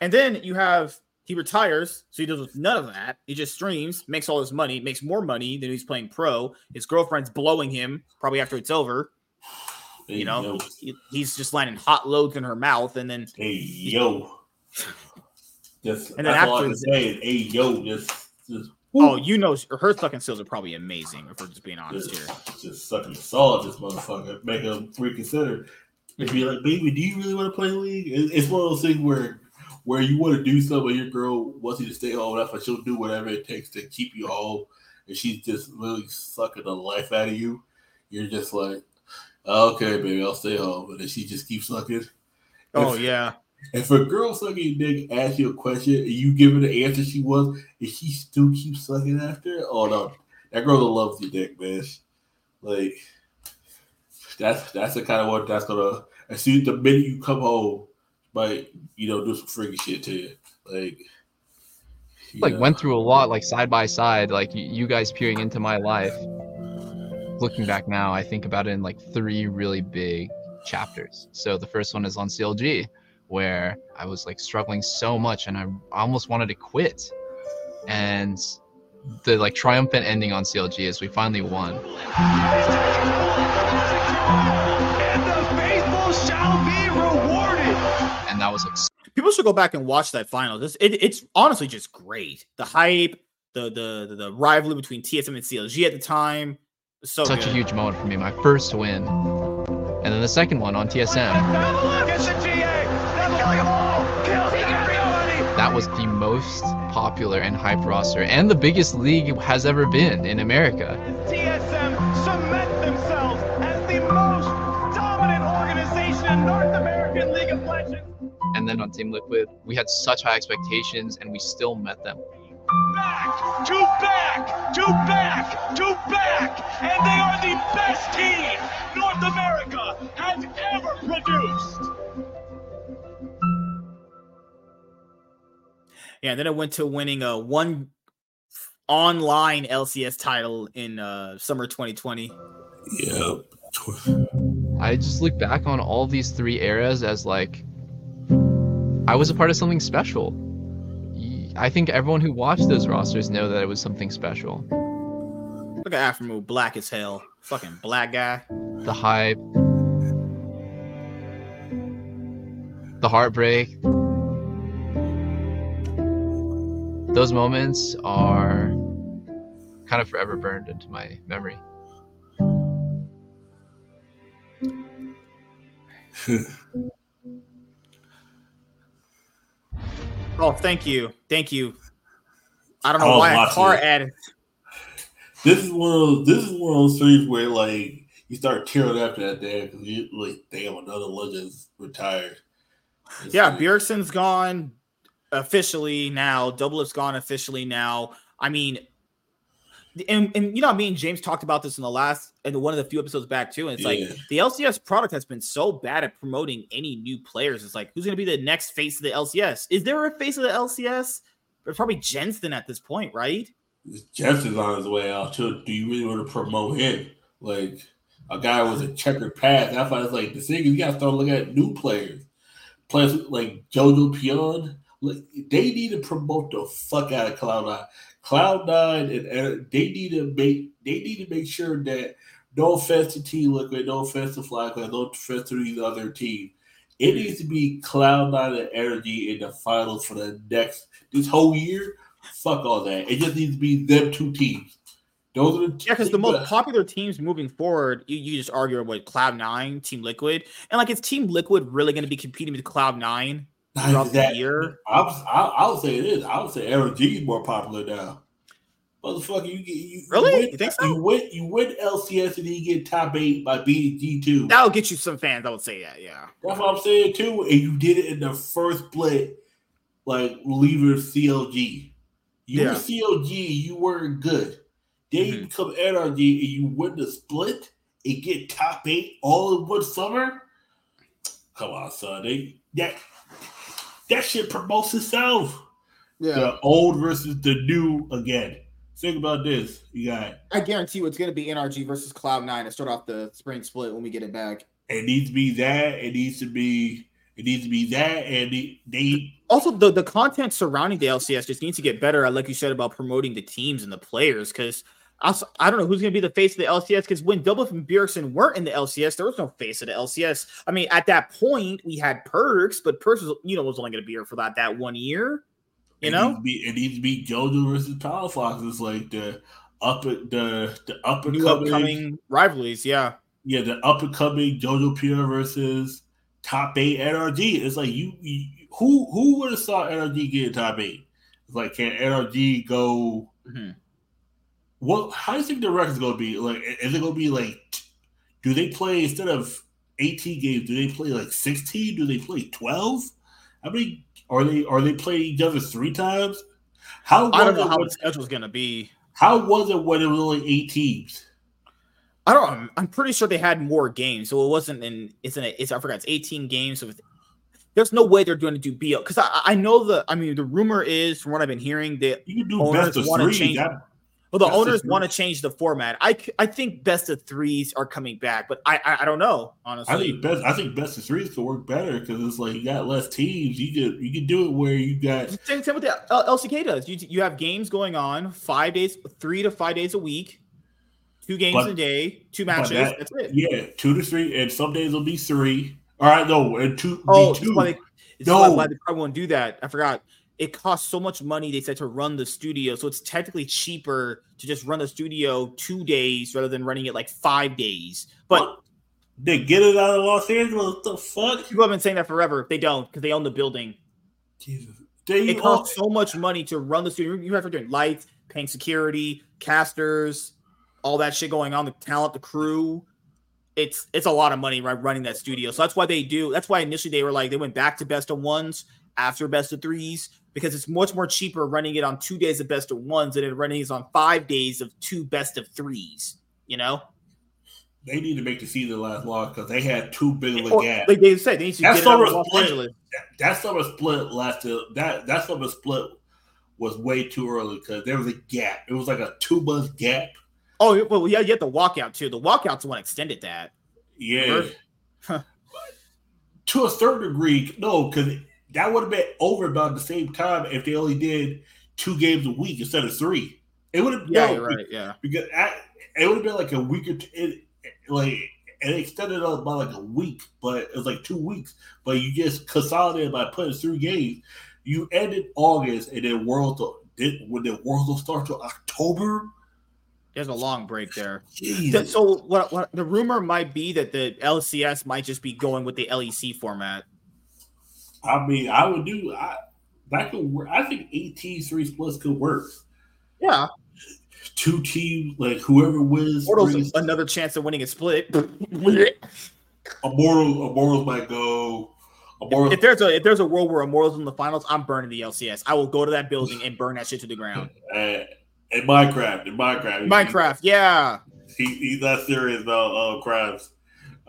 And then you have he retires, so he does none of that. He just streams, makes all his money, makes more money than he's playing pro. His girlfriend's blowing him probably after it's over. Hey, You know, yo, He- he's just landing hot loads in her mouth, and then hey yo." Just And then that's all I after- can say. is, Hey yo, just just oh, you know, her sucking skills are probably amazing. If we're just being honest here. just, just sucking the saw at this motherfucker, make him reconsider. And be like, baby, do you really want to play league? It's one of those things where where you want to do something, and your girl wants you to stay home. That's why she'll do whatever it takes to keep you home, and she's just really sucking the life out of you. You're just like, okay, baby, I'll stay home, and then she just keeps sucking. Oh If- yeah. If a girl sucking your dick asks you a question and you give her the answer she wants, and she still keeps sucking after, it, oh no, that girl loves your dick, man. Like that's that's the kind of one that's gonna as soon the minute you come home, might you know do some freaky shit to you, like you like know. went through a lot like side by side like you guys peering into my life. Looking back now i think about it in like three really big chapters. So the first one is on clg where i was like struggling so much and i almost wanted to quit and the like triumphant ending on clg is we finally won And the faithful shall be rewarded. and that was like People should go back and watch that final. This it, it's honestly just great. The hype, the the the, the rivalry between TSM and CLG at the time. So such a huge moment for me my first win and then the second one on tsm that was the most popular and hyped roster and the biggest league has ever been in America. TSM cement themselves as the most dominant organization in North American League of Legends. And then on Team Liquid, we had such high expectations and we still met them. Back to back to back to back, and they are the best team North America has ever produced. Yeah, then it went to winning a one online LCS title in uh summer 2020. yeah. I just look back on all these three eras as like, I was a part of something special. I think everyone who watched those rosters know that it was something special. Look at Afro black as hell. Fucking black guy. The hype. The heartbreak. Those moments are kind of forever burned into my memory. [laughs] Oh, thank you. Thank you. I don't know Oh, why a watch car it. ad. This is one of those, this is one of those things where like you start tearing up that day because you like damn another legend's retired. It's Yeah, like- Bjergsen's gone officially now. Double has gone officially now. I mean, and, and you know, me and James talked about this in the last and one of the few episodes back too. And it's Yeah. like the LCS product has been so bad at promoting any new players. It's like, who's going to be the next face of the LCS? Is there a face of the LCS? It's probably Jensen at this point, right? Jensen's on his way out too. Do you really want to promote him? Like a guy with a checkered past. That's why it's like the thing is you gotta start looking at new players. Players like Jojopyun. They need to promote the fuck out of Cloud Nine. Cloud Nine and Air- they need to make they need to make sure that no offense to Team Liquid, no offense to FlyQuest, no offense to these other teams. It needs to be Cloud Nine and Energy in the finals for the next this whole year. Fuck all that. It just needs to be them two teams. Those are the Yeah, because the most that- popular teams moving forward, you, you just argue with Cloud Nine, Team Liquid, and like is Team Liquid really going to be competing with Cloud Nine throughout that- the year? I, I, would say it is. I would say LG is more popular now. Motherfucker, you get you Really? You, win, You think so? You win, you win LCS and then you get top eight by beating G two. That'll get you some fans. I would say that. Yeah. That's what I'm saying too. And you did it in the first split, like leaving CLG. You Yeah. were CLG, you weren't good. Then you Mhm. become NRG and you win the split and get top eight all in one summer. Come on, son. They that that shit promotes itself. Yeah. The old versus the new again. Think about this. You got I guarantee you it's going to be NRG versus Cloud Nine to start off the spring split when we get it back. it needs to be that. It needs to be it needs to be that, and they, they Also, the, the content surrounding the LCS just needs to get better, like you said, about promoting the teams and the players. Because also, I don't know who's going to be the face of the LCS. Because when Double and Bjergsen weren't in the LCS, there was no face of the LCS. I mean, at that point, we had Perkz, but Perkz, was, you know, was only going to be here for that that one year. You it know, needs be, it needs to be JoJo versus Palafox. It's like the up the the up and coming, rivalries. Yeah, yeah, the up and coming Jojopyun versus top eight NRG. It's like you, you who who would have saw NRG get top eight? It's like can NRG go? Mhm. What? How do you think the record's gonna be? Like, is it gonna be like? Do they play instead of eighteen games? Do they play like sixteen? Do they play twelve? How many are they? Are they playing each other three times? How I don't know it how the schedule's going to be. how was it when it was only eight teams? I don't. I'm, I'm pretty sure they had more games, so it wasn't in. It's in. A, it's I forgot. It's 18 games. So there's no way they're going to do BL because I, I know the. I mean, the rumor is from what I've been hearing that You can do best of three. That, well, the Best owners want to change the format. I, I think best of threes are coming back, but I I, I don't know honestly. I think best. I think best of threes could work better because it's like you got less teams. You could you could do it where you got same, same with the LCK does. You you have games going on five days, three to five days a week, two games But- a day, two matches. that- that's it. yeah two to three, and some days will be three. All right, no, and two. Oh, two. why they, it's No. why they probably won't do that. I forgot. It costs so much money, they said, to run the studio. So it's technically cheaper to just run the studio two days rather than running it like five days. But What? they get it out of Los Angeles. What the fuck? people have been saying that forever. They don't because they own the building. Jesus, they It costs so much money to run the studio. You have to do lights, paying security, casters, all that shit going on, the talent, the crew. It's it's a lot of money right running that studio. So that's why they do. That's why initially they were like they went back to best of ones after best of threes because it's much more cheaper running it on two days of best of ones than it running it on five days of two best of threes. You know, they need to make the season last long because they had too big of a gap. like they said, they need to That's get summer split. That summer split lasted. That that summer split was way too early because there was a gap. It was like a two month gap. Oh well, yeah, you had the walkout too. The walkout's the one extended that. Yeah. Huh. to a certain degree, no, because that would have been over about the same time if they only did two games a week instead of three. It would have Yeah, no, right. Yeah. because I, it would have been like a week or two. It, like it extended up by like a week, but it was like two weeks. But you just consolidated by putting three games. You ended August, and then World did when the World will start till October. There's a long break there. Jesus. So what, what the rumor might be that the LCS might just be going with the LEC format. I mean, I would do. I that could work. I think eight teams, three splits could work. Yeah. Two teams, like whoever wins, Portal's three, another chance of winning a split. Immortal, Immortals might go. Immortals, if there's a if there's a world where Immortals in the finals, I'm burning the LCS. I will go to that building and burn that shit to the ground. in Minecraft, in Minecraft, Minecraft, yeah. He, he's not serious about uh, crimes.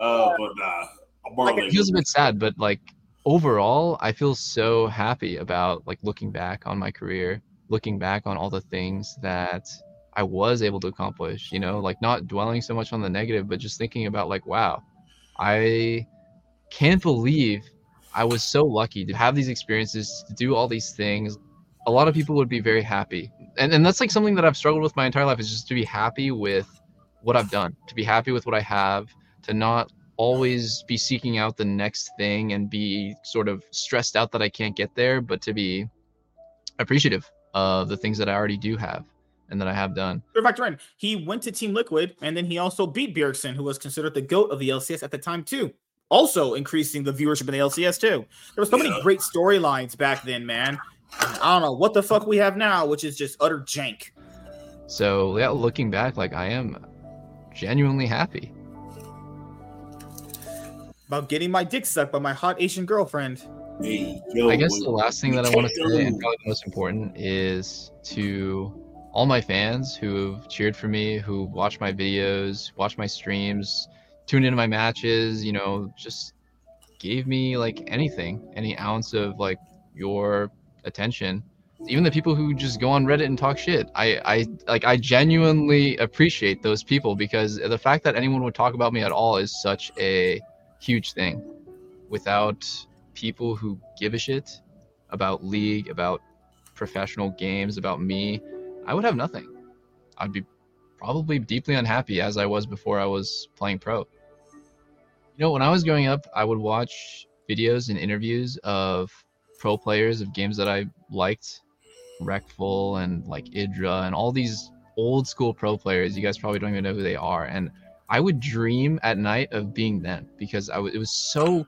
Uh, but nah, Immortal Like, it ain't feels a bit sad, but like overall, I feel so happy about like looking back on my career, looking back on all the things that I was able to accomplish. You know, like not dwelling so much on the negative, but just thinking about like, wow, I can't believe I was so lucky to have these experiences, to do all these things. A lot of people would be very happy. And and that's like something that I've struggled with my entire life is just to be happy with what I've done, to be happy with what I have, to not always be seeking out the next thing and be sort of stressed out that I can't get there, but to be appreciative of the things that I already do have and that I have done. Pure factor in. He went to Team Liquid and then he also beat Bjergsen, who was considered the GOAT of the LCS at the time, too. Also increasing the viewership in the LCS, too. There were so many great storylines back then, man. I don't know what the fuck we have now, which is just utter jank. So yeah, looking back, like I am genuinely happy. About getting my dick sucked by my hot Asian girlfriend. Hey, yo, I guess the last thing that I want to can't say, and probably the most important, is to all my fans who've cheered for me, who watch my videos, watch my streams, tuned into my matches, you know, just gave me like anything, any ounce of like your attention. Even the people who just go on Reddit and talk shit. I, I like I genuinely appreciate those people because the fact that anyone would talk about me at all is such a huge thing. Without people who give a shit about league, about professional games, about me, I would have nothing. I'd be probably deeply unhappy as I was before I was playing pro. You know, when I was growing up, I would watch videos and interviews of pro players of games that I liked, Recful and like Idra and all these old school pro players. You guys probably don't even know who they are. And I would dream at night of being them because I w- it was so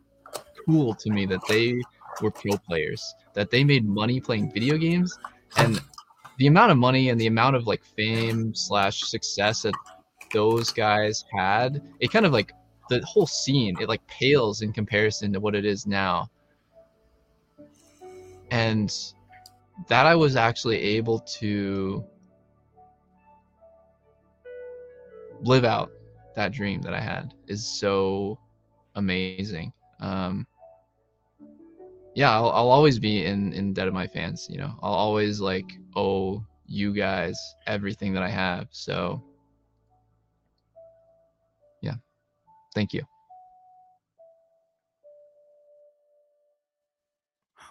cool to me that they were pro players, that they made money playing video games, and the amount of money and the amount of like fame slash success that those guys had, it kind of like the whole scene, it like pales in comparison to what it is now. And that I was actually able to live out that dream that I had is so amazing. Um, yeah, I'll, I'll always be in in debt of my fans. You know, I'll always like owe you guys everything that I have. So, yeah, thank you.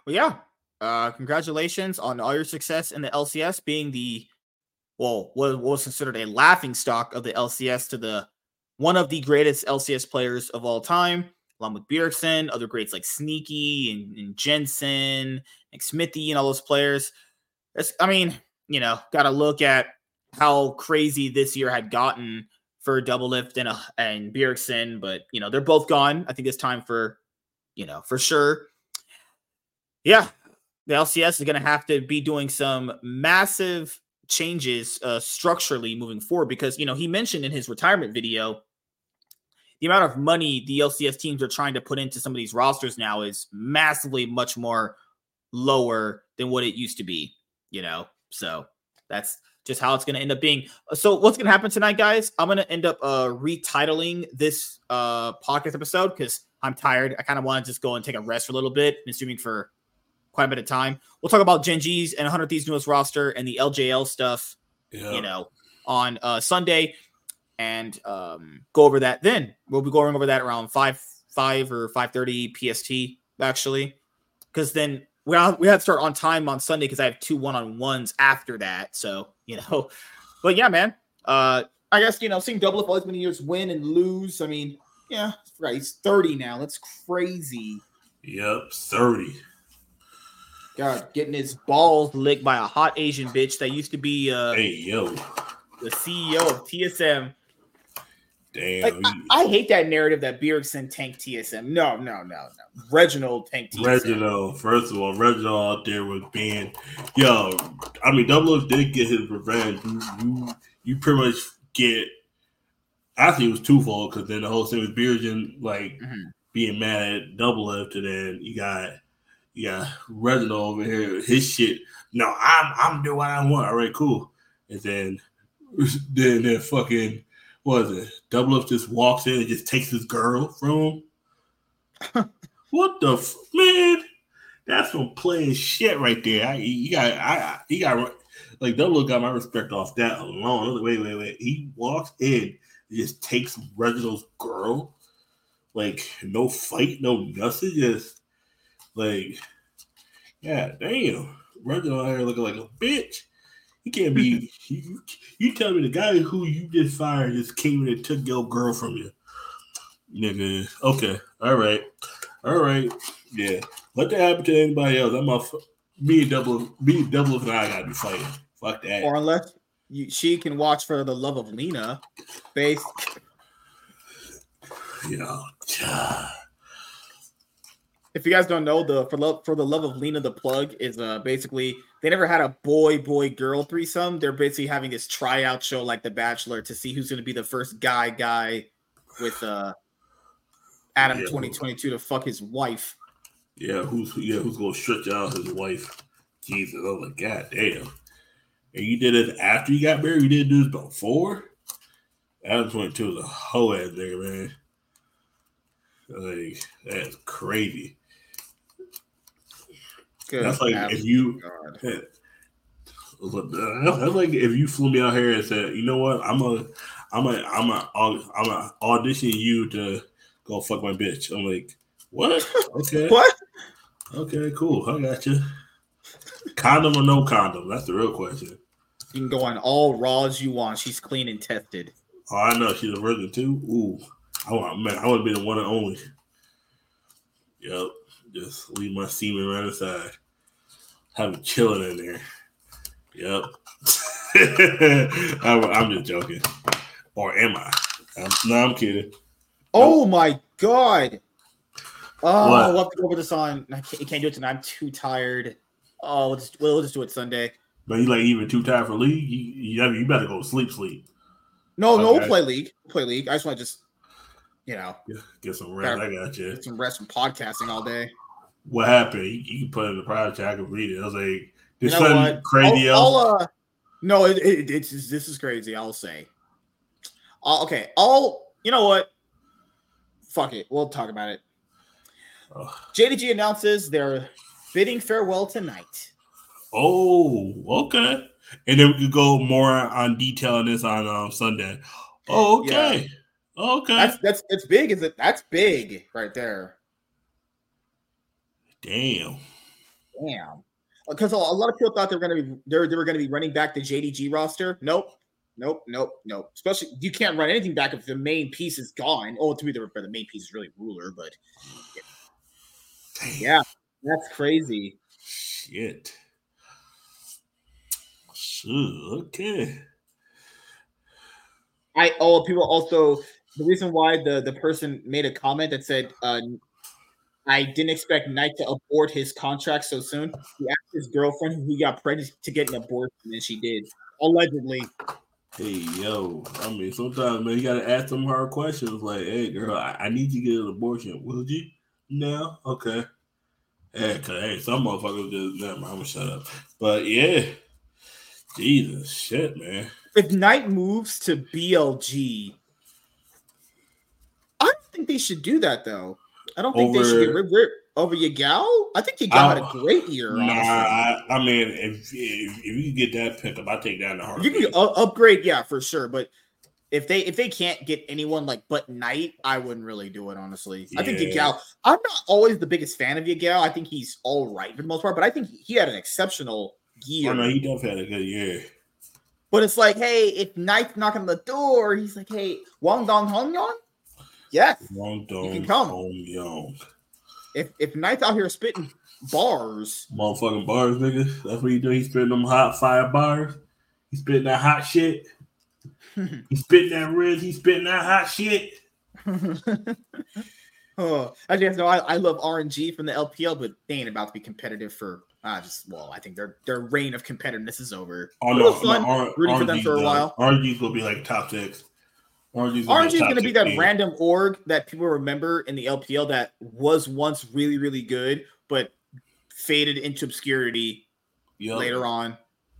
Well, yeah. Uh, congratulations on all your success in the LCS, being the well, what was considered a laughing stock of the LCS to the one of the greatest LCS players of all time, along with Bjergsen, other greats like Sneaky and, and Jensen, and Smoothie, and all those players. It's, I mean, you know, got to look at how crazy this year had gotten for Doublelift and uh, and Bjergsen, but you know, they're both gone. I think it's time for, you know, for sure. Yeah, the LCS is going to have to be doing some massive changes uh, structurally moving forward because you know he mentioned in his retirement video the amount of money the LCS teams are trying to put into some of these rosters now is massively much more lower than what it used to be. You know, so that's just how it's going to end up being. So what's going to happen tonight, guys? I'm going to end up uh retitling this uh podcast episode because I'm tired. I kind of want to just go and take a rest for a little bit. Been streaming for quite a bit of time. We'll talk about Gen G's and 100 Thieves newest roster and the LJL stuff, Yeah. you know, on uh Sunday and um go over that then. We'll be going over that around 5 5 or 5:30 PST actually. Cuz then we have, we have to start on time on Sunday cuz I have two one-on-ones after that. So, you know, [laughs] but yeah, man. Uh, I guess you know, seeing double up all these many years win and lose. I mean, yeah, right. He's 30 now. That's crazy. Yep, 30. God, getting his balls licked by a hot Asian bitch that used to be uh Hey, yo. the CEO of TSM. Damn. Like, I, I hate that narrative that Bjergsen tanked TSM. No, no, no, no. Reginald tanked TSM. Reginald, first of all, Reginald out there was being, yo. I mean, Double did get his revenge. You, you, you pretty much get. I think it was twofold because then the whole thing was Bjergsen like Mhm. being mad at Double F, and then you got, you got Reginald over here. His shit. No, I'm, I'm doing what I want. All right, cool. And then, [laughs] then, then fucking, what is it? Double Up just walks in and just takes his girl from him. [laughs] What the f- man? That's some playing shit right there. I, you got, I, got like Double got my respect off that alone. Wait, wait, wait. He walks in, and just takes Reginald's girl, like no fight, no nothing, just like, yeah, damn. Reginald out here looking like a bitch. He can't be. you, you tell me the guy who you just fired just came in and took your girl from you, nigga. Okay, all right. All right, yeah. Let that happen to anybody else. I'm off. Me and double, me and double, and I gotta be fighting. Fuck that. Or unless you, she can watch for the love of Lena. Based Yeah. if you guys don't know, the for love for the love of Lena, the plug is uh basically they never had a boy boy girl threesome. They're basically having this tryout show like The Bachelor to see who's going to be the first guy guy with uh Adam Yeah. 2022 to fuck his wife. Yeah, who's yeah, who's gonna stretch out his wife? Jesus, was like, God damn. And you did it after you got married, you didn't do this before? Adam 22 is a hoe ass nigga, man. Like, that's crazy. Good. That's like if you God. [laughs] That's like if you flew me out here and said, you know what, I'm a, I'm a, I'm a, I'm a audition you to go fuck my bitch. I'm like, what? Okay, [laughs] What? okay, cool. I got you. Condom or no condom? That's the real question. You can go on all raws you want. She's clean and tested. Oh, I know she's a virgin too. Ooh, I want man, I want to be the one and only. Yep, just leave my semen right aside. Have it chilling in there. Yep. [laughs] I'm, I'm just joking, or am I? I'm, no, I'm kidding. Oh my god. Oh, What? we'll have to go over this on. I can't, you can't do it tonight. I'm too tired. Oh, we'll just, we'll just do it Sunday. But you like even too tired for league? You, you, you better go sleep, sleep. No, no, we'll play league. We'll play league. I just want to just, you know, Get some rest. I got you. get some rest from podcasting all day. What happened? You, you can put it in the private chat. I can read it. I was like, You this know something crazy I'll. I'll, uh, no, it, it, it's this is crazy. I'll say. Uh, okay, I'll. You know what? Fuck it. We'll talk about it. JDG announces they're bidding farewell tonight. Oh, okay. And then we could go more on detail on this on um, Sunday. Oh, okay. Okay. That's that's it's big. Is it? That's big right there. Damn. Damn. Because a a lot of people thought they were going to be they they were going to be running back the JDG roster. Nope. Nope. Nope. Nope. Especially you can't run anything back if the main piece is gone. Oh, to me, the, the main piece is really ruler, but Damn. yeah, that's crazy. Shit. Shit. Okay. I oh people also the reason why the the person made a comment that said uh I didn't expect Knight to abort his contract so soon. He asked his girlfriend who he got pregnant to get an abortion, and she did. Allegedly. Hey, yo. I mean, sometimes, man, you got to ask them hard questions like, hey, girl, I, I need you to get an abortion. Will you? No? Okay. Hey, cause, hey, some motherfuckers just, never mind, I'm going to shut up. But yeah. Jesus, shit, man. If Knight moves to BLG, I don't think they should do that though. I don't think they should get rid over Yagao. I think Yagao had a great year. Nah. I, I mean, if, if if you get that pickup, I take that in the heart. You can upgrade, yeah, for sure. But if they if they can't get anyone like but Knight, I wouldn't really do it. Honestly, I think Yeah. Yagao. I'm not always the biggest fan of Yagao. I think he's all right for the most part, but I think he had an exceptional year. Oh, no, he definitely had a good year. But it's like, hey, if Knight's knocking on the door, he's like, hey, Wang Dong Hong Yong? Yes. Wong Dong can come. Young. If if Knight's out here spitting bars, Motherfucking bars, nigga. That's what he do. He spitting them hot fire bars. He spitting that hot shit. [laughs] he spitting that red. He spitting that hot shit. [laughs] oh, I just know I, I love RNG from the LPL, but they ain't about to be competitive for uh just well, I think their their reign of competitiveness is over. Oh no, no R- rooting for them for a while. RNG's gonna be like top six. RNG is going to be that team. random org that people remember in the LPL that was once really, really good, but faded into obscurity Yup. later on.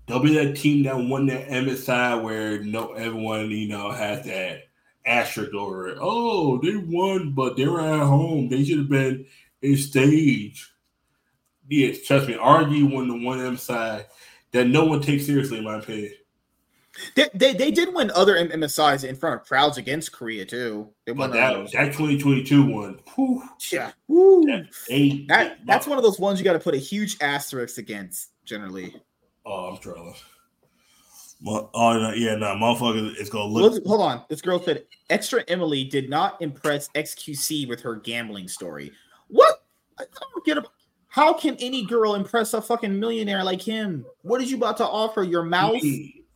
They'll be that team that won that MSI where no everyone you know has that asterisk over it. Oh, they won, but they were at home. They should have been in stage. Yeah, trust me, RG won the one MSI that no one takes seriously, in my opinion. They, they, they did win other MSIs in front of crowds against Korea too. They But that that 2022 one, whew, yeah. That, they, That that's one of those ones you got to put a huge asterisk against. Generally, Oh, I'm trolling. Well, oh no, yeah, no, motherfucker, it's gonna look. Look- hold on. This girl said extra Emily did not impress XQC with her gambling story. What? I don't get it. How can any girl impress a fucking millionaire like him? What is you about to offer? Your mouth?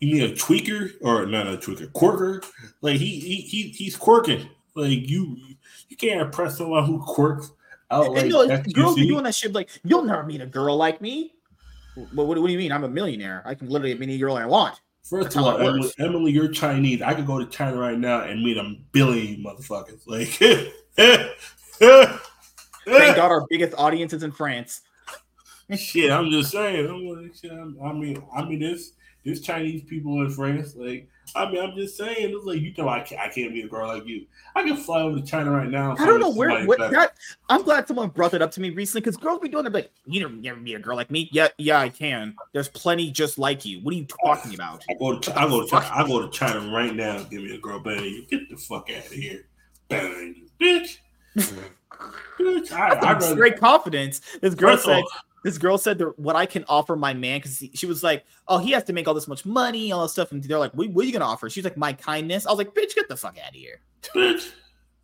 You mean a tweaker or not a tweaker, quirker? Like he he, he he's quirking. Like you you can't impress someone who quirks out like and no, that. girls be doing that shit. Like, you'll never meet a girl like me. What, what, what do you mean? I'm a millionaire. I can literally meet any girl I want. First That's of all, Emily. Emily, you're Chinese. I could go to China right now and meet a billion motherfuckers. Like, [laughs] Thank God our biggest audience is in France. shit. I'm just saying. I'm like, shit, I'm- I mean, I mean, this there's Chinese people in France. Like, I mean, I'm just saying. It's like you know, I can't, I can't be a girl like you. I can fly over to China right now. I don't know where what better. that. I'm glad someone brought that up to me recently because girls be doing it. Like, you never, never meet a girl like me. Yeah, yeah, I can. There's plenty just like you. What are you talking about? I go to I go to China, I go to China right now. Give me a girl better than you. Get the fuck out of here, better than you, bitch. [laughs] bitch, I, I With rather, great confidence. This girl said. all- This girl said what I can offer my man because she was like, "Oh, he has to make all this much money, all this stuff," and they're like, "What, what are you gonna offer?" She's like, "My kindness." I was like, "Bitch, get the fuck out of here." bitch.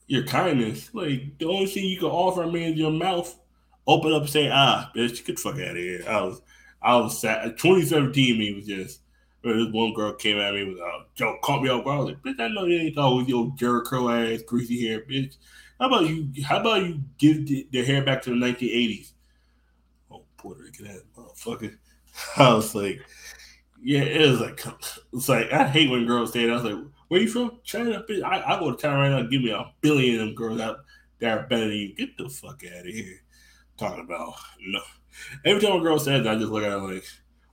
Your kindness, like the only thing you can offer a man is your mouth. Open up and say, ah, bitch, get the fuck out of here. I was, I was sad. Uh, 2017 me was just. Uh, this one girl came at me with uh, a joke, caught me off guard. I was like, bitch, I know you ain't talking with your Jericho ass, greasy hair, bitch. How about you? How about you give the, the hair back to the 1980s? Puerto Rican ass motherfucker. [laughs] I was like, yeah, it was like, it's like I hate when girls say that. I was like, where you from? China, bitch. I, I go to China right now. Give me a billion of them girls out that are better than you. Get the fuck out of here. Talking about no. Every time a girl says that, I just look at her like,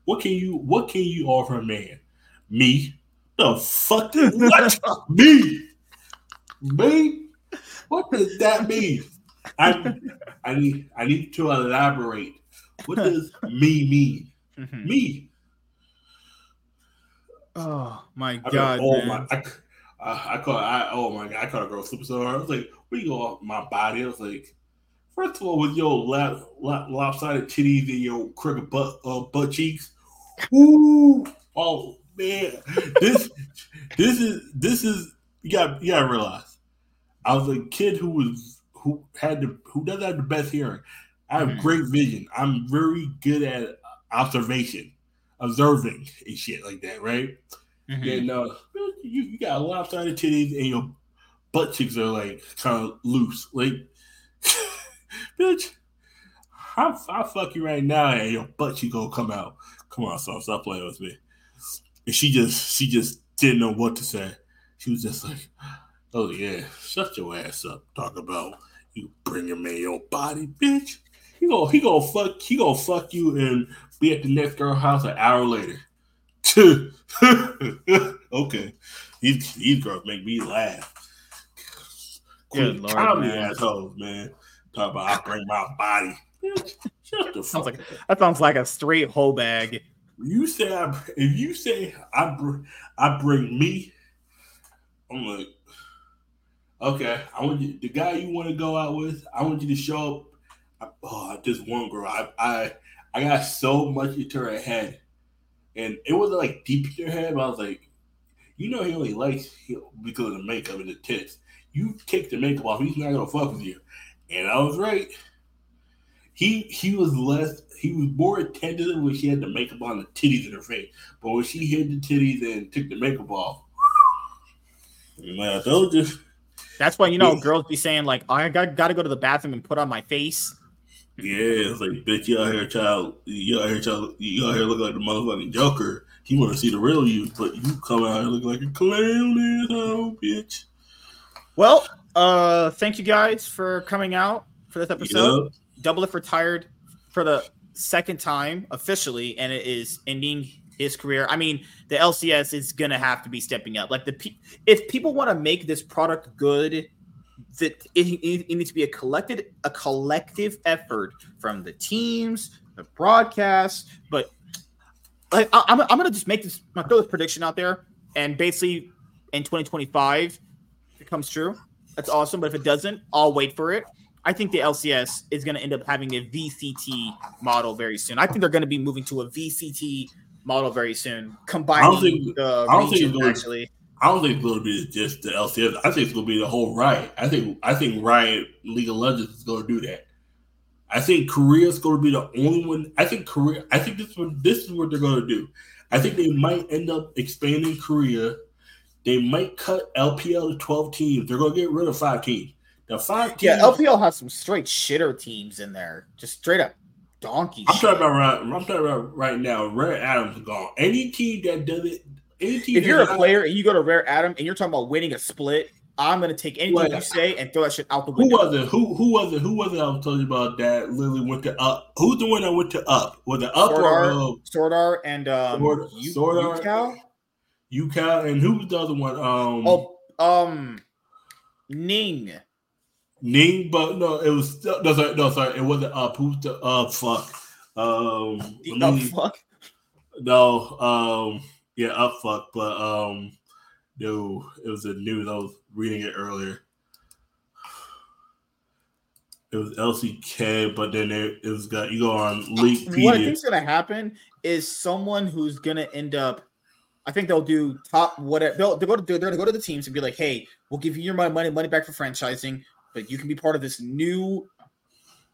what can you what can you offer a man? Me? The fuck? What? [laughs] me? Me? What does that mean? I I need I need to elaborate. What does me mean? Me? Oh my I god! oh man. my! I, I, caught. I oh my god! I caught a girl super so hard. I was like, "Where you go off my body?" I was like, first of all, with your lopsided titties and your crooked butt uh, butt cheeks. Ooh, oh man, this [laughs] this is this is you got you gotta realize. I was a kid who was who had the who doesn't have the best hearing. I have Mhm. great vision. I'm very good at observation, observing and shit like that, right? Mhm. Yeah, no, you, you got lopsided titties and your butt cheeks are like kind of loose. Like, [laughs] bitch, I, I fuck you right now and your butt cheek gonna come out. Come on, son, stop playing with me. And she just, she just didn't know what to say. She was just like, oh yeah, shut your ass up. Talk about you bring him in your body, bitch. He gonna, he gonna fuck, he gonna fuck you and be at the next girl house an hour later. [laughs] okay. These, these girls make me laugh. Good Queen Lord, comedy man. assholes, man. Talk about I bring my body. Bitch, [laughs] Shut the Sounds fuck like that sounds like a straight hoe bag. you say I, if you say I br- I bring me, I'm like, okay. I want you the guy you want to go out with. I want you to show up. I, oh, this one girl. I I I got so much into her head, and it wasn't like deep in her head. But I was like, you know, he only likes you because of the makeup and the tits. You take the makeup off, he's not gonna fuck with you. And I was right. He he was less he was more attentive when she had the makeup on the titties in her face. But when she hid the titties and took the makeup off, man, those just That's why you know girls be saying like, oh, I got, got to go to the bathroom and put on my face. Yeah, it's like bitch, you out here, child, you out here, child, you out here look like the motherfucking Joker. He want to see the real you, but you come out here looking like a clown asshole, bitch. Well, uh, thank you guys for coming out for this episode. Yup. Double If retired for the second time officially, and it is ending his career. I mean, the LCS is gonna have to be stepping up. Like the if people want to make this product good, that it, it, it needs to be a collected a collective effort from the teams, the broadcast. But like, I, I'm I'm gonna just make this my throw this prediction out there, and basically in 2025, if it comes true, that's awesome. But if it doesn't, I'll wait for it. I think the LCS is going to end up having a VCT model very soon. I think they're going to be moving to a VCT model very soon, combining think- the I don't think regions, it's actually. I don't think it's going to be just the LCS. I think it's going to be the whole Riot. I think I think Riot League of Legends is going to do that. I think Korea is going to be the only one. I think Korea. I think this one. This is what they're going to do. I think they might end up expanding Korea. They might cut LPL to twelve teams. They're going to get rid of five teams. The five teams. Yeah, LPL has some straight shitter teams in there. Just straight up donkey. I'm shit. talking about right. I'm talking about right now. Red Adams gone. Any team that doesn't 18 if you're a player and you go to Rare Atom and you're talking about winning a split, I'm gonna take anything like, you say and throw that shit out the window. Who was it? Who who was it? Who was it? I was telling you about that. Lily went to up. Who's the one that went to up? Was the up Sword or Art, uh, Sword and um, Sword, Art, UCal? UCal and who was the other one? Um, oh, um, Ning. Ning, but no, it was no sorry, no sorry, it wasn't up. Who's the uh fuck? Um, the fuck? No, um yeah, up fuck, but um, no, it was a news. I was reading it earlier. It was LCK, but then it, it was got you go on League What I think's gonna happen is someone who's gonna end up. I think they'll do top whatever. They'll, they'll go to they're gonna go to the teams and be like, "Hey, we'll give you your money money money back for franchising, but you can be part of this new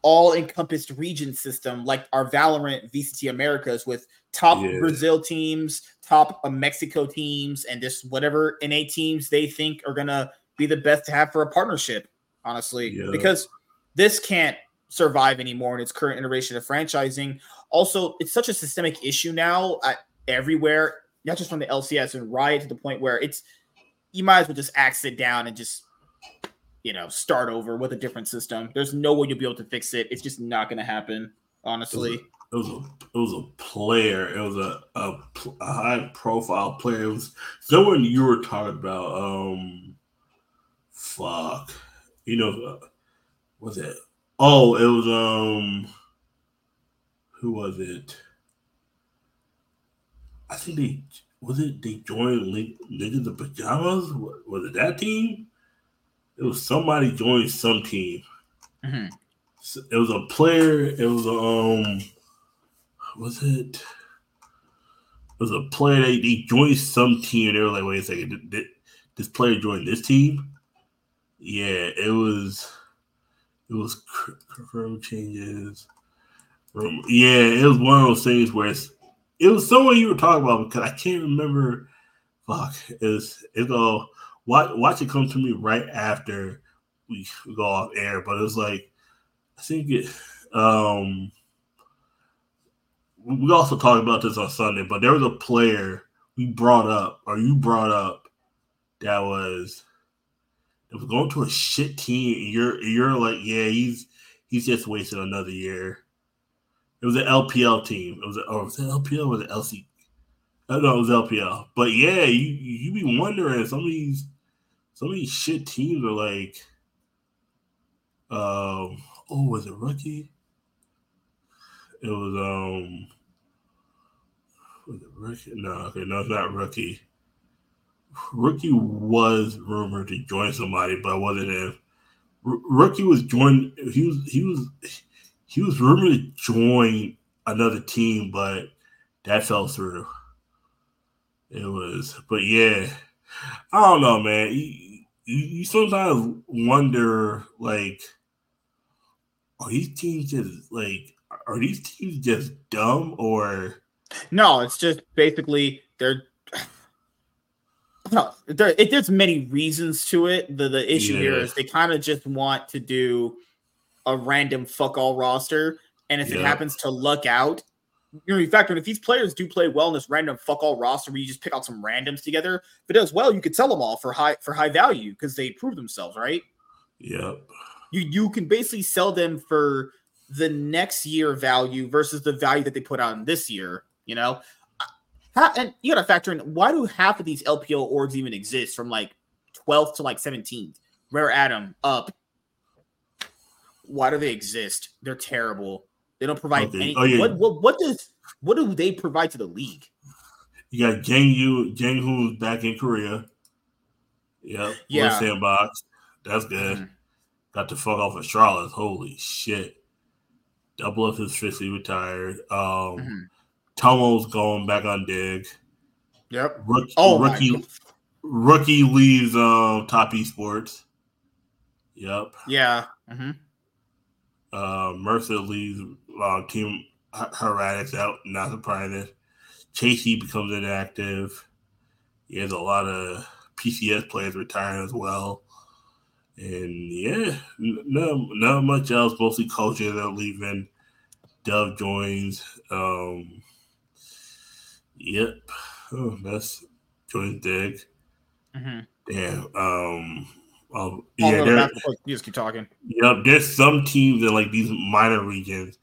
all-encompassed region system like our Valorant VCT Americas with top Yeah. Brazil teams, top uh, Mexico teams, and just whatever NA teams they think are gonna be the best to have for a partnership. Honestly, Yeah. because this can't survive anymore in its current iteration of franchising. Also, it's such a systemic issue now uh, everywhere, not just from the LCS and Riot to the point where it's you might as well just axe it down and just you know start over with a different system. There's no way you'll be able to fix it. It's just not going to happen, honestly. It was a it was a player. It was a a, a high profile player. It was someone you were talking about. Um, fuck, you know, uh, was it? Oh, it was um, who was it? I think they was it. They joined Link Niggas the Pajamas. Was it that team? It was somebody joined some team. Mhm. It was a player. It was um, was it? It was a player. They, joined some team. They were like, wait a second, did, did this player joined this team? Yeah, it was. It was crow changes. Um, yeah, it was one of those things where it was someone you were talking about because I can't remember. Fuck, it's it's all watch watch it come to me right after we go off air, but it was like I think it. Um, we also talked about this on Sunday, but there was a player we brought up, or you brought up, that was that was going to a shit team. You're you're like, yeah, he's he's just wasted another year. It was an LPL team. It was a, or was it LPL or was LC? I don't know it was LPL. But yeah, you you be wondering some of these some of these shit teams are like um oh was it rookie? It was um was it rookie? No, okay, no, it's not rookie. Rookie was rumored to join somebody, but wasn't him. R- rookie was joined. He was he was he was rumored to join another team, but that fell through. It was, but yeah, I don't know, man. You, you, you sometimes wonder, like, are these teams just like, are these teams just dumb or? No, it's just basically they're. No, there, it, there's many reasons to it. The the issue here Yeah. is they kind of just want to do a random fuck all roster, and if it happens to luck out, you know, in fact, if these players do play well in this random fuck all roster where you just pick out some randoms together, if it does well, you could sell them all for high for high value because they prove themselves, right? Yep. You you can basically sell them for the next year value versus the value that they put on this year. You know, Ha- and you got to factor in why do half of these LPL orgs even exist from like 12th to like 17th? Rare Atom up. Why do they exist? They're terrible. They don't provide Okay. anything. Oh, yeah. What what what does what do they provide to the league? You got Jang Yu, Jang Who's back in Korea. Yep. Yeah. Sandbox. That's good. Mhm. Got the fuck off of Charlotte. Holy shit. Double F is officially retired. Um Mhm. Tomo's going back on dig. Yep. Oh rookie God. rookie leaves um top esports. Yep. Yeah. hmm Uh Mersa leaves uh, team Her- Heretics out, not surprising. Chasey becomes inactive. He has a lot of PCS players retiring as well. And yeah, not, no, not much else. Mostly coaches are leaving. Dove joins. Um, yep. Oh, that's joins Dig. hmm Damn. Um, um, Yeah, yeah, there, you just keep talking. Yep, there's some teams in like these minor regions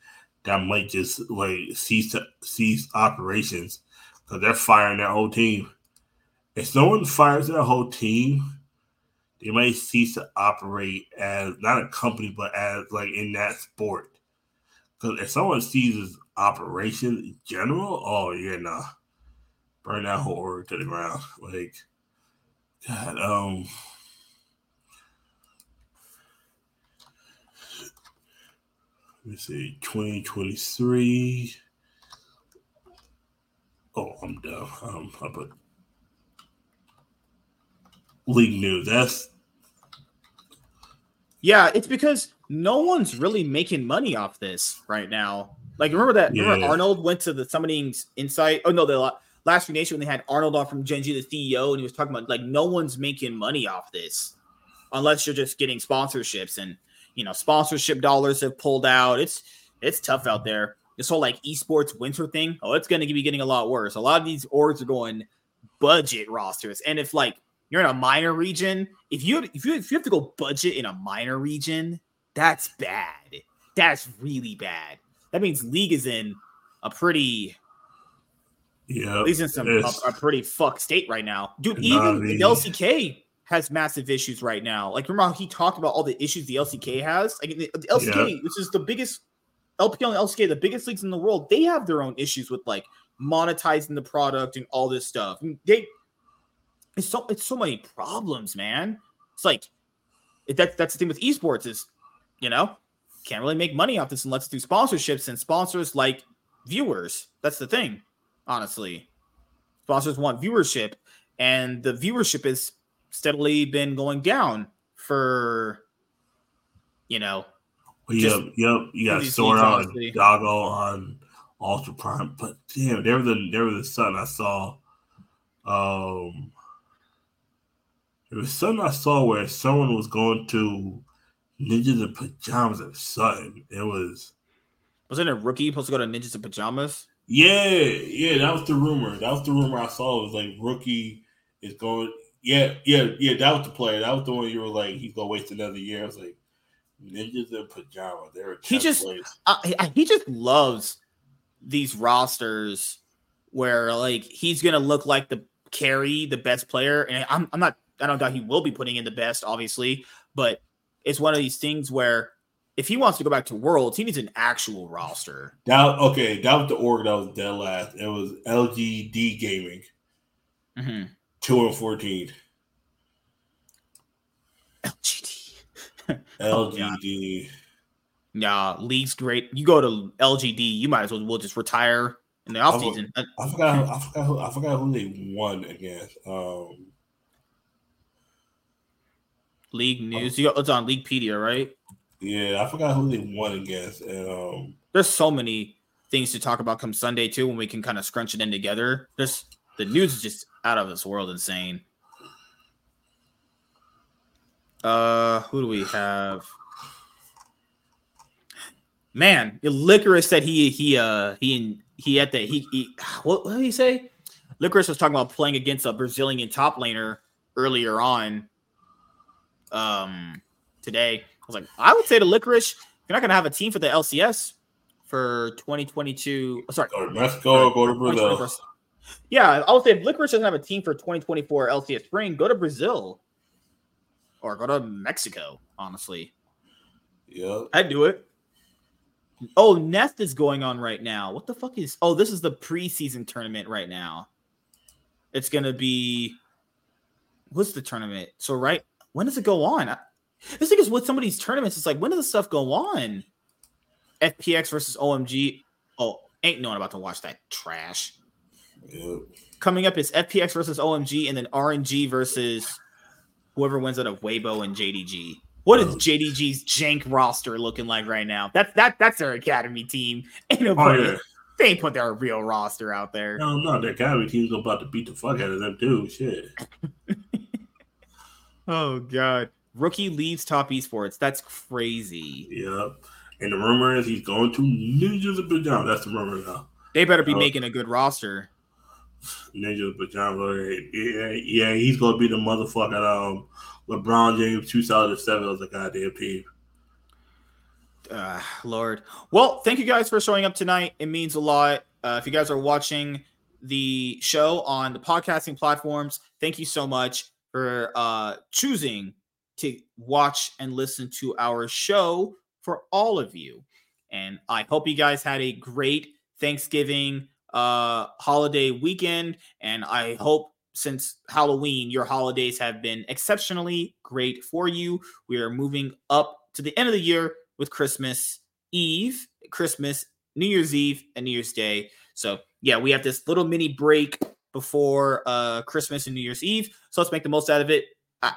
that might just like cease to, cease operations because they're firing their whole team. If someone fires their whole team, they might cease to operate as not a company, but as like in that sport. Because if someone seizes operations in general, oh yeah, nah, burn that whole org to the ground. Like, God, um. Let me see, 2023. Oh, I'm done. Um, I put league news. That's Yeah, it's because no one's really making money off this right now. Like, remember that? Remember Arnold went to the Summoning Insight? Oh no, the last Free Nation when they had Arnold on from Gen G, the CEO, and he was talking about like no one's making money off this unless you're just getting sponsorships, and you know sponsorship dollars have pulled out. It's it's tough out there. This whole like esports winter thing, oh, it's going to be getting a lot worse. A lot of these orgs are going budget rosters, and if like you're in a minor region, if you if you if you have to go budget in a minor region, that's bad. That's really bad. That means league is in a pretty yeah. least in some a, a pretty fuck state right now, dude. Even the- LCK has massive issues right now. Like remember how he talked about all the issues the LCK has? Like the, the LCK, which is the biggest LPL and LCK, the biggest leagues in the world, they have their own issues with like monetizing the product and all this stuff. I mean, they it's so it's so many problems, man. It's like it, that, that's the thing with esports is you know can't really make money off this unless through sponsorships and sponsors like viewers. That's the thing, honestly. Sponsors want viewership, and the viewership has steadily been going down for you know Yep, yep. You got leagues, on. Doggo on Ultra Prime, but damn, there was a there was a something I saw. Um, there was something I saw where someone was going to Ninjas in Pajamas or something. It was wasn't a rookie supposed to go to ninjas in pajamas? yeah, yeah. That was the rumor. That was the rumor I saw. It was like rookie is going. Yeah, yeah, yeah. That was the player. That was the one you were like, he's gonna waste another year. I was like, Ninjas in Pajamas. They're a He just-. I, I- uh, uh, he just loves these rosters where like he's gonna look like the carry, the best player, and I'm I'm not I don't doubt he will be putting in the best, obviously, but it's one of these things where if he wants to go back to worlds, he needs an actual roster. That okay, that was the org that was dead last. It was LGD Gaming, Mm-hmm. two and fourteen. LGD. LGD. [laughs] God. Yeah, league's great. You go to LGD, you might as well we'll just retire in the offseason. I, I forgot. I [laughs] forgot. Who, I forgot who they won against. Um, League news. You got, it's on Leaguepedia, right? Yeah, I forgot who they won against. And um, there's so many things to talk about come Sunday too, when we can kind of scrunch it in together. There's the news is just out of this world insane. Uh, who do we have? Man, Licorice said he he uh he and he had that he, he what, what did he say? Licorice was talking about playing against a Brazilian top laner earlier on. Um, today I was like, I would say to Licorice, you're not gonna have a team for the LCS for 2022. Oh, sorry, go to Mexico, go to Brazil. Yeah, I would say if Licorice doesn't have a team for 2024 LCS spring, go to Brazil or go to Mexico. Honestly, yeah, I'd do it. Oh, Nest is going on right now. What the fuck is? Oh, this is the preseason tournament right now. It's gonna be. What's the tournament? So right, when does it go on? This thing is with some of these tournaments. It's like when does this stuff go on? FPX versus OMG. Oh, ain't no one about to watch that trash. Yep. Coming up is FPX versus OMG, and then RNG versus whoever wins out of Weibo and JDG. What is oh. JDG's jank roster looking like right now? That's that that's their academy team. [laughs] Ain't nobody, oh, yeah. They ain't put their real roster out there. No, no, their academy team's about to beat the fuck out of them too. Shit. [laughs] oh god. Rookie leaves top esports. That's crazy. Yep. And the rumor is he's going to Ninjas of Pajamas. That's the rumor now. They better be uh, making a good roster. Ninjas of Pajamas. Yeah, yeah, he's gonna be the motherfucker. Um, LeBron James 2007 was a goddamn team. Uh, Lord. Well, thank you guys for showing up tonight. It means a lot. Uh, if you guys are watching the show on the podcasting platforms, thank you so much for uh, choosing to watch and listen to our show for all of you. And I hope you guys had a great Thanksgiving uh, holiday weekend. And I hope since Halloween, your holidays have been exceptionally great for you. We are moving up to the end of the year with Christmas Eve, Christmas, New Year's Eve, and New Year's Day. So, yeah, we have this little mini break before uh, Christmas and New Year's Eve. So let's make the most out of it.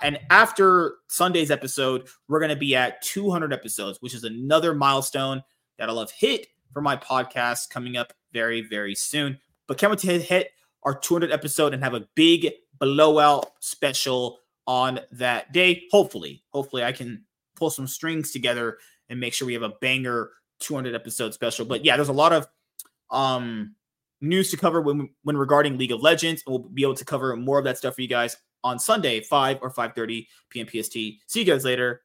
And after Sunday's episode, we're going to be at 200 episodes, which is another milestone that I'll have hit for my podcast coming up very, very soon. But can't wait to hit our 200 episode and have a big blowout special on that day. Hopefully, hopefully I can pull some strings together and make sure we have a banger 200 episode special. But yeah, there's a lot of um news to cover when when regarding League of Legends, and we'll be able to cover more of that stuff for you guys on Sunday, 5 or 5:30 p.m. PST. See you guys later.